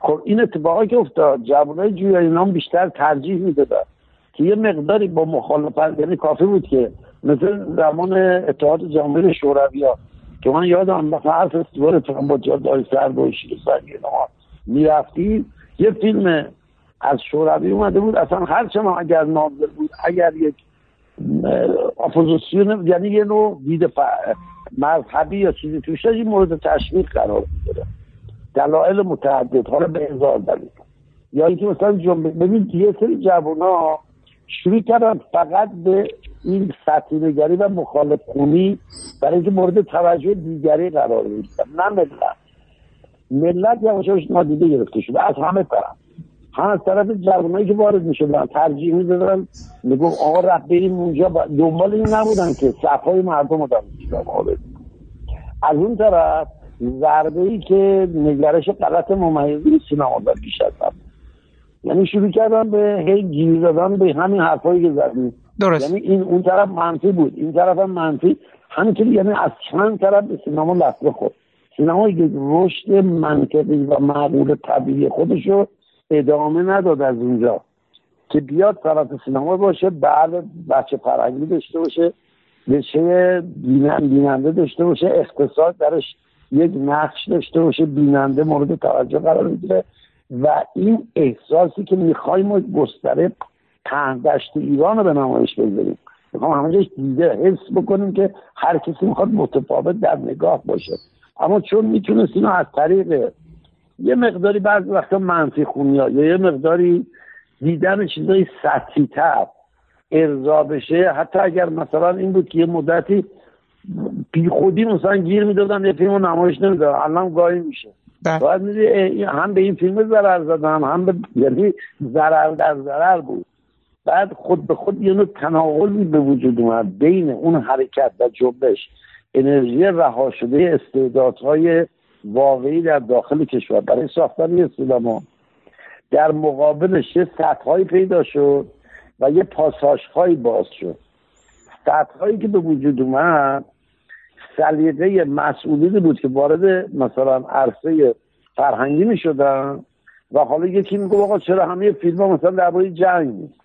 خب این اتفاقی که افتاد جوانای جویای نام بیشتر ترجیح می‌دادن. که یه مقداری با مخالفت یعنی کافی بود که مثل زمان اتحاد جامعه شوروی ها که من یادم مثلا هر فستیوال با جادای سرد و شیر ما می‌رفتی یه فیلم از شوروی اومده بود اصلا هر چه اگر نازل بود اگر یک اپوزیسیون یعنی یه نوع دید مذهبی یا چیزی توش این مورد تشویق قرار می‌گیره دلایل متعدد حالا به هزار دلیل. یا اینکه مثلا جنبه ببین یه سری جوونا شروع کردن فقط به این سطحی نگری و مخالف خونی برای اینکه مورد توجه دیگری قرار بگیرن نه ملت. ملت یواشاش نادیده گرفته شده. از همه طرف. هم از طرف جوانایی که وارد می‌شدن ترجیح می‌دادن. می‌گفت آقا رفت بریم اونجا. دنبال این نبودن که صفای مردم رو از اون طرف ضربه ای که نگرش غلط ممیزی سینما در بیش از یعنی شروع کردن به هی گیر دادن به همین حرفایی که زدیم درست. یعنی این اون طرف منفی بود. این طرف هم منفی. همینطوری یعنی از چند طرف به سینما لطمه خورد. سینما یک رشد منطقی و معقول طبیعی خودش رو ادامه نداد از اونجا. که بیاد طرف سینما باشه بعد بچه فرنگی داشته باشه بشه بیننده داشته باشه اقتصاد درش یک نقش داشته باشه بیننده مورد توجه قرار می‌گیره و این احساسی که می‌خوایم گستره تهدشت ایران رو به نمایش بذاریم می‌خوام همه جاش دیده حس بکنیم که هر کسی می‌خواد متفاوت در نگاه باشه اما چون می‌تونستیم از طریق یه مقداری بعضی وقتا منفی خونی یا یه مقداری دیدن چیزای سطحی تر ارضا بشه حتی اگر مثلا این بود که یه مدتی بی خودی مثلا گیر می‌دادن یه فیلم نمایش نمی‌دادن الان گاهی میشه. باید هم به این فیلم ضرر زدم هم به یعنی ضرر در ضرر بود. بعد خود به خود یه نوع تناقضی به وجود اومد بین اون حرکت و جنبش. انرژی رها شده استعدادهای واقعی در داخل کشور برای ساختن یه سینما. در مقابلش یه سطحهایی پیدا شد و یه پاساژهایی باز شد. سطحهایی که به وجود اومد سلیقه مسئولیتی بود که وارد مثلا عرصه فرهنگی می شدن و حالا یکی میگه آقا چرا همه فیلم ها مثلا درباره جنگ نیست؟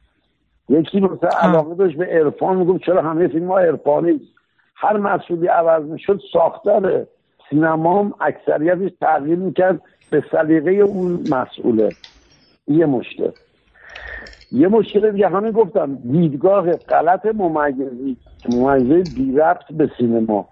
یکی مثلا علاقه داشت به عرفان میگم چرا همه فیلم ها عرفانی هر مسئولی عوض می‌شد ساختار سینما هم اکثریتش تغییر می‌کرد به سلیقه اون مسئوله. یه مشکل. یه مشکل دیگه همه گفتم دیدگاه غلط ممیزی ممیزی بی ربط به سینما.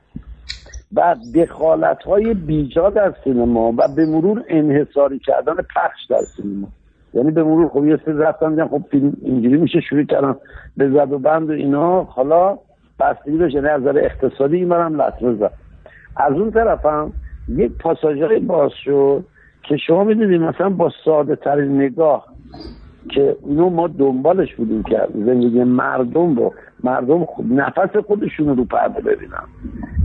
و دخالت های بیجا در سینما و به مرور انحصاری کردن پخش در سینما. یعنی به مرور خب یه سری رفتن خب فیلم اینجوری میشه شروع کردن. به زد و بند و اینا حالا بستگی داشت یعنی از نظر اقتصادی این برم لطمه زد. از اون طرفم یک پاساژهای باز شد که شما می‌دونید مثلا با ساده ترین نگاه که اینو ما دنبالش بودیم که زندگی مردم رو مردم خود نفس خودشون رو پرده ببینن.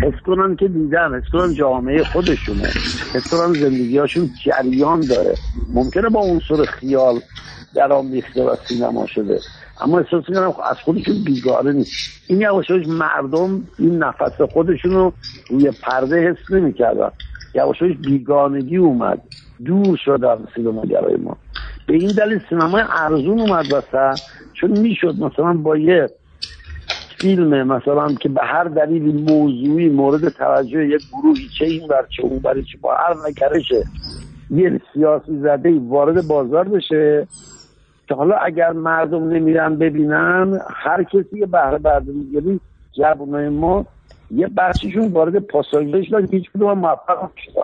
حس کنن که دیدن حس کنن جامعه خودشونه. حس کنن زندگیهاشون جریان داره. ممکنه با عنصر خیال در آمیخته و سینما شده. اما احساس می‌کنم از خودشون بیگاره نیست. این یواش مردم این نفس خودشون رو روی پرده حس نمی‌کردن. یواش بیگانگی اومد. دور شد از سینماگرای ما. به این دلیل سینمای ارزون اومد وسط چون می‌شد مثلا با یه فیلم مثلا که به هر دلیلی موضوعی مورد توجه یک گروهی چه این بر چه اون بر چه با هر نکرشه یه سیاسی زده وارد بازار بشه. که حالا اگر مردم نمیرن ببینن هر کسی یه بهره برداری یعنی جوانای ما یه بخشیشون وارد پاساژش شدن هیچ کدوم موفق شدن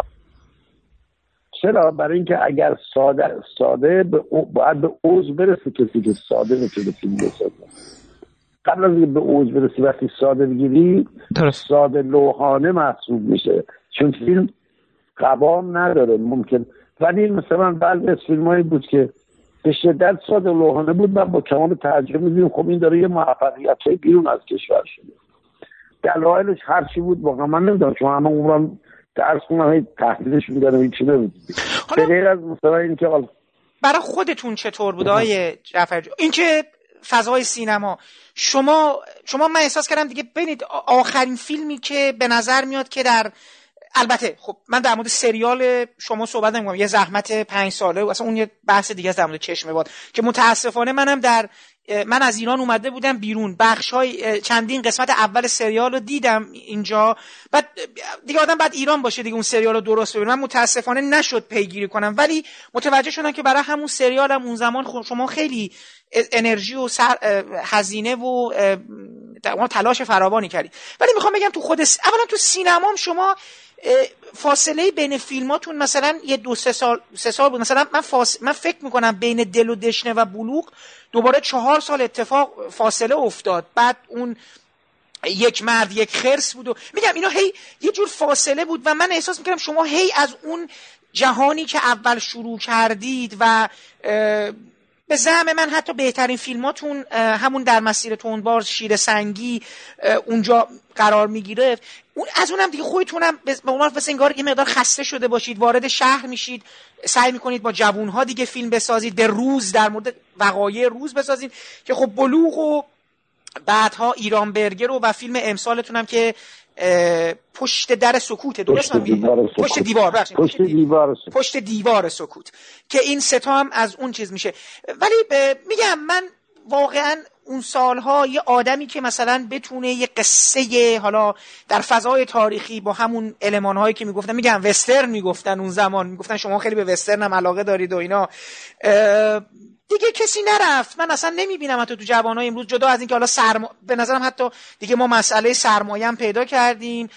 چرا؟ برای اینکه اگر ساده ساده باید به اوج برسه کسی که ساده می‌تونه فیلم بسازه. قبل از به اوج برسی وقتی ساده بگیری ساده لوحانه محسوب میشه. چون فیلم قوام نداره ممکن. ولی مثلا بعضی از فیلم بود که به شدت ساده لوحانه بود من با کمال تعجب میدیم. خب این داره یه موفقیت های بیرون از کشور شده. دلایلش هر چی بود واقعا من نمی‌دونم چون همه عمرم درس کنم تحلیلش میدارم این چی به غیر از مثلا اینکه برای خودتون چطور بود آقای جعفر این که فضای سینما شما شما من احساس کردم دیگه ببینید آخرین فیلمی که به نظر میاد که در البته خب من در مورد سریال شما صحبت نمی‌کنم یه زحمت پنج ساله اصلا اون یه بحث دیگه در مورد چشمه باد که متاسفانه منم در من از ایران اومده بودم بیرون. بخش های چندین قسمت اول سریال رو دیدم اینجا. بعد دیگه آدم بعد ایران باشه دیگه اون سریال رو درست ببینم من متاسفانه نشد پیگیری کنم. ولی متوجه شدم که برای همون سریال هم اون زمان شما خیلی انرژی و سر هزینه و تلاش فراوانی کردی. ولی می‌خوام بگم تو خود اولا تو سینمام شما فاصله بین فیلماتون مثلا یه دو سه سال سه سال بود. مثلا من من فکر می‌کنم بین دل و دشنه و بلوغ دوباره چهار سال اتفاق فاصله افتاد. بعد اون یک مرد یک خرس بود و میگم اینا هی یه جور فاصله بود و من احساس می‌کنم شما هی از اون جهانی که اول شروع کردید و به زعم من حتی بهترین فیلماتون همون در مسیر تونبار شیر سنگی اونجا قرار می‌گیره اون از اونم دیگه خودتونم به عنوان مثل انگار یه مقدار خسته شده باشید وارد شهر میشید سعی می‌کنید با جوونها دیگه فیلم بسازید به روز در مورد وقایع روز بسازید که خب بلوغ و بعدها ایران برگر و, و فیلم امسالتون هم که پشت در سکوت درست پشت دیوار سکوت. پشت دیوار پشت دیوار سکوت. پشت دیوار سکوت که این ستا هم از اون چیز میشه ولی میگم من واقعا اون سالها یه آدمی که مثلا بتونه یه قصه حالا در فضای تاریخی با همون هایی که می‌گفتن میگن وسترن می‌گفتن اون زمان می‌گفتن شما خیلی به وسترن هم علاقه دارید و اینا. دیگه کسی نرفت. من اصلا نمی‌بینم حتی تو جوانای امروز جدا از اینکه حالا سرما به نظرم حتی دیگه ما مسئله سرمایه هم پیدا کردیم.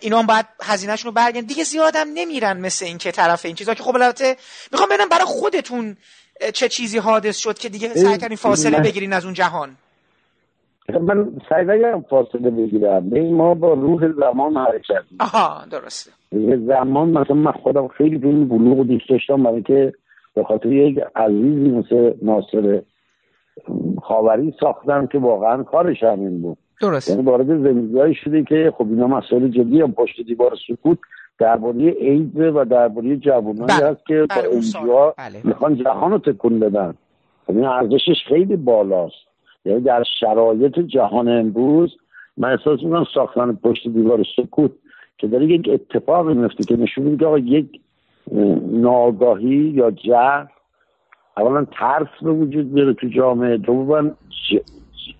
اینا هم باید هزینهشون رو برگن دیگه زیادم نمیرن مثل این که طرف این چیزا که خب البته می‌خوام ببینم برای خودتون چه چیزی حادث شد که دیگه سعی کردین فاصله بگیرین از اون جهان؟ من سعی نگرم فاصله بگیرم. به ما با روح زمان حرکت آها درسته. زمان مثلا من خودم خیلی به این بلوغ دوست داشتم برای که به خاطر یک عزیزی مثل ناصر خاوری ساختم که واقعا کارش همین بود. درست یعنی وارد زندگی شده که خب اینا مسائل جدی هم پشت دیوار سکوت درباره ایدز و درباره جوانایی بله. هست که با بله، سال. اینجا بله. می‌خوان جهان رو تکون بدن این ارزشش خیلی بالاست یعنی در شرایط جهان امروز من احساس می‌کنم ساختن پشت دیوار سکوت که داره یک اتفاقی میفته که نشون میده که آقا یک اه، ناآگاهی یا جهل اولا ترس به وجود میاره تو جامعه دوما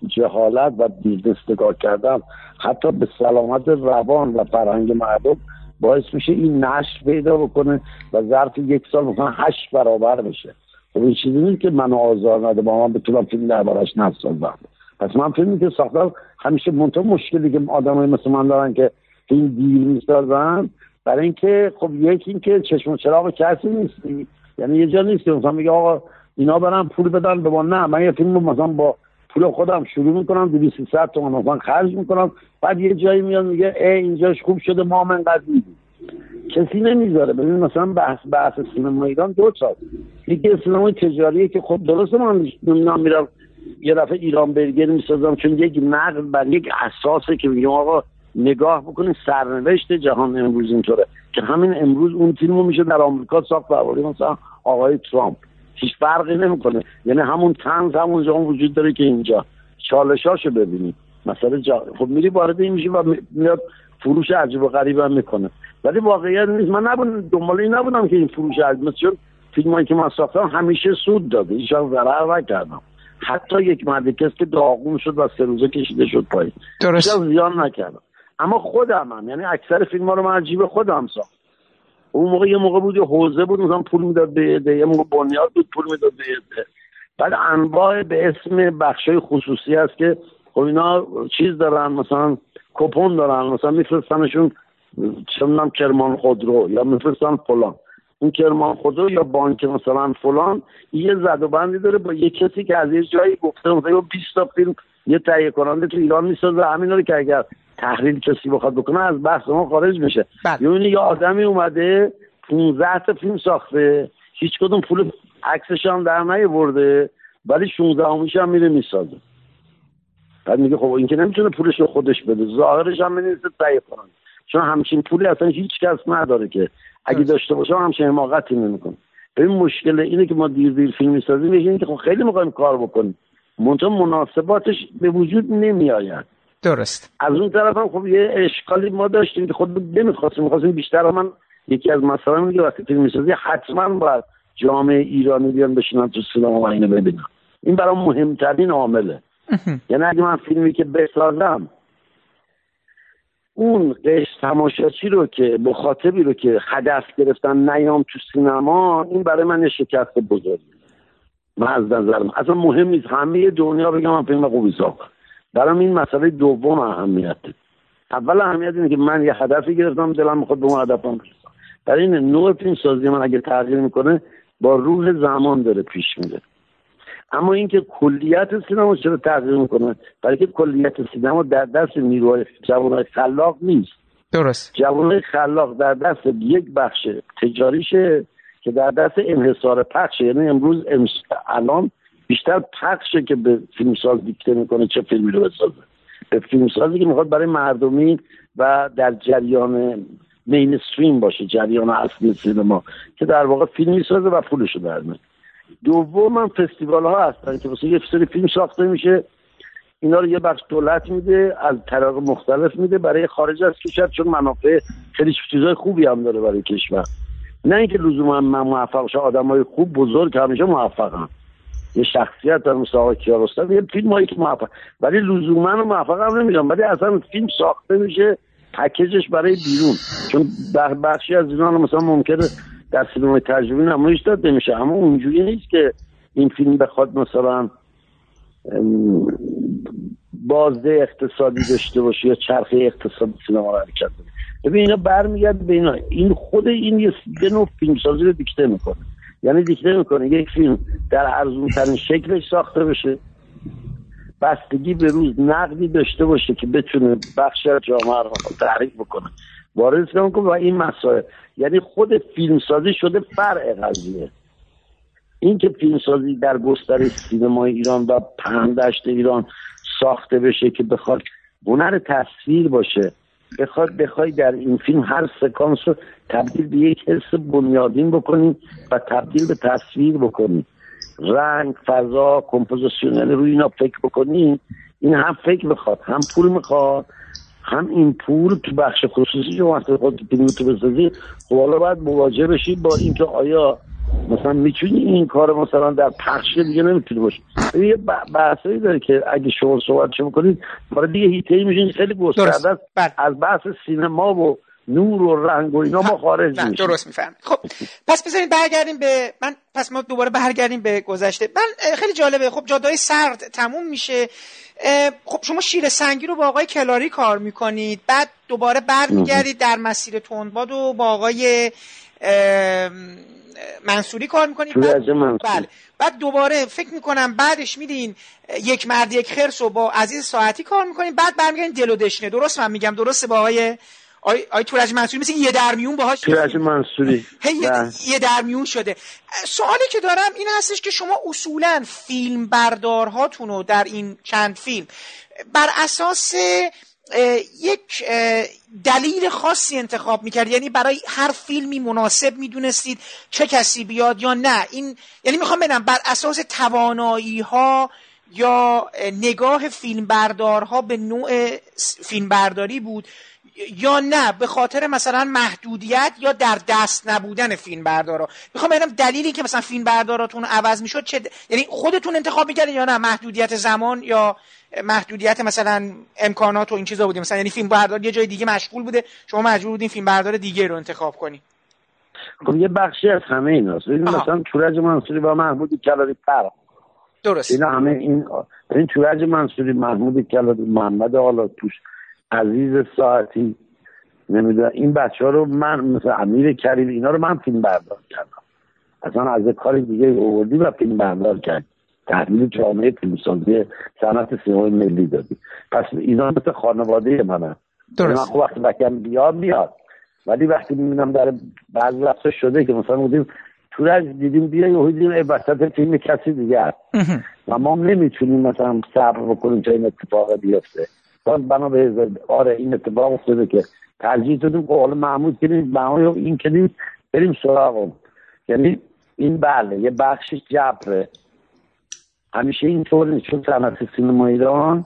جهالت و business نگاه کردن حتی به سلامت روان و فرهنگ مردم باعث میشه این نشر پیدا بکنه و ظرف یک سال مثلا هشت برابر بشه. خب این چیزی نیست که منو آزار نده با من بتونم فیلم دربارش نسازم پس من فیلمی که ساختم همیشه منتها مشکلی که آدمای مثل من دارن که فیلم دیر می‌سازن برای اینکه خب یکی اینکه چشم و چراغ کسی نیستی. یعنی یه جا نیست که مثلا میگه آقا اینا برن پول بدن به ما نه. من یه فیلم مثلا با پول خودم شروع می‌کنم 200 300 تومن مثلا خرج می‌کنم. بعد یه جایی میاد میگه ای اینجاش خوب شده ما هم انقدر میدیم. کسی نمی‌ذاره. ببین مثلا بحث بحث سینما ایران دو تا. یکی سینمای تجاریه که خب درسته من نمی‌دونم میرم یه دفعه ایران برگر می‌سازم چون یک نقل بر یک اساسه که میگم آقا نگاه بکنید سرنوشت جهان امروز اینطوره. که همین امروز اون فیلمو میشه در آمریکا ساخت درباره مثلا آقای ترامپ. هیچ فرقی نمی‌کنه. یعنی همون تنز همونجا هم وجود داره که اینجا. چالشاشو ببینید مثلا جا... خب میری وارد این میشی و می- میاد فروش عجیب و غریب هم می‌کنه. ولی واقعیت نیست. من نبودم دنبال این نبودم که این فروش عجیب چون فیلم که من ساختم همیشه سود داده. وقت ضرر نکردم. حتی یک مرد کس که داغون شد و سه روزه کشیده شد پایین. درست. زیان نکردم. اما خودم هم یعنی اکثر فیلم ها رو من جیب خودم ساخت اون موقع یه موقع بود یه حوزه بود مثلا پول می‌داد به عده یه موقع بنیاد بود پول می‌داد به عده بعد انواع به اسم بخشای خصوصی هست که خب اینا چیز دارن مثلا کپون دارن مثلا میفرستنشون چه می‌دونم کرمان خودرو یا میفرستن فلان. اون کرمان خودرو یا بانک مثلا فلان یه زد و بندی داره با یه کسی که از یه جایی گفته مثلا 20 تا فیلم یه تهیه کننده تو ایران می‌سازه همین رو که اگر تحلیل کسی بخواد بکنه از بحث ما خارج میشه. یعنی یه آدمی اومده 15 تا فیلم ساخته هیچ کدوم پول عکسش هم در نیاورده ولی 16 همیش هم میره می‌سازه. بعد میگه خب این که نمی‌تونه پولش رو خودش بده ظاهرش هم مینیسته تهیه کنن چون همچین پولی اصلا هیچ کس نداره که. اگه. داشته باشه همچین حماقتی نمی‌کنه. ببین مشکل اینه که ما دیر دیر فیلم می‌سازیم اینه که خب خیلی می‌خوایم کار بکنیم. منتها مناسباتش به وجود نمیآید. درست. از اون طرف هم خب یه اشکالی ما داشتیم که خود نمی‌خواستیم می‌خواستیم بیشتر من یکی از مسائل میگه وقتی فیلم می‌سازی حتما باید جامعه ایرانی بیان بشینن تو سینما و اینو ببینن. این برام مهمترین عامله. یعنی اگه من فیلمی که بسازم اون قش تماشاچی رو که مخاطبی رو که هدف گرفتن نیام تو سینما این برای من شکست بزرگی. من از نظرم اصلا مهم نیست. همه دنیا بگم من فیلم خوبی ساختم. برام این مسئله دوم اهمیت اول اهمیت اینه که من یه هدفی گرفتم دلم می‌خواد به اون هدفم برسم. برای این نوع فیلم سازی من اگه تغییر می‌کنه با روح زمان داره پیش میره. اما اینکه کلیت سینما چرا تغییر می‌کنه؟ برای که کلیت سینما در دست نیروهای جوانهای خلاق نیست. درست. جوانهای خلاق در دست یک بخش تجاریشه که در دست انحصار پخشه. یعنی امروز امس... الان بیشتر پخشه که به فیلمساز دیکته می‌کنه چه فیلمی رو بسازه. به فیلمسازی که می‌خواد برای مردمی و در جریان مینستریم باشه جریان اصلی سینما که در واقع فیلم می‌سازه و پولش رو در میاره دوم هم فستیوال ها هستن که مثلا یه سری فیلم ساخته میشه. اینا رو یه بخش دولت میده از طریق مختلف میده برای خارج از کشور چون منافع خیلی چیزای خوبی هم داره برای کشور. نه اینکه لزوما من موفق شه آدمای خوب بزرگ همیشه موفقن. یه شخصیت در مثل آقای کیارستمی یه فیلم هایی که موفق ولی لزوما موفق هم نمیگم ولی اصلا فیلم ساخته میشه پکیجش برای بیرون. چون بخشی از اینا مثلا ممکنه در سینمای تجربی نمایش داده میشه اما اونجوری نیست که این فیلم بخواد مثلا بازده اقتصادی داشته باشه یا چرخه اقتصادی سینما رو حرکت ببین اینا برمیگرد به اینا. این خود این یه نوع فیلمسازی رو دیکته می‌کنه. یعنی دیکته می‌کنه یک فیلم در ارزون ترین شکلش ساخته بشه. بستگی به روز نقدی داشته باشه که بتونه بخش جامعه رو تحریک بکنه. وارد کنه و این مسائل. یعنی خود فیلمسازی شده فرع قضیه. این که فیلمسازی در گستر سینما ایران و پهندشت ایران ساخته بشه که بخواد هنر تصویر باشه. بخواد بخوای در این فیلم هر سکانس رو تبدیل به یک حس بنیادین بکنیم و تبدیل به تصویر بکنیم رنگ فضا composition یعنی روی اینا فکر بکنیم این هم فکر می‌خواد هم پول می‌خواد هم این پول تو بخش خصوصی شما وقتی خود تو بسازی خب حالا باید مواجه بشید با اینکه آیا مثلا می‌تونی این کار مثلا در پخش دیگه نمی‌تونی باشه. یه بحثایی داره که اگه شما صحبت شما کنید وارد دیگه هیته میشین خیلی گسترده بله. از بحث سینما و نور و رنگ و اینا ما خارج میشیم درست میفهم خب پس بذارید برگردیم به من پس ما دوباره برگردیم به گذشته. من خیلی جالبه. خب جادای سرد تموم میشه. خب شما شیر سنگی رو با آقای کلاری کار می‌کنید. بعد دوباره برمیگردید در مسیر تندباد و با آقای منصوری کار می‌کنید بعد, بله. بعد دوباره فکر می‌کنم بعدش میدین یک مرد یک خرس رو با عزیز ساعتی کار می‌کنید بعد برمیگردین دل و دشنه. درست من میگم؟ درسته با آقای آی, آی تورج منصوری مثل یه درمیون باهاش تورج منصوری. یه, بله. یه درمیون شده. سوالی که دارم این هستش که شما اصولا فیلم بردارهاتون رو در این چند فیلم بر اساس یک دلیل خاصی انتخاب می‌کرد. یعنی برای هر فیلمی مناسب می‌دونستید چه کسی بیاد یا نه. این یعنی می‌خوام بگم بر اساس توانایی ها یا نگاه فیلمبردارها به نوع فیلمبرداری بود. یا نه به خاطر مثلا محدودیت یا در دست نبودن فیلم بردارا. می‌خوام ببینم دلیلی که مثلا فیلم برداراتون عوض می‌شد چه یعنی خودتون انتخاب می‌کردین یا نه؟ محدودیت زمان یا محدودیت مثلا امکانات و این چیزا بوده مثلا یعنی فیلم بردار یه جای دیگه مشغول بوده شما مجبور بودین فیلم بردار دیگه رو انتخاب کنی خب یه بخشی از همه ایناست. ببین مثلا تورج منصوری با محمود کلاری فرق درست. اینا همه این این تورج منصوری محمود کلاری محمد توش عزیز ساعتی. نمی‌دونم. این بچه ها رو من مثل امیر کریم اینا رو من فیلم بردار کردم. اصلا از کار دیگه اووردی و فیلم بردار کرد تحلیل جامعه فیلمسازی صنعت سینمای ملی دادی پس اینا مثل خانواده منه درست من خب وقتی بکم بیاد میاد ولی وقتی می‌بینم در بعض وقتا شده که مثلا بودیم تو دیدیم بیا یه دیدیم وسط فیلم کسی دیگه هست. و ما نمی‌تونیم مثلا صبر بکنیم تا این اتفاق بیفته. بنا به آره این اتفاق افتاده که ترجیح دادیم. که حالا محمود کنیم این کنیم بریم سراغم یعنی این بله یه بخشش جبره. همیشه اینطور نیست چون صنعت سینما ایران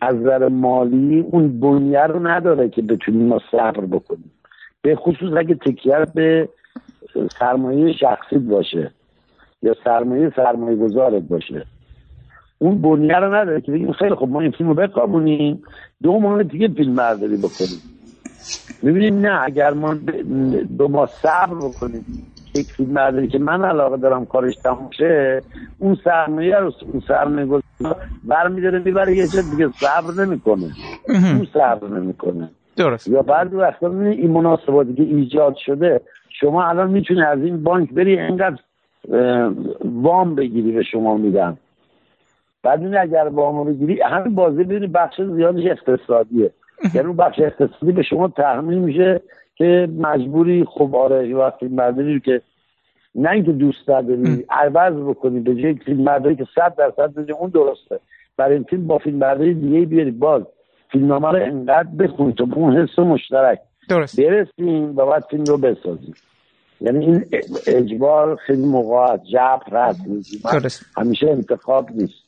از نظر مالی اون بنیه رو نداره که بتونیم ما صبر بکنیم. به خصوص اگه تکیه به سرمایه شخصی باشه یا سرمایه سرمایه گذارت باشه. اون بنیه رو نداره که بگیم خیلی خب ما این فیلم رو بکابونیم دو ماه دیگه فیلم برداری بکنیم. می‌بینیم نه اگر ما دو ماه صبر بکنیم یک فیلم برداری که من علاقه دارم کارش تموم شه اون سرمایه رو اون سرمایه برمیداره می‌بره یه چه دیگه صبر نمی‌کنه. اون صبر نمی‌کنه. درست. یا بعد وقتا این مناسباتی که ایجاد شده شما الان می‌تونی از این بانک بری اینقدر وام بگیری به شما میدن. بعد این اگر وام رو بگیری همین بازی ببینی بخش زیادش اقتصادیه. یعنی اون بخش اقتصادی به شما تحمیل میشه که مجبوری خب آره وقتی مردمی که نه اینکه دوست نداری عوض بکنی به جای فیلم برداری که صد درصد بده اون درسته. برای این فیلم با فیلم برداری دیگه بیاری. باز فیلمنامه رو انقدر بخونی تا اون حس مشترک درست. برسیم و بعد فیلم رو بسازیم. یعنی این اجبار خیلی موقع جبر رد همیشه انتخاب نیست.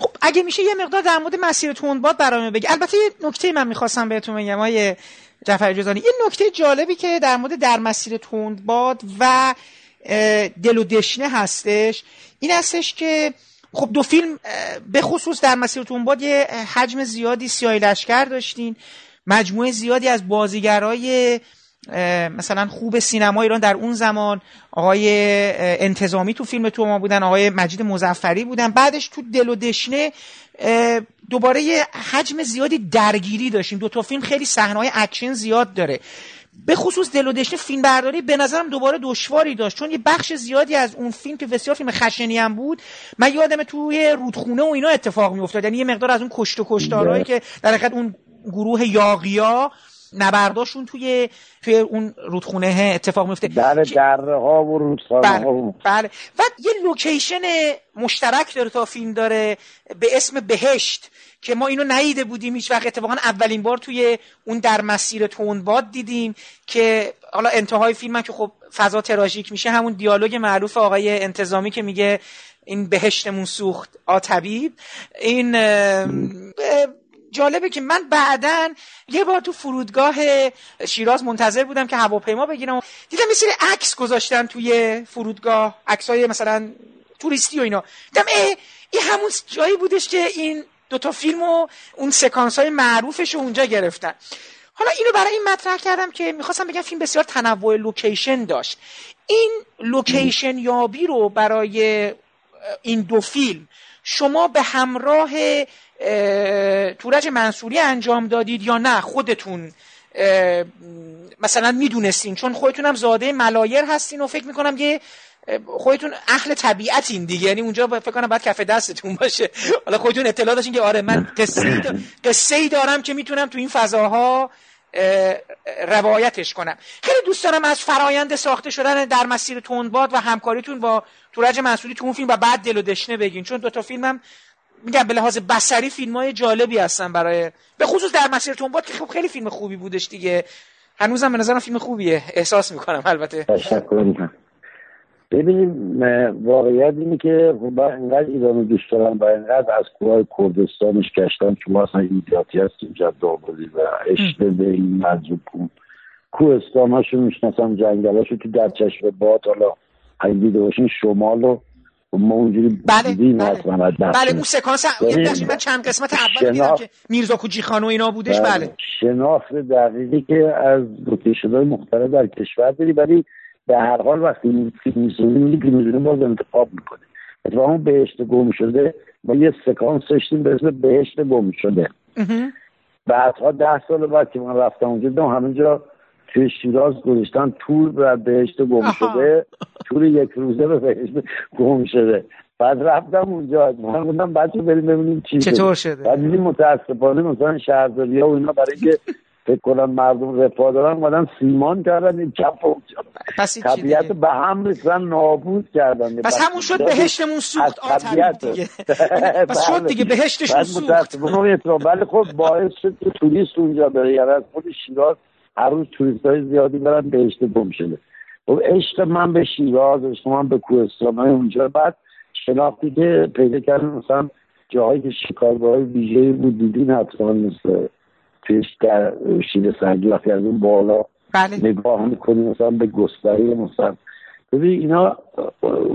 خب اگه میشه یه مقدار در مورد مسیر تندباد برام بگی. البته یه نکته من می‌خواستم بهتون بگم های جعفر جزانی یه نکته جالبی که در مورد در مسیر تندباد و دل و دشنه هستش این هستش که خب دو فیلم به خصوص در مسیر تندباد یه حجم زیادی سیاهی لشکر داشتین. مجموعه زیادی از بازیگرای مثلا خوب سینما ایران در اون زمان آقای انتظامی تو فیلم تو ما بودن آقای مجید مزفری بودن. بعدش تو دل و دشنه دوباره یه حجم زیادی درگیری داشتیم. دو تا فیلم خیلی صحنه‌های اکشن زیاد داره. به خصوص دل و دشنه فیلم برداری به نظرم دوباره دشواری داشت. چون یه بخش زیادی از اون فیلم که بسیار فیلم خشنی هم بود من یادم توی رودخونه و اینا اتفاق میافتاد. یعنی یه مقدار از اون کشت و کشتارهایی که در حقیقت اون گروه یاغیا نبرداشون توی توی اون رودخونه اتفاق میفته. در دره ها و رودخانه بله, ها بله. و یه لوکیشن مشترک داره تا فیلم داره به اسم بهشت که ما اینو ندیده بودیم هیچ وقت. اتفاقا اولین بار توی اون در مسیر تونباد دیدیم که حالا انتهای فیلم که خب فضا تراژیک میشه همون دیالوگ معروف آقای انتظامی که میگه این بهشتمون سوخت آتبیب این جالبه که من بعدا یه بار تو فرودگاه شیراز منتظر بودم که هواپیما بگیرم. دیدم یه سری عکس گذاشتن توی فرودگاه عکسای مثلا توریستی و اینا. دیدم ای این همون جایی بودش که این دوتا فیلم و اون سکانس های معروفش رو اونجا گرفتن. حالا اینو برای این مطرح کردم که می‌خواستم بگم فیلم بسیار تنوع لوکیشن داشت. این لوکیشن یابی رو برای این دو فیلم شما به همراه تورج منصوری انجام دادید یا نه خودتون؟ مثلا می‌دونستین چون خودتون هم زاده ملایر هستین و فکر می‌کنم یه خودتون اهل طبیعتین دیگه. یعنی اونجا فکر کنم باید کف دستتون باشه. حالا خودتون اطلاع داشتین که آره من قصه قصه ای دارم که می‌تونم تو این فضاها روایتش کنم. خیلی دوست دارم از فرایند ساخته شدن در مسیر تندباد و همکاریتون با تورج منصوری تو اون فیلم و بعد دل و دشنه بگین. چون دوتا فیلمم میگم به لحاظ بسری فیلم های جالبی هستن برای به خصوص در مسیر تونباد که خب خیلی فیلم خوبی بودش دیگه. هنوزم به نظرم فیلم خوبیه. احساس می‌کنم البته. تشکر ببینیم واقعیت اینه که خب انقدر ایران دوست دارم و انقدر از کوهای کردستانش گشتم که ما اصلا ایدیاتی هستیم جد آبادی و عشق به این مجذوب کوهستان هاشو می‌شناسم جنگل هاشو تو در چشم باد حالا اگه دیده باشین شمال رو ما اونجوری بله بله, بله اون سکانس من چند قسمت اول دیدم که میرزا کوچی خان و اینا بودش بله, بله. شناخت دقیقی که از لوکیشن های مختلف در کشور داری ولی به هر حال وقتی فیلم می‌سازی میگی که میزونی باز انتخاب می‌کنه اتفاقا بهشت گم شده ما یه سکانس داشتیم به اسم بهشت گم شده. بعدها ده سال بعد که من رفتم اونجا دیدم همینجا توی شیراز گذاشتن تور و بهشت گم شده. تور یک روزه به بهشت گم شده. بعد رفتم اونجا. من بودم بچه بریم ببینیم چی چطور شده؟ بعد دیدیم متاسفانه مثلا شهرداری ها و اینا برای اینکه فکر کنم مردم رفاه دارن اومدن سیمان کردن این چپ و طبیعت به هم ریختن نابود کردن. پس همون شد بهشتمون سوخت طبیعت. دیگه. (laughs) پس شد دیگه بهشتشون سوخت. ولی خب باعث شد که توریست اونجا بره. یعنی از خود شیراز هر روز توریست های زیادی برن بهشت گم شده. خب عشق من به شیراز عشق من به کوهستان های اونجا. بعد شناختی که پیدا کردم مثلا جاهایی که شکارگاه های ویژه بود دیدین حتما مثل پیش در شیر سنگی وقتی از اون بالا بله. نگاه می‌کنی مثلا به گستری مثلا. ببین اینا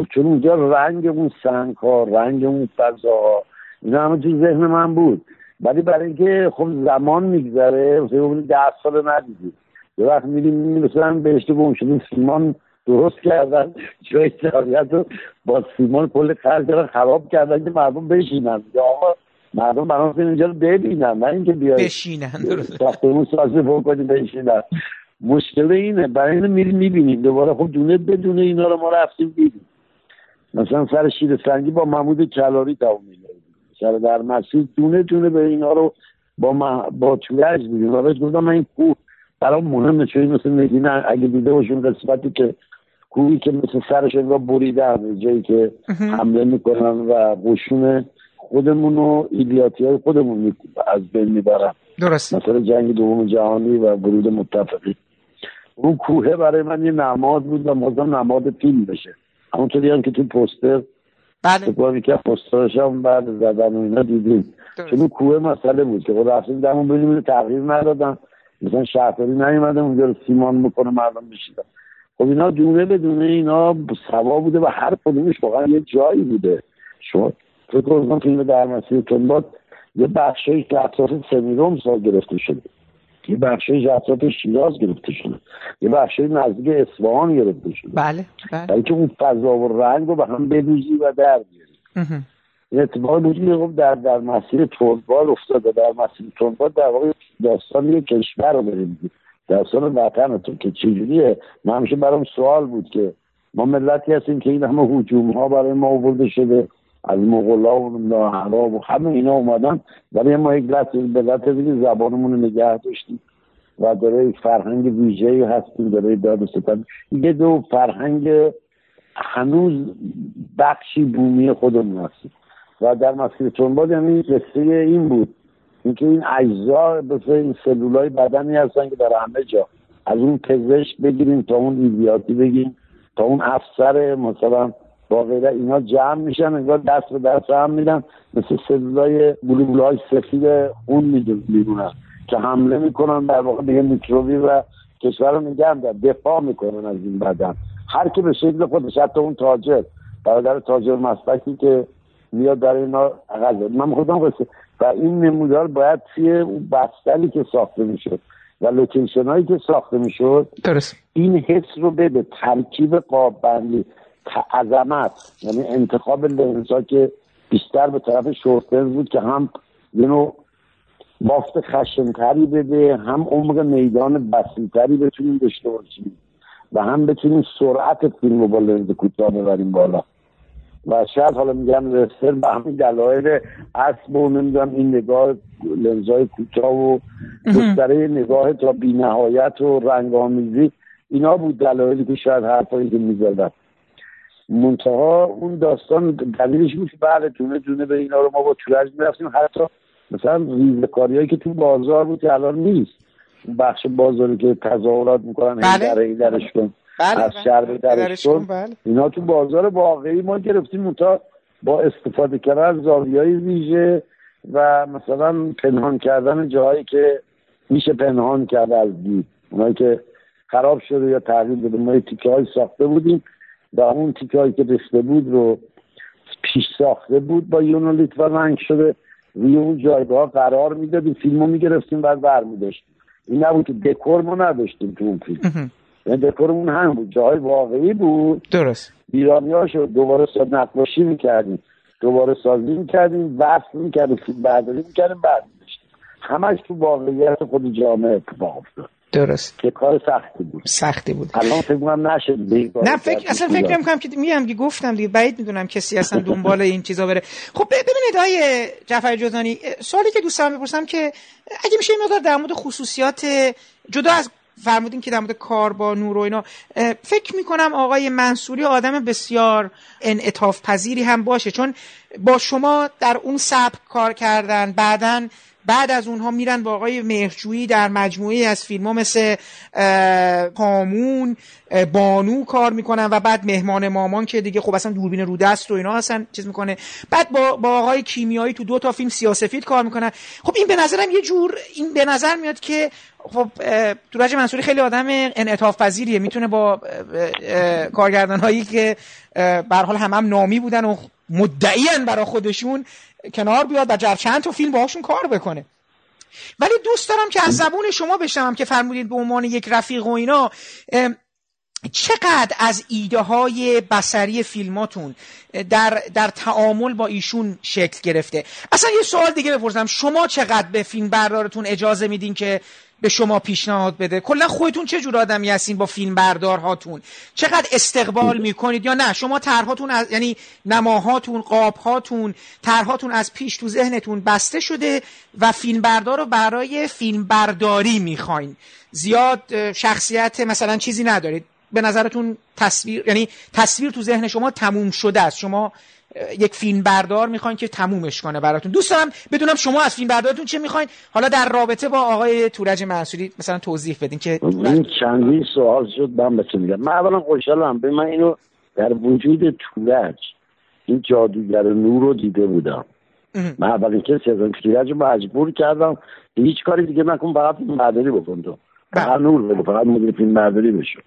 چون اونجا رنگ اون سنگ ها رنگ اون فضا اینا همه تو ذهن من بود. ولی برای اینکه خب زمان میگذره مثلا ده سال ندیدی. یه وقت میریم مثلا بهشت گم شدیم سیمان درست کردن جای طبیعت رو با سیمان کل خرج خراب کردن که مردم بشینن. یا آقا مردم برام اینجا رو ببینن نه اینکه بیاید. بشینن درست. ساختمون سازی بکنیم بشینن. مشکل اینه برای اینو میریم می‌بینیم. دوباره خب دونه بدونه اینا رو ما رفتیم دیدیم. مثلا سر شیر سنگی با محمود کلاری تموم سر در مسیر دونه دونه به اینا رو با ما با تویج دیدیم و بهش گفتم من این کوه برام مهمه چون مثل نگینه اگه دیده باشون قسمتی که کوهی که مثل سرش رو بریدن جایی که حمله می‌کنن و قشون خودمون و ایدیاتی های خودمون از بین می‌برن. درست مثلا جنگ دوم جهانی و ورود متفقی. اون کوه برای من یه نماد بود و مازم نماد فیلم بشه. همونطوری هم که تو پوستر بله. باری که پوسترش هم بعد زدن و اینا دیدیم. چون کوه مسئله بود که خب رفتیم دمون ببینیم تغییر ندادن. مثلا شهرداری نیومده اونجا رو سیمان می‌کنه مردم بشیدن خب اینا دونه به دونه اینا سوا بوده و هر کدومش واقعا یه جایی بوده. شما فکر کنم فیلم در مسیر تنباد یه بخشی که اطراف سمیروم سال گرفته شده. یه بخشی اطراف شیراز گرفته شده یه بخشی نزدیک اصفهان گرفته شده بله بله. که اون فضا و رنگ رو به هم بدوزی و در بیاری. این اتفاق بود خب در در مسیر تنبال افتاده. در مسیر تنبال در واقع داستان یه کشور رو بریم داستان وطن تو که چجوریه؟ من همیشه برام سوال بود که ما ملتی هستیم که این همه حجوم ها برای ما آورده شده. از مغلا و عرب و همه اینا اومدن. ولی ما یک لحظه به لحظه زبانمون رو نگه داشتیم. و داره یک فرهنگ ویژه هستیم داره داد ستن یه دو فرهنگ هنوز بخشی بومی خودمون هستیم. و در مسیر تنباد یعنی قصه این بود. اینکه این اجزا مثل این سلولای بدنی هستن که در همه جا. از اون پزشک بگیریم تا اون ایدیاتی بگیم تا اون افسر مثلا غیره اینا جمع میشن انگار دست به دست هم میدن مثل سلولای های سفید خون می‌دونن که حمله می‌کنن در واقع به میکروبی و کشور رو نگه دفاع می‌کنن از این بدن. هر که به شکل خودش حتی اون تاجر برادر تاجر مسلکی که میاد در اینا من خودم قصه و این نمودار باید توی بستری که ساخته می‌شد و لوکیشن هایی که ساخته می‌شد درست. این حس رو بده ترکیب قاب بندی. عظمت یعنی انتخاب لنزا که بیشتر به طرف شورتر بود که هم یه نوع بافت خشمتری بده هم عمق میدان وسیعتری بتونیم داشته باشیم و هم بتونیم سرعت فیلم رو با لنز کوتاه ببریم بالا. و شاید حالا میگم رسر به همین دلایل اسب و نمی‌دونم این نگاه لنزای کوتاه و گستره نگاه تا بینهایت و رنگ آمیزی اینا بود دلایلی که شاید حرفایی که می‌زدن. منتها اون داستان دلیلش بود که بله دونه دونه به اینا رو ما با تورج می‌رفتیم. حتی مثلا ریزکاری هایی که تو بازار بود که الان نیست. بخش بازاری که تظاهرات می‌کنن بله. این درش کن. بله از بله. شهر درش کن بله. اینا تو بازار واقعی ما گرفتیم. منتها با استفاده کردن از زاویه ویژه و مثلا پنهان کردن جاهایی که میشه پنهان کرد از دید. اونایی که خراب شده یا تغییر داده ما تیکه های ساخته بودیم. و اون تیکه هایی که رسته بود رو پیش ساخته بود با یونولیت و رنگ شده. روی اون جایگاه قرار می‌دادیم فیلم رو می‌گرفتیم بعد برمیداشتیم. این نبود که دکور ما نداشتیم تو اون فیلم. یعنی دکورمون هم بود. جای واقعی بود. درست. ایرانی هاشو دوباره ساد نقاشی می‌کردیم. دوباره سازی می‌کردیم. وصل می‌کردیم. فیلم برداری می‌کردیم. بعد همش تو واقعیت خود جامعه اتفاق افتاد. درست. که کار سختی بود. سختی بود. الان فکر کنم نشد نه فکر اصلا فکر نمی‌کنم که میگم که گفتم دیگه بعید می‌دونم کسی اصلا دنبال این چیزا بره. خب ببینید آیه جعفر جوزانی سوالی که دوست دارم بپرسم که اگه میشه مقدار در مورد خصوصیات جدا از فرمودین که در مورد کار با نور و اینا فکر می‌کنم آقای منصوری آدم بسیار انعطاف پذیری هم باشه. چون با شما در اون سبک کار کردن بعدا بعد از اونها میرن با آقای مهرجویی در مجموعه از فیلم ها مثل هامون بانو کار می‌کنن و بعد مهمان مامان که دیگه خب اصلا دوربین رو دست و اینا اصلا چیز می‌کنه. بعد با, با آقای کیمیایی تو دو تا فیلم سیاسفید کار می‌کنن. خب این به نظرم یه جور این به نظر میاد که خب تورج منصوری خیلی آدم انعطاف پذیریه. می‌تونه با کارگردان هایی که به حال هم هم نامی بودن و مدعیان برای خودشون کنار بیاد و چند تا فیلم باهاشون کار بکنه. ولی دوست دارم که از زبون شما بشنوم که فرمودید به عنوان یک رفیق و اینا چقدر از ایده های بسری فیلماتون در, در تعامل با ایشون شکل گرفته؟ اصلا یه سوال دیگه بپرسم. شما چقدر به فیلم بردارتون اجازه میدین که به شما پیشنهاد بده. کلا خودتون چه جور آدمی هستین با فیلم بردارهاتون چقدر استقبال می‌کنید یا نه؟ شما طرحاتون از یعنی نماهاتون قابهاتون طرحاتون از پیش تو ذهنتون بسته شده و فیلم بردار رو برای فیلم برداری می‌خواین. زیاد شخصیت مثلا چیزی ندارید. به نظرتون تصویر یعنی تصویر تو ذهن شما تموم شده است. شما یک فیلم بردار می‌خواین که تمومش کنه براتون. دوست دارم بدونم شما از فیلم بردارتون چه می‌خواین. حالا در رابطه با آقای تورج منصوری مثلا توضیح بدین که این چندین سوال شد من بچه میگم. من اولا خوشحالم. به من اینو در وجود تورج این جادوگر نور رو دیده بودم. من اولین کسی از تورج رو مجبور کردم. هیچ کاری دیگه نکن فقط برداری بکن تو. فقط نور بده فقط مدیر فیلم برداری بشه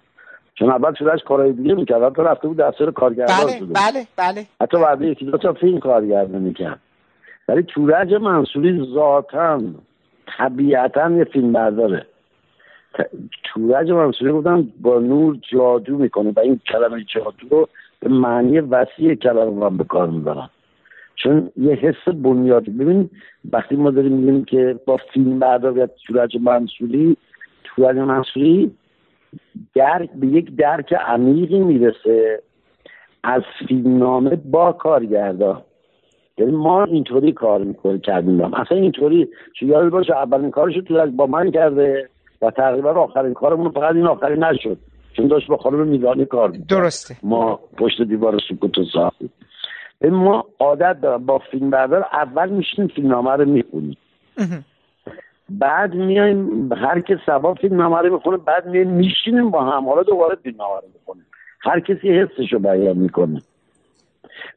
چون اول شدهش کارهای دیگه می‌کرد حتی رفته بود دفتر کارگردان بله بله بله. حتی بعد یکی دو تا فیلم کارگردان می‌کرد. ولی تورج منصوری ذاتا طبیعتا یه فیلم برداره تورج منصوری گفتم با نور جادو می‌کنه و این کلمه جادو رو به معنی وسیع کلمه من به کار می‌برم چون یه حس بنیادی ببین وقتی ما داریم میگیم که با فیلم بردار یا تورج منصوری ولی منصوری درک به یک درک عمیقی می‌رسه. از فیلمنامه با کارگردا. یعنی ما اینطوری کار می‌کنیم کردیم. اصلا اینطوری چه یاد باشه اولین کارش تو با من کرده و تقریبا آخرین کارمون فقط این آخرین نشد. چون داشت با خانم میزانی کار می‌کرد. درسته. ما پشت دیوار سکوت و ساختیم ما عادت دارم با فیلم بردار اول میشیم فیلمنامه رو می‌خونیم. بعد میایم هر که سبا فیلم رو می‌خونه بعد میایم میشینیم با هم. حالا دوباره فیلم رو می‌خونیم. هر کسی حسش رو بیان می‌کنه.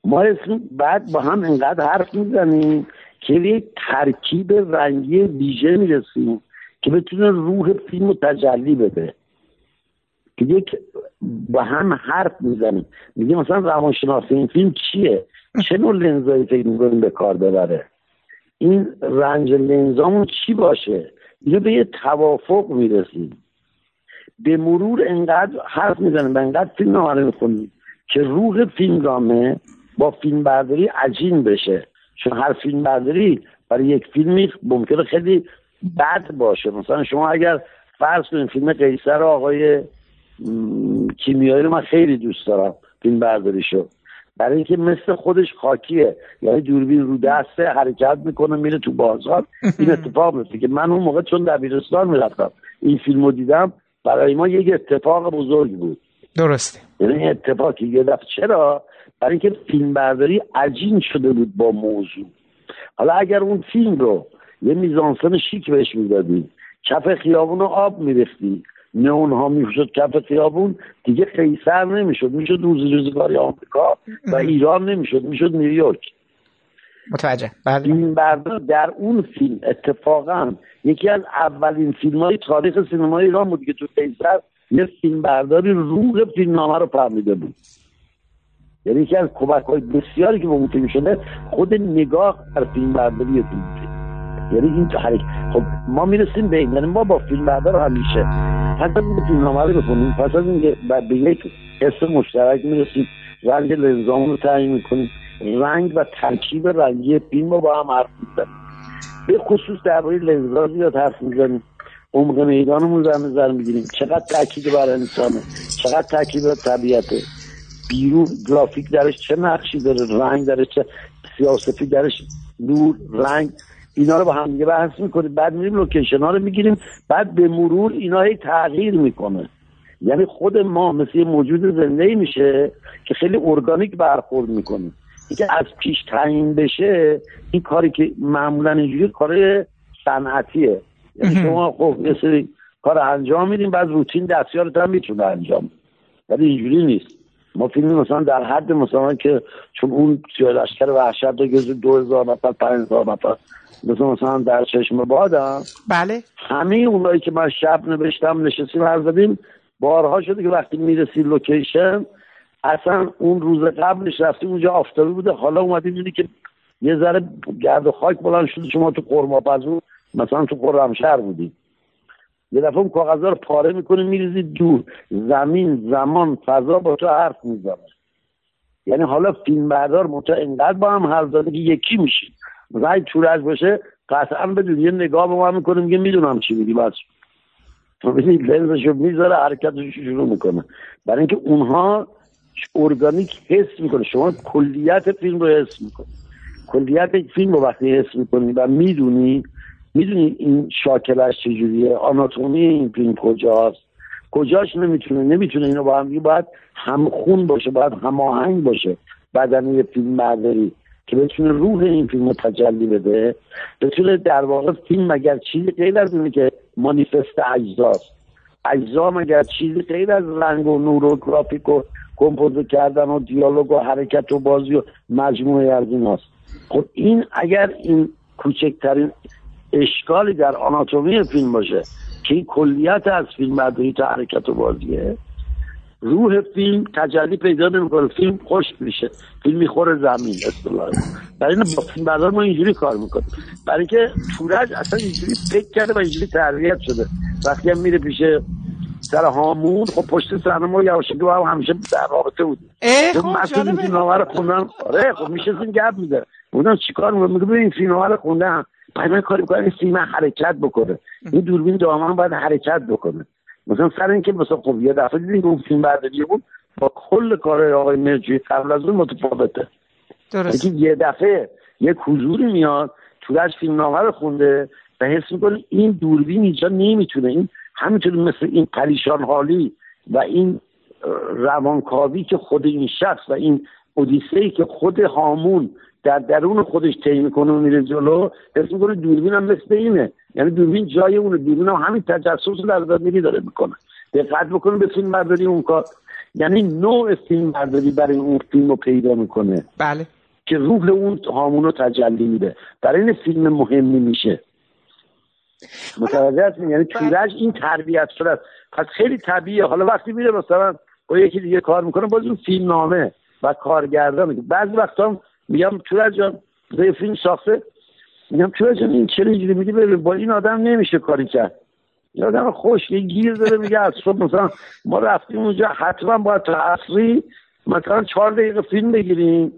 ما اسم بعد با هم انقدر حرف می‌زنیم که یک ترکیب رنگی ویژه می‌رسیم که بتونه روح فیلم رو تجلی بده. که یک با هم حرف می‌زنیم. میگه مثلا روانشناسی این فیلم چیه؟ چه نوع لنزایی فکر می‌کنیم به کار ببره؟ این رنج لنزامون چی باشه؟ اینو به یه توافق می‌رسیم. به مرور انقدر حرف می‌زنیم به انقدر فیلم نامره می‌کنیم که روح فیلم رامه با فیلم برداری عجین بشه. چون هر فیلم برداری برای یک فیلمی ممکنه خیلی بد باشه. مثلا شما اگر فرض کنید فیلم قیصر آقای کیمیایی رو من خیلی دوست دارم فیلم برداری شد برای اینکه مثل خودش خاکیه. یعنی دوربین رو دسته حرکت می‌کنه میره تو بازار. این اتفاق میفته که من اون موقع چون دبیرستان می‌رفتم این فیلم رو دیدم برای ما یک اتفاق بزرگ بود. درسته. یعنی اتفاقی یه دفعه چرا؟ برای اینکه فیلم برداری عجین شده بود با موضوع. حالا اگر اون فیلم رو یه میزانسن شیک بهش می‌دادی کف خیابون رو آب می‌رفتی نون ها می‌شد کف خیابون دیگه قیصر نمی‌شد. می‌شد روز روزگاری آمریکا و ایران نمی‌شد می‌شد نیویورک. متوجه. بله. این بردار در اون فیلم اتفاقا یکی از اولین فیلم های تاریخ سینما ایران بود که تو قیصر یه فیلم برداری روح فیلم نامه رو فهمیده بود. یعنی یکی از کمک های بسیاری که فیلم شده خود نگاه در فیلم. برداری یعنی این حرکت خب ما می‌رسیم به این. یعنی ما با فیلم بردار همیشه پس از این فیلم نامه رو بکنیم پس از این به یک حس مشترک می‌رسیم رنگ لنزامون رو تعیین می‌کنیم رنگ و ترکیب رنگی فیلم رو با هم حرف می‌زنیم به خصوص درباره لنزا زیاد حرف می‌زنیم عمق میدانمون زر نظر می‌گیریم. چقدر تاکید بر انسانه؟ چقدر تاکید بر طبیعته؟ بیرون گرافیک درش چه نقشی داره؟ رنگ درش چه؟ سیاسفی درش نور رنگ اینا رو با هم دیگه بحث می‌کنیم. بعد میریم لوکیشن ها رو می‌گیریم. بعد به مرور اینا هی تغییر می‌کنه. یعنی خود ما مثل یه موجود زنده ای میشه که خیلی ارگانیک برخورد می‌کنه. اینکه از پیش تعیین بشه این کاری که معمولا اینجوری کار صنعتیه. یعنی شما خب یه کار انجام میدیم بعد روتین دستیارت هم می‌تونه انجام. ولی اینجوری نیست. ما فیلم مثلا در حد مثلا که چون اون سیاه لشکر وحشت رو دو هزار نفر پنج هزار نفر مثلا مثلا در چشم بادم. بله. همه اونایی که من شب نوشتم نشستیم هر زدیم بارها شده که وقتی می‌رسی لوکیشن اصلا اون روز قبلش رفتیم اونجا آفتابی بوده. حالا اومدیم می‌دونی که یه ذره گرد و خاک بلند شده. شما تو قرماپزون مثلا تو قرمشهر بودیم یه دفعه اون کاغذها رو پاره می‌کنه میریزی دور زمین زمان فضا با تو حرف می‌زنه. یعنی حالا فیلم بردار انقدر با هم حرف زده که یکی میشید مثلا تورج باشه قطعا بدون یه نگاه به ما می‌کنه میگه می‌دونم چی میگی بس. ببینید لنزشو می‌ذاره حرکتش شروع می‌کنه. برای اینکه اونها ارگانیک حس می‌کنه. شما کلیت فیلم رو حس می‌کنه کلیت فیلم رو وقتی حس می‌کنی و می‌دونی می‌دونی این شاکلش چجوریه آناتومی این فیلم کجاست کجاش نمی‌تونه نمی‌تونه اینو با هم باید همخون باشه باید هماهنگ باشه. بدنی فیلم برداری. که بتونه روح این فیلم رو تجلی بده بتونه در واقع فیلم مگر چیزی غیر از اینه که مانیفست اجزاست. اجزا مگر چیزی غیر از رنگ و نور و گرافیک و کمپوز کردن و دیالوگ و حرکت و بازی و مجموعه از این خب این اگر این کوچکترین اشکالی در آناتومی فیلم باشه که این کلیت از فیلم برداری تا حرکت و بازیه روح فیلم تجلی پیدا نمی‌کنه. فیلم خوش میشه. فیلم می‌خوره زمین اصطلاحا. برای این با فیلم بردار ما اینجوری کار می‌کنه برای اینکه تورج اصلا اینجوری فکر کرده و اینجوری تربیت شده. وقتی هم میره پیش سر هامون خب پشت صحنه ما یواشکی با هم همیشه در رابطه بود. خب این فیلم رو خوندن آره خب میشه این گپ میده بودن چیکار میگه میگه این فیلم رو خوندم. باید من کاری کنم این فیلم حرکت بکنه. این دوربین دائما باید حرکت بکنه. مثلا سر اینکه مثلا خب یه دفعه دیدیم اون فیلم برداری بود با کل کار آقای مرجوی قبل از اون متفاوته. درست. یه دفعه یه حضوری میاد تورج فیلم نامه رو خونده و حس می‌کنه این دوربین اینجا نمی‌تونه. این همینطور مثل این پریشان حالی و این روانکاوی که خود این شخص و این اودیسه که خود هامون در درون خودش طی می‌کنه و میره جلو حس می‌کنه دوربین هم مثل اینه. یعنی دوربین جای اونه. دوربین هم همین تجسس رو در میری داره می‌کنه. دقت بکنه به فیلم برداری اون کار. یعنی نوع فیلم برداری برای اون فیلم رو پیدا می‌کنه. بله. که روح اون هامون رو تجلی میده. برای این فیلم مهمی میشه. متوجه هستیم یعنی تورج این تربیت شده پس خیلی طبیعیه. حالا وقتی میره مثلا با یکی دیگه کار می‌کنه باز اون فیلم نامه و کارگردان. میگه بعضی وقتا میگم تورج جان به فیلم ساخته. میگم تورج جان این چرا اینجوری میگه ببین با این آدم نمیشه کاری کرد. این آدم خوش گیر داره میگه از صبح مثلا ما رفتیم اونجا حتما باید تا عصری مثلا چهار دقیقه فیلم بگیریم.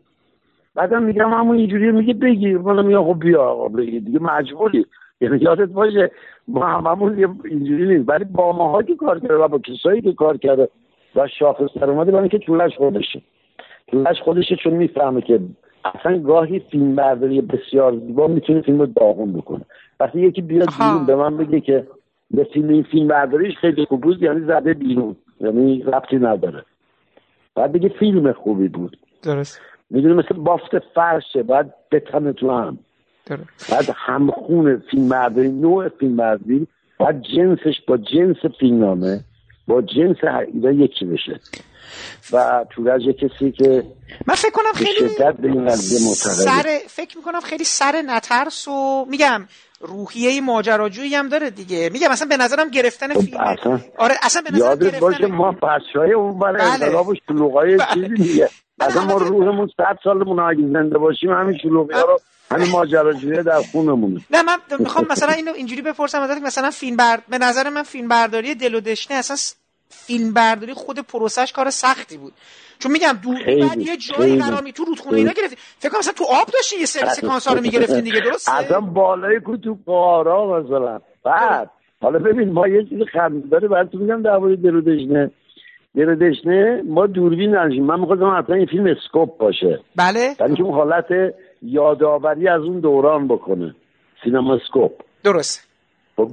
بعدم میگم همون اینجوری میگه بگیر. من میگم خب بیا آقا بگیر. دیگه مجبوری. یعنی یادت باشه ما هممون اینجوری نیست. ولی با ماها که کار کرده و با کسایی که کار کرده و شاخص در اومده برای که طولش خودشه. طولش خودشه چون می‌فهمه که اصلا گاهی فیلم برداری بسیار زیبا می‌تونه فیلم رو داغون بکنه. وقتی یکی بیاد بیرون به من بگه که به فیلم این فیلم برداریش خیلی خوب بود یعنی زده بیرون. یعنی ربطی نداره. بعد بگه فیلم خوبی بود. درست. می‌دونی مثل بافت فرشه باید بتنه تو هم. بعد همخون فیلم برداری نوع فیلم برداری باید جنسش با جنس فیلمنامه با جنس اینا یکی بشه. و تورج کسی که من فکر کنم خیلی شدت به سر فکر می‌کنم خیلی سر نترس و میگم روحیه ماجراجویی هم داره دیگه. میگم اصلا به نظرم گرفتن فیلم اصلا آره اصلا به نظرم گرفتن باشه ما بچهای اون برای بله. انقلاب و شلوغای بله. چیزی دیگه. اصلا ما روحمون صد سالمون اگه زنده باشیم همین شلوغی ها رو همین ماجراجویی در خونمونه. نه من می‌خوام مثلا اینو اینجوری بپرسم ازت مثلا فیلم بر... به نظر من فیلم برداری دل و دشنه اصلا فیلم برداری خود پروسش کار سختی بود. چون میگم دور بعد یه جایی. قرار می تو رودخونه اینا گرفتی. فکر کنم مثلا تو آب داشتی یه سری سکانس ها رو می‌گرفتین دیگه درسته؟ اصلا بالای کو تو قارا مثلا. بعد حالا ببین ما یه چیز خنده‌داری براتون میگم در مورد درودشنه درودشنه ما دوربین نداشتیم. من می‌خواستم اصلا این فیلم اسکوپ باشه. بله. اینکه اون حالت یادآوری از اون دوران بکنه. سینما اسکوپ. درست خب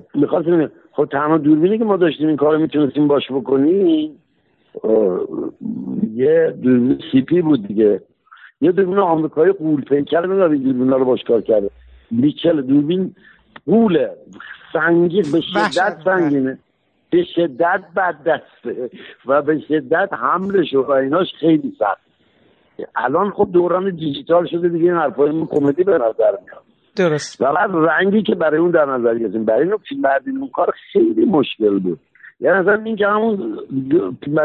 خب تنها دوربینی که ما داشتیم این کارو می‌تونستیم باش بکنیم یه دوربین سی پی بود دیگه. یه دوربین آمریکایی قول پیکر می‌داد این دوربینا رو باش کار کرده. بیچل دوربین قوله سنگین به شدت. سنگینه. به شدت بد دسته و به شدت حملش و ایناش خیلی سخت. الان خب دوران دیجیتال شده دیگه این حرفای کمدی به نظر میاد. درست. و بعد رنگی که برای اون در نظر گرفتیم. برای اینو فیلم اون کار خیلی مشکل بود. یعنی اصلا این که همون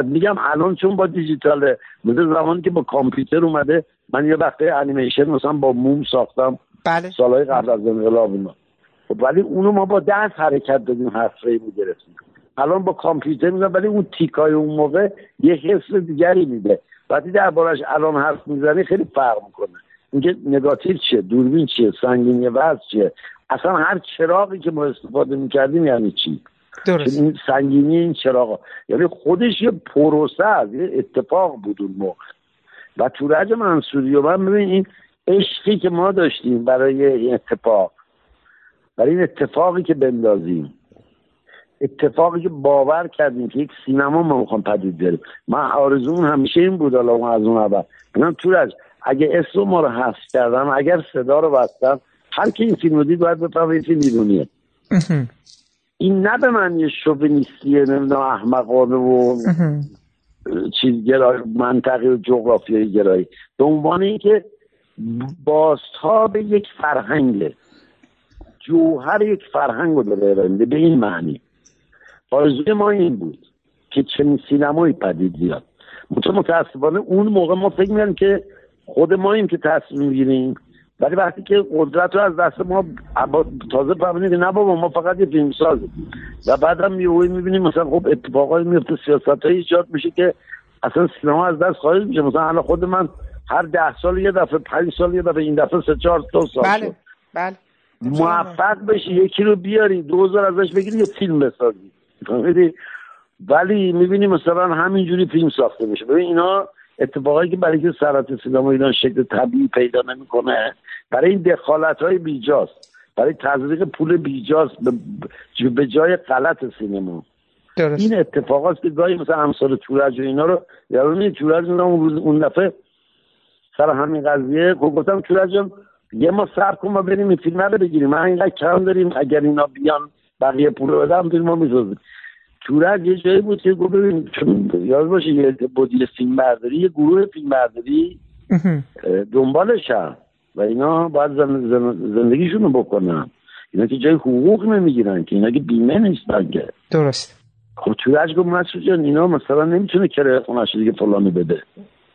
میگم الان چون با دیجیتاله مثل زمانی که با کامپیوتر اومده من یه وقته انیمیشن مثلا با موم ساختم بله. سالهای قبل از انقلاب اینا. خب ولی اونو ما با دست حرکت دادیم حرف می گرفتیم. الان با کامپیوتر می‌زنم ولی اون تیکای اون موقع یه حس دیگری میده. وقتی دربارش الان حرف می‌زنی خیلی فرق می‌کنه. اینکه نگاتیو چیه؟ دوربین چیه؟ سنگینی وزن چیه؟ اصلا هر چراغی که ما استفاده می‌کردیم یعنی چی؟ درست. این سنگینی این چراغ یعنی خودش یه پروسه است یه اتفاق بود اون موقع. و تورج منصوری و من ببین این عشقی که ما داشتیم برای این اتفاق برای این اتفاقی که بندازیم اتفاقی که باور کردیم که یک سینما ما می‌خوام پدید بیاریم. من آرزوم همیشه این بود حالا اون از اون اول. بگم تورج اگه اسم ما رو حذف کردم اگر صدا رو بستم هر کی این فیلم رو دید باید بفهمه این فیلم ایرونیه این نه به من یه شوونیستیه نمی‌دونم احمقانه و چیز گرای منطقی و جغرافیایی گرایی. به عنوان اینکه بازتاب یک فرهنگه. جوهر یک فرهنگ رو داره میده به این معنی. آرزوی ما این بود که چنین سینمایی پدید بیاد. مت- متاسفانه اون موقع ما فکر می‌کردیم که خود ماییم که تصمیم می‌گیریم. ولی وقتی که قدرت رو از دست ما تازه فهمیدیم که نه بابا ما فقط یه فیلم سازیم و بعد هم یهویی می‌بینیم مثلا خب اتفاقایی میفته سیاست ایجاد میشه که اصلا سینما از دست خارج میشه. مثلا الان خود من هر ده سال یه دفعه پنج سال یه دفعه این دفعه سه چهار تا سال بله شد. بله. موفق بشی یکی رو بیاری دوزار ازش بگیری یه فیلم بسازی. ولی می‌بینی مثلا همینجوری فیلم ساخته بشه ببین اینا اتفاقایی که برای که سرات سینما اینا شکل طبیعی پیدا نمی‌کنه برای این دخالت های بیجاست. برای تزریق پول بیجاست به جای غلط سینما. درست. این اتفاقات که گاهی مثلا امثال تورج و اینا رو یارو تورج اون روز اون دفعه سر همین قضیه خب گفتم تورج یه ما سر کن ما بریم این فیلم رو بگیریم. من اینقدر کم داریم اگر اینا بیان بقیه پول رو بدم فیلم رو می‌سازیم. تورج یه جایی بود که گفت ببین چون یاد باشه یه بودی فیلم برداری یه گروه فیلم برداری دنبالش و اینا باید زندگیشون رو بکنن. اینا که جای حقوق نمی‌گیرن که اینا که بیمه نیستن که. درست. خب تورج گفت مسعود جان اینا مثلا نمی‌تونه کرایه خونش دیگه فلانی بده.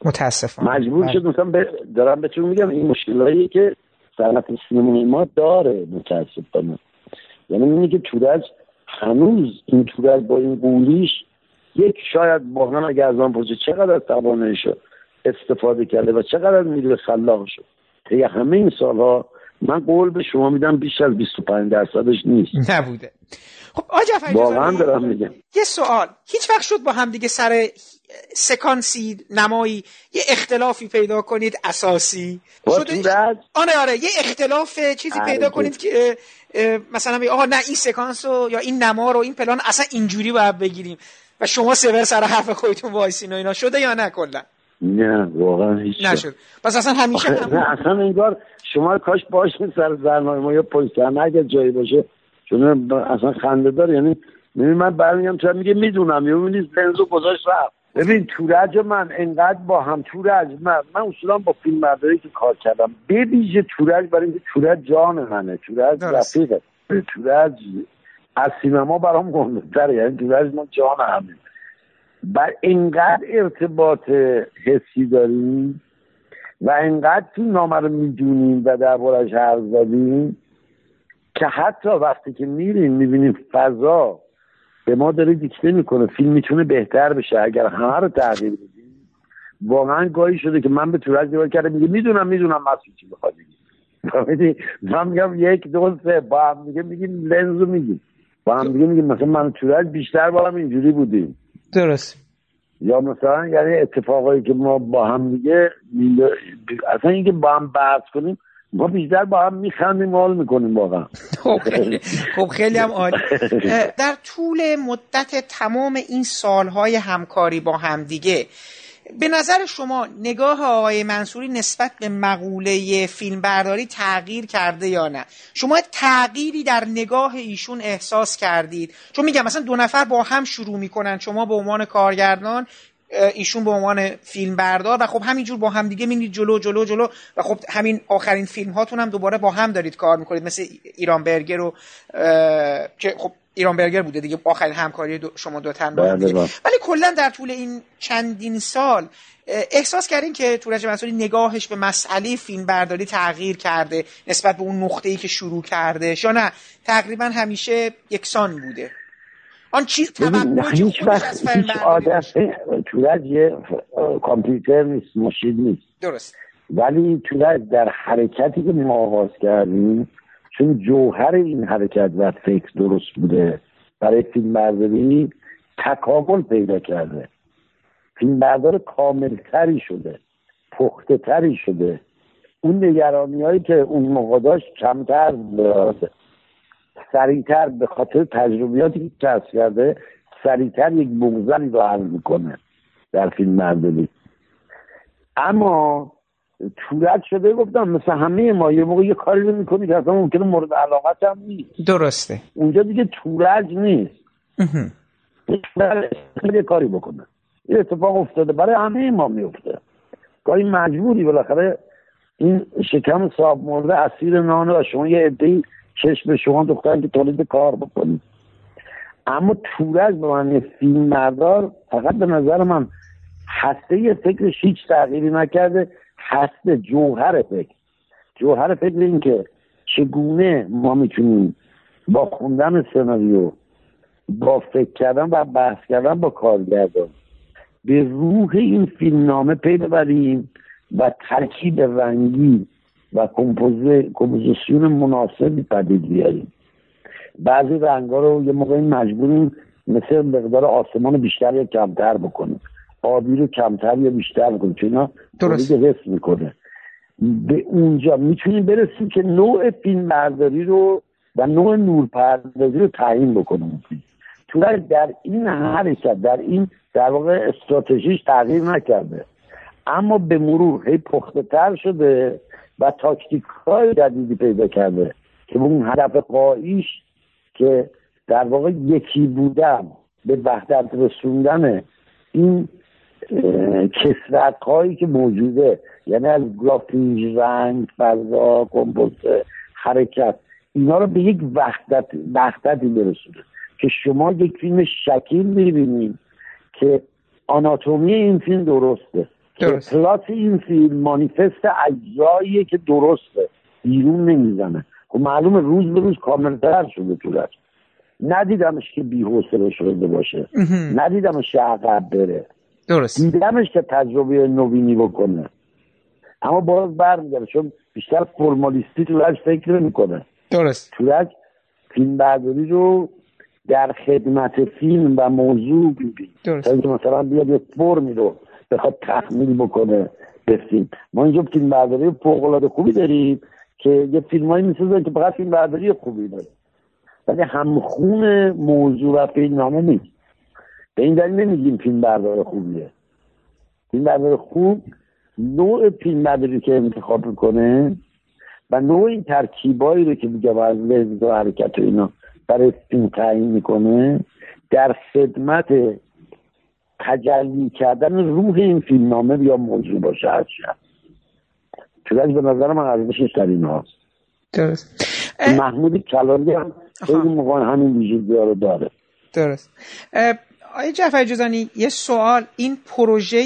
متاسفم مجبور بله. شد مثلا ب... دارم بهتون میگم این مشکلایی که صنعت سینمای ما داره متاسفانه. یعنی اینه که تورج هنوز این تورج با این قولیش یک شاید واقعا اگر از آن پرسه چقدر شد استفاده کرده و چقدر میره خلاق شد. طی همه این سالها من قول به شما میدم بیش از 25 درصدش نیست. نبوده. خب آقا واقعا دارم میگم. یه سوال. هیچ وقت شد با هم دیگه سر سکانسی نمایی یه اختلافی پیدا کنید اساسی؟ شده آره آره یه اختلاف چیزی پیدا آره، کنید که مثلا آها نه این سکانس رو یا این نما رو این پلان اصلا اینجوری باید بگیریم. و شما سور سر حرف خودتون وایسین و اینا. شده یا نه کلا؟ نه واقعا هیچ نشد. پس اصلا همیشه نه اصلا انگار شما کاش باشین سر برنامه ما یا پشت اگه جایی باشه. چون اصلا خنده داره. یعنی من برمیگم تو میگه می‌دونم. یه می‌بینی لنزو گذاشت رفت. ببین تورج من انقدر با هم تورج من من اصولا با فیلم برداری که کار کردم به ویژه تورج برای اینکه تورج جان منه تورج رفیقه تورج از سینما برام گنده یعنی تورج ما جان همه. بر اینقدر ارتباط حسی داریم و اینقدر تو نامه رو می‌دونیم و دربارش حرف زدیم که حتی وقتی که میریم می‌بینیم فضا به ما داره دیکته می‌کنه فیلم می‌تونه بهتر بشه. اگر همه رو تغییر بدیم واقعا گاهی شده که من به تورج دیوار کرده میگه می‌دونم می‌دونم مسئول چی بخواد من میگم یک دو سه با هم میگه میگیم لنزو میگیم. با هم دیگه میگیم مثلا من تورج بیشتر با هم اینجوری بودیم. درست. یا مثلا یعنی اتفاقایی که ما با هم دیگه اصلا اینکه با هم بحث کنیم ما بیشتر با هم میخندیم حال می‌کنیم واقعا. خب خب خیلی هم عالی. در طول مدت تمام این سالهای همکاری با همدیگه به نظر شما نگاه آقای منصوری نسبت به مقوله فیلم برداری تغییر کرده یا نه؟ شما تغییری در نگاه ایشون احساس کردید؟ چون میگم مثلا دو نفر با هم شروع می‌کنن شما به عنوان کارگردان ایشون به عنوان فیلم بردار و خب همینجور با هم دیگه میرید جلو جلو جلو و خب همین آخرین فیلم هاتون هم دوباره با هم دارید کار می‌کنید. مثل ایران برگر رو که خب ایران برگر بوده دیگه آخرین همکاری دو شما دو تن بله، بله. ولی کلا در طول این چندین سال احساس کردین که تورج منصوری نگاهش به مسئله فیلم برداری تغییر کرده نسبت به اون نقطه‌ای که شروع کرده یا نه؟ تقریبا همیشه یکسان بوده. آن چیز هیچ وقت هیچ آدم تورج یه کامپیوتر نیست مشید نیست. درست. ولی تورج در حرکتی که ما آغاز کردیم چون جوهر این حرکت و فکر درست بوده برای فیلم برداری تکامل پیدا کرده. فیلم بردار کاملتری شده پخته تری شده. اون نگرانی هایی که اون موقع داشت کمتر سریعتر به خاطر تجربیاتی که کسب کرده سریعتر یک بغزنی رو حل می‌کنه. در فیلم برداری اما تورت شده گفتم مثل همه ما یه موقع یه کاری رو می‌کنی که اصلا ممکنه مورد علاقت هم نیست. درسته. اونجا دیگه تورج نیست. یه کاری بکنه. یه اتفاق افتاده برای همه ما میفته گاهی مجبوری بالاخره این شکم صاحب مرده اسیر نانه و شما یه عدهای چشم شما دختر که تولید کار بکنید. اما تورج به من فیلم مردار فقط به نظر من هسته فکرش هیچ تغییری نکرده هسته جوهر فکر. جوهر فکر این که چگونه ما می‌تونیم با خوندن سناریو با فکر کردن و بحث کردن با کارگردان به روح این فیلم نامه پی ببریم و ترکیب رنگی و کمپوزیسیون مناسبی پدید بیاریم. بعضی رنگا رو یه موقعی مجبوریم مثل مقدار آسمان بیشتر یا کمتر بکنیم. آبی رو کمتر یا بیشتر بکنیم چون اینا درست. حس می‌کنه. به اونجا می‌تونیم برسیم که نوع فیلم برداری رو و نوع نورپردازی رو تعیین بکنیم تو در این حرکت در این در واقع استراتژیش تغییر نکرده. اما به مرور هی پخته تر شده و تاکتیک های جدیدی پیدا کرده که به اون هدف قاییش که در واقع یکی بودن به وحدت رسوندن این کسرت هایی که موجوده یعنی از گرافیک رنگ فضا کمپوز حرکت اینا رو به یک وحدت وحدتی برسونه که شما یک فیلم شکیل می‌بینید که آناتومی این فیلم درسته درست. پلات این فیلم مانیفست اجزاییه که درسته بیرون نمی‌زنه. خب معلوم روز به روز کاملتر شده طولش ندیدمش که بی‌حوصله شده باشه. ندیدمش که عقب بره. درست. دیدمش که تجربه نوینی بکنه. اما باز برمیگرده چون بیشتر فرمالیستی تورج فکر می‌کنه درست. تورج فیلم برداری رو در خدمت فیلم و موضوع ببین درست. مثلا بیاد یه فرمی رو بخواد تحمیل بکنه به فیلم. ما اینجا فیلم برداری فوق خوبی داریم که یه فیلمایی می‌سازن که فقط فیلم برداری خوبی داره. ولی همخون موضوع و فیلمنامه نیست. به این دلیل نمیگیم فیلم بردار خوبیه. فیلم بردار خوب نوع فیلم برداری که انتخاب می‌کنه و نوع این ترکیبایی رو که میگه از لنز و حرکت و اینا برای فیلم تعیین می‌کنه در خدمت تجلی کردن روح این فیلمنامه یا موضوع باشه هرچی چون به نظر من ارزشش در این هاست درست. محمود کلالی هم خیلی موقع همین ویژگی رو داره. درست. آیا جعفر جزانی یه سوال. این پروژه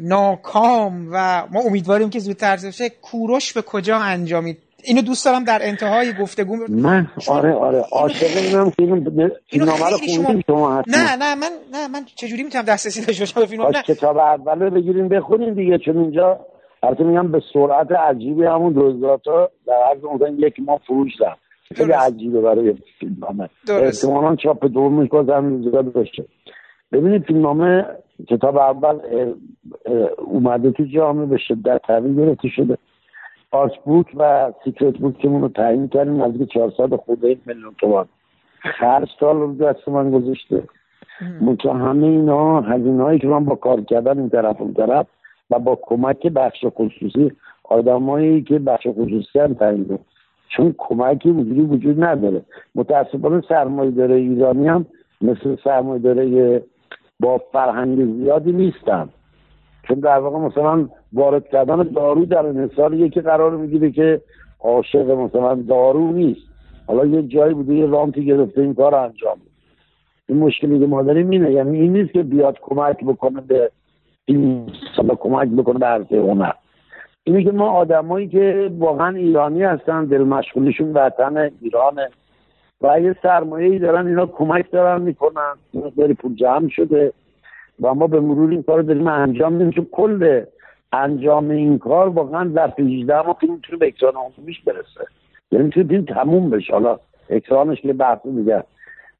ناکام و ما امیدواریم که زودتر بشه کوروش به کجا انجامید؟ اینو دوست دارم در انتهای گفتگو من؟ آره آره. عاشق اینم که اینو نامه رو خوندیم شما نه نه من نه من چجوری می‌تونم دسترسی داشته باشم به فیلم؟ نه. کتاب اول بگیریم بخونیم دیگه چون اینجا البته میگم به سرعت عجیبی همون روزگاه در عرض مثلا یک ماه فروش رفت. خیلی عجیبه برای فیلمنامه احتمالا چاپ دومش باز هم روزگاه بشه ببینید فیلمنامه کتاب اول اومده تو جامعه به شدت تحویل گرفته شده. آرت بوک و سیکرت بوک که رو تعیین کردیم از 400 خورده یک میلیون تومان. هر سال رو دست من گذاشته. منتها همه اینا هزینه هایی که من با کار کردن این طرف اون طرف و با کمک بخش خصوصی آدمایی که بخش خصوصی هم تعیین چون کمکی وجودی وجود نداره. متاسفانه سرمایه داره ایرانی هم مثل سرمایه داره با فرهنگ زیادی نیستن. چون در واقع مثلا وارد کردن دارو در انحصار یکی قرار می‌گیره که عاشق مثلا دارو نیست. حالا یه جایی بوده یه رانتی گرفته این کار انجام این مشکلی که ما داریم اینه. یعنی این نیست که بیاد کمک بکنه به این کمک بکنه به عرصه هنر. اینه که ما آدمایی که واقعا ایرانی هستن دل مشغولشون وطن ایرانه. و یه سرمایه ای دارن اینا کمک دارن می‌کنن. مقداری پول جمع شده. و ما به مرور این کار داریم انجام میدیم. چون کل انجام این کار واقعا در 18 ما فیلم می‌تونه به اکران عمومیش برسه. یعنی می‌تونه تموم بشه. حالا اکرانش که بحث دیگه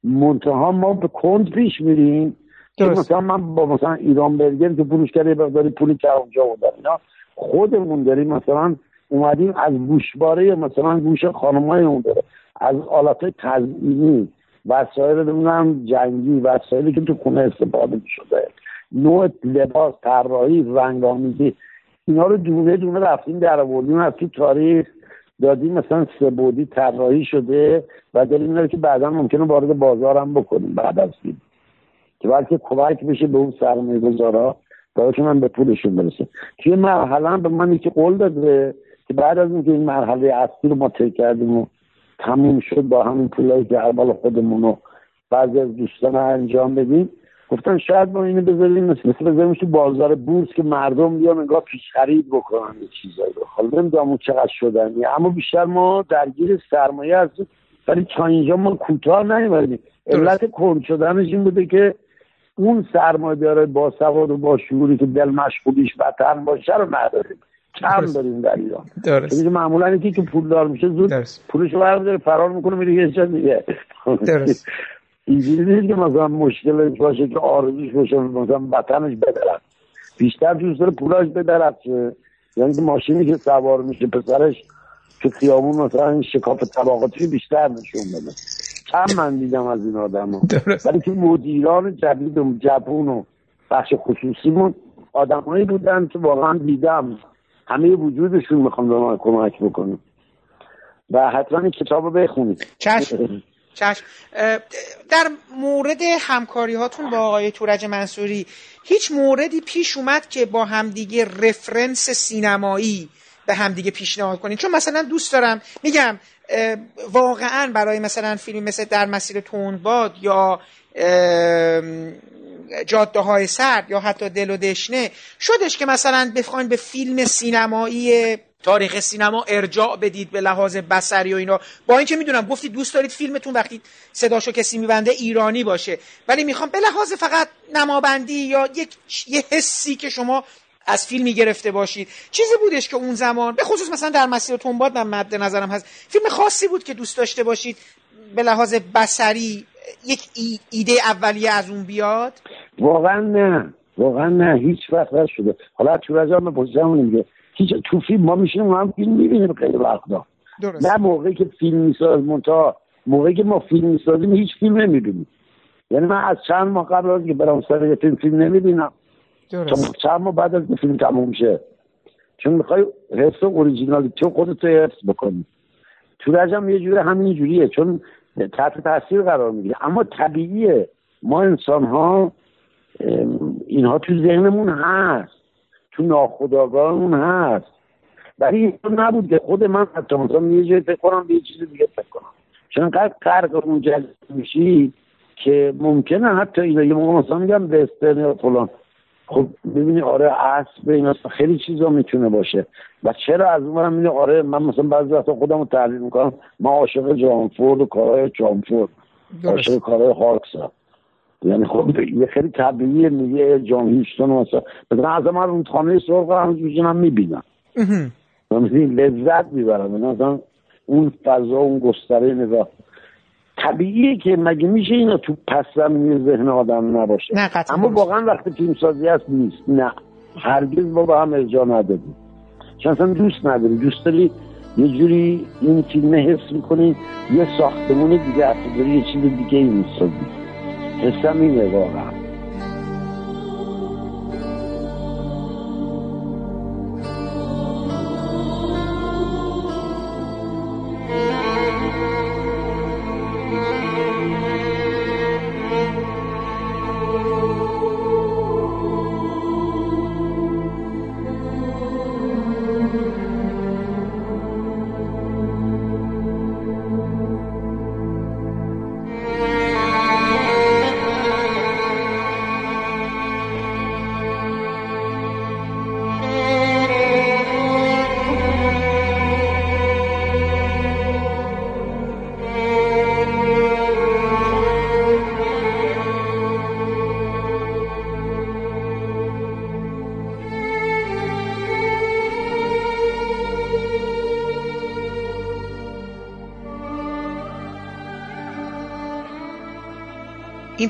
منتها ما به کند پیش میریم. که مثلا من با مثلا ایران برگر که فروش کرده بقداری پولی که اونجا بودن اینا. خودمون داریم مثلا اومدیم از گوشباره مثلا گوش خانمای اون داره از آلات تزئینی وسایل نمی‌دونم جنگی وسایلی که تو خونه استفاده شده نوع لباس طراحی رنگامیزی اینا رو دونه دونه رفتیم در آوردیم از تو تاریخ دادیم مثلا سه بودی طراحی شده و داریم داره که بعدا ممکنه وارد بازار هم بکنیم بعد از که بلکه کمک بشه به اون سرمایه گذارا برای من به پولشون برسه. توی مرحله به من یکی قول داده که بعد از اینکه این مرحله اصلی رو ما طی کردیم و تموم شد با همین پولایی که اول خودمون رو بعضی از دوستان انجام بدیم گفتن شاید ما اینو بذاریم مثل مثل بذاریم تو بازار بورس که مردم بیان انگاه پیش خرید بکنن یه چیزایی رو. حالا نمی‌دونم چقدر شدن اما بیشتر ما درگیر سرمایه هستیم. ولی تا اینجا ما کوتاه نیومدیم. علت کند شدنش این بوده که اون سرمایه با سواد و با شعوری که دل مشغولیش وطن باشه رو نداریم. کم داریم در ایران درست معمولا یکی که پولدار میشه زود پولش رو فرار می‌کنه میره یه جا دیگه. درست. اینجوری نیست که مثلا مشکل باشه که آرزوش باشه مثلا وطنش بدرد. بیشتر دوست داره پولاش بدرد. یعنی که ماشینی که سوار میشه پسرش تو خیابون مثلا شکاف طبقاتی بیشتر نشون بده. کم من دیدم از این آدم ها ولی که مدیران جدید و جبون و بخش خصوصیمون آدمایی بودن که واقعا دیدم همه وجودشون می‌خوام به من کمک بکنم و حتما این کتاب بخونید. چشم. (laughs) چشم. در مورد همکاری هاتون با آقای تورج منصوری هیچ موردی پیش اومد که با همدیگه رفرنس سینمایی به همدیگه پیشنهاد کنین؟ چون مثلا دوست دارم میگم واقعا برای مثلا فیلم مثل در مسیر تندباد یا جاده های سرد یا حتی دل و دشنه شدش که مثلا بخواین به فیلم سینمایی تاریخ سینما ارجاع بدید به لحاظ بسری و اینا. با اینکه می‌دونم گفتید دوست دارید فیلمتون وقتی صداشو کسی میبنده ایرانی باشه. ولی می‌خوام به لحاظ فقط نمابندی یا یک یه حسی که شما از فیلمی گرفته باشید. چیزی بودش که اون زمان به خصوص مثلا در مسیر تنباد من مد نظرم هست فیلم خاصی بود که دوست داشته باشید به لحاظ بسری یک ایده اولیه از اون بیاد؟ واقعا نه. واقعا نه. هیچ وقت نشده. حالا تو رجا من میگه هیچ تو فیلم ما میشیم هم فیلم می‌بینیم خیلی وقتا. نه موقعی که فیلم میساز منتها موقعی که ما فیلم می‌سازیم هیچ فیلم نمی‌بینیم. یعنی من از چند ماه قبل از که برام سر فیلم فیلم نمی‌بینم. چند ماه بعد از فیلم تموم شه چون می‌خوای حس اوریجینالیتی خودت حفظ بکنی. تو رجم یه جوره همین جوریه چون تحت تاثیر قرار می‌گیره. اما طبیعیه. ما انسان ها اینها تو ذهنمون هست. تو ناخداگاهمون هست. ولی این نبود که خود من حتی مثلا یه جای فکر کنم به یه چیز دیگه فکر کنم. چون انقدر قرق اون جلد میشی که ممکنه حتی اینا یه موقع مثلا میگم وسترن یا فلان. خب ببینی آره اسب این خیلی چیزا می‌تونه باشه. و چرا از اون برم آره من مثلا بعضی وقتا خودم رو تحلیل می‌کنم. من عاشق جانفورد و کارهای جانفورد عاشق کارهای هاکسا یعنی خب یه خیلی طبیعیه میگه جان هیشتون مثلا. مثلا از من اون خانه سرخ هم من می‌بینم لذت می‌برم. مثلا اون فضا اون گستره نگاه. طبیعیه که مگه میشه اینا تو پس زمینی ذهن آدم نباشه؟ نه اما واقعا وقتی فیلم سازی هست نیست. نه. هرگز ما با هم ارجاع ندادیم. چون اصلا دوست نداری دوست داری یه جوری این فیلم حس می‌کنی؟ یه ساختمون دیگه اصلا داری یه چیز دیگه ای می‌سازی. حسم اینه واقعا.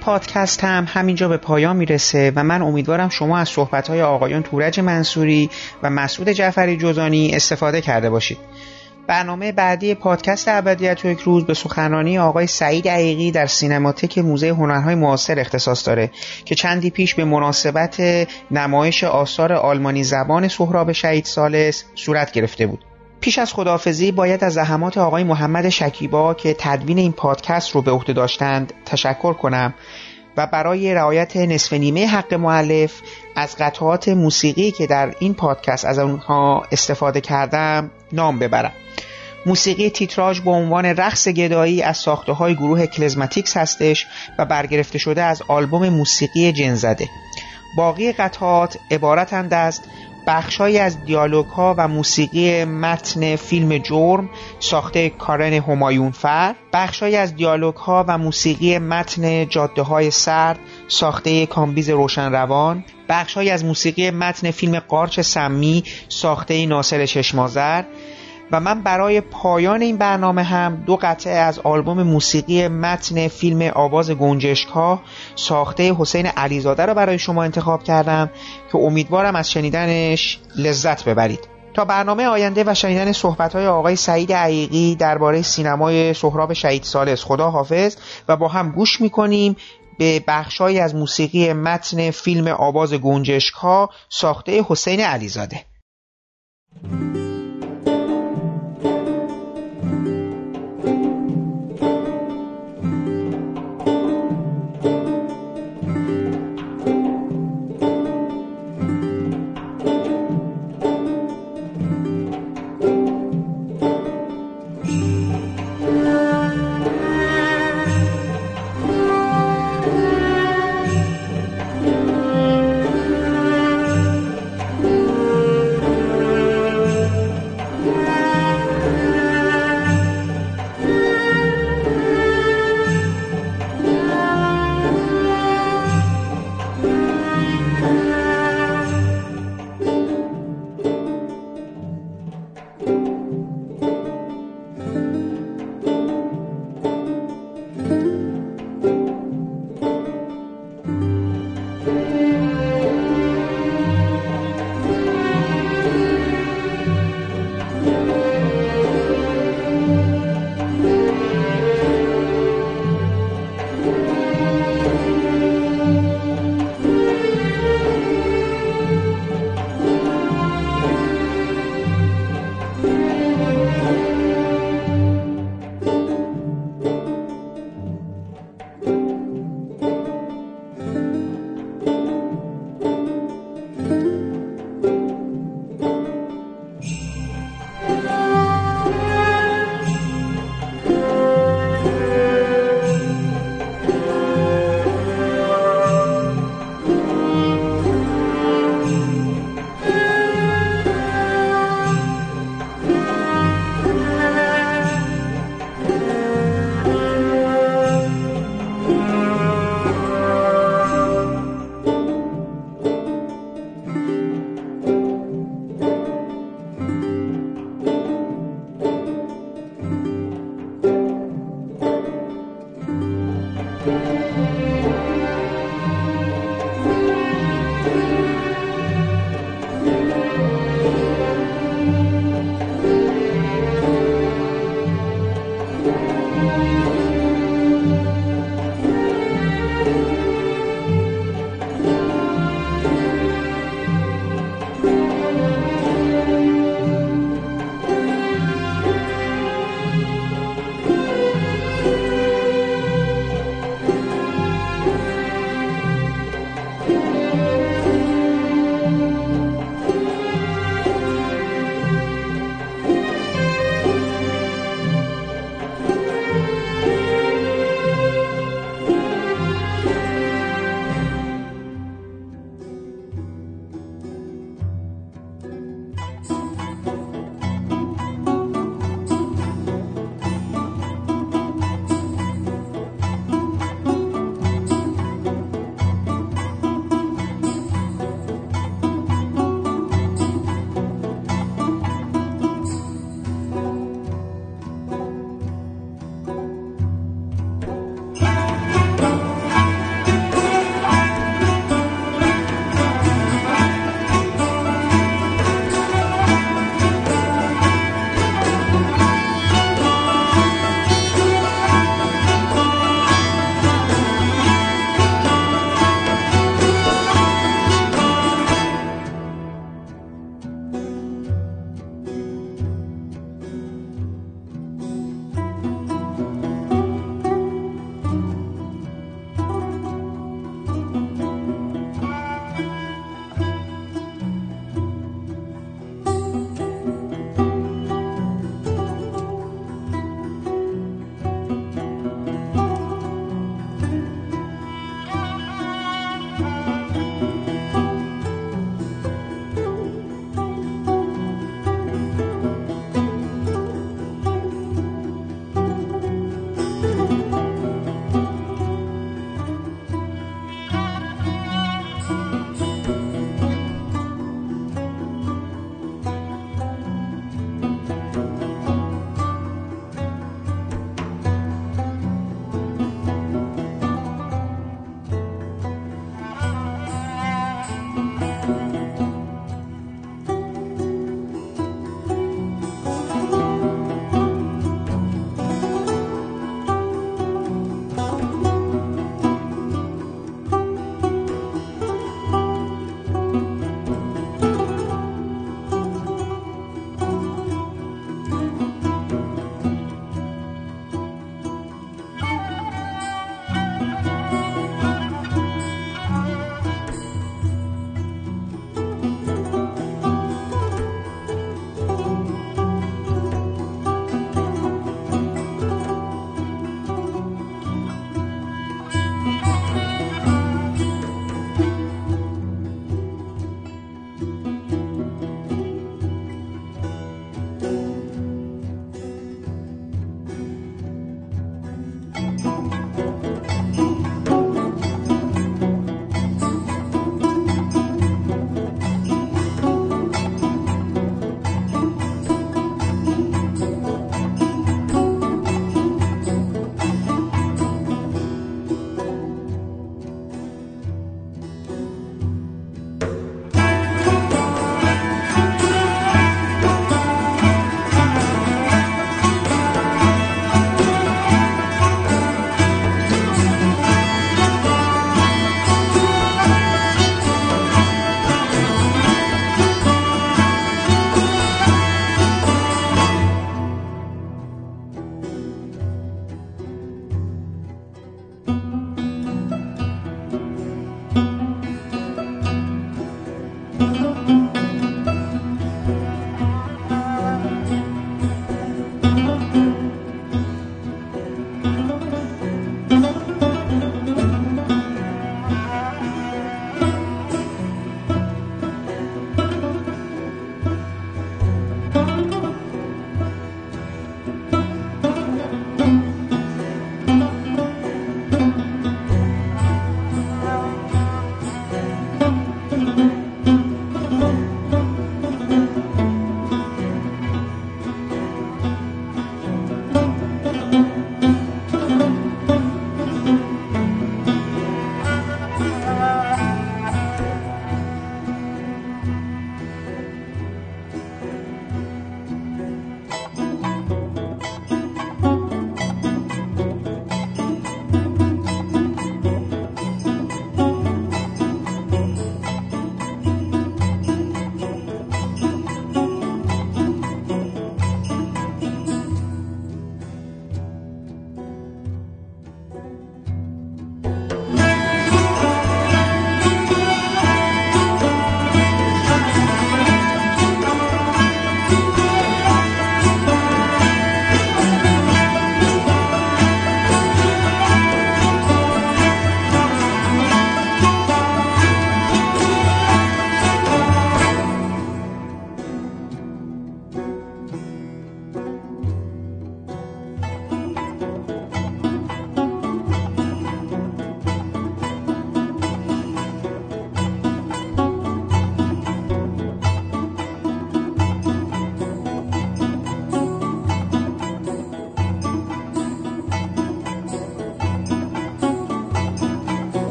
پادکست هم همینجا به پایان می‌رسه و من امیدوارم شما از صحبتهای آقایان تورج منصوری و مسعود جعفری جزانی استفاده کرده باشید. برنامه بعدی پادکست ابدیت و یک روز به سخنرانی آقای سعید عقیقی در سینماتک موزه هنرهای معاصر اختصاص داره که چندی پیش به مناسبت نمایش آثار آلمانی زبان سهراب شهید سالس صورت گرفته بود. پیش از خداحافظی باید از زحمات آقای محمد شکیبا که تدوین این پادکست رو به عهده داشتند تشکر کنم و برای رعایت نصف نیمه حق معلف از قطعات موسیقی که در این پادکست از آنها استفاده کردم نام ببرم. موسیقی تیتراژ با عنوان رقص گدایی از ساخته های گروه کلزماتیکس هستش و برگرفته شده از آلبوم موسیقی جنزده. باقی قطعات عبارتند از بخشهایی از دیالوگ ها و موسیقی متن فیلم جرم ساخته کارن همایون فر بخشهایی از دیالوگ ها و موسیقی متن جاده های سرد ساخته کامبیز روشن روان بخشهایی از موسیقی متن فیلم قارچ سمی ساخته ناصر چشمازر و من برای پایان این برنامه هم دو قطعه از آلبوم موسیقی متن فیلم آواز گنجشکا ساخته حسین علیزاده رو برای شما انتخاب کردم که امیدوارم از شنیدنش لذت ببرید. تا برنامه آینده و شنیدن صحبت‌های آقای سعید عیقی درباره سینمای سهراب شهید سالس خدا حافظ. و با هم گوش می‌کنیم به بخشهایی از موسیقی متن فیلم آواز گنجشکا ساخته حسین علیزاده.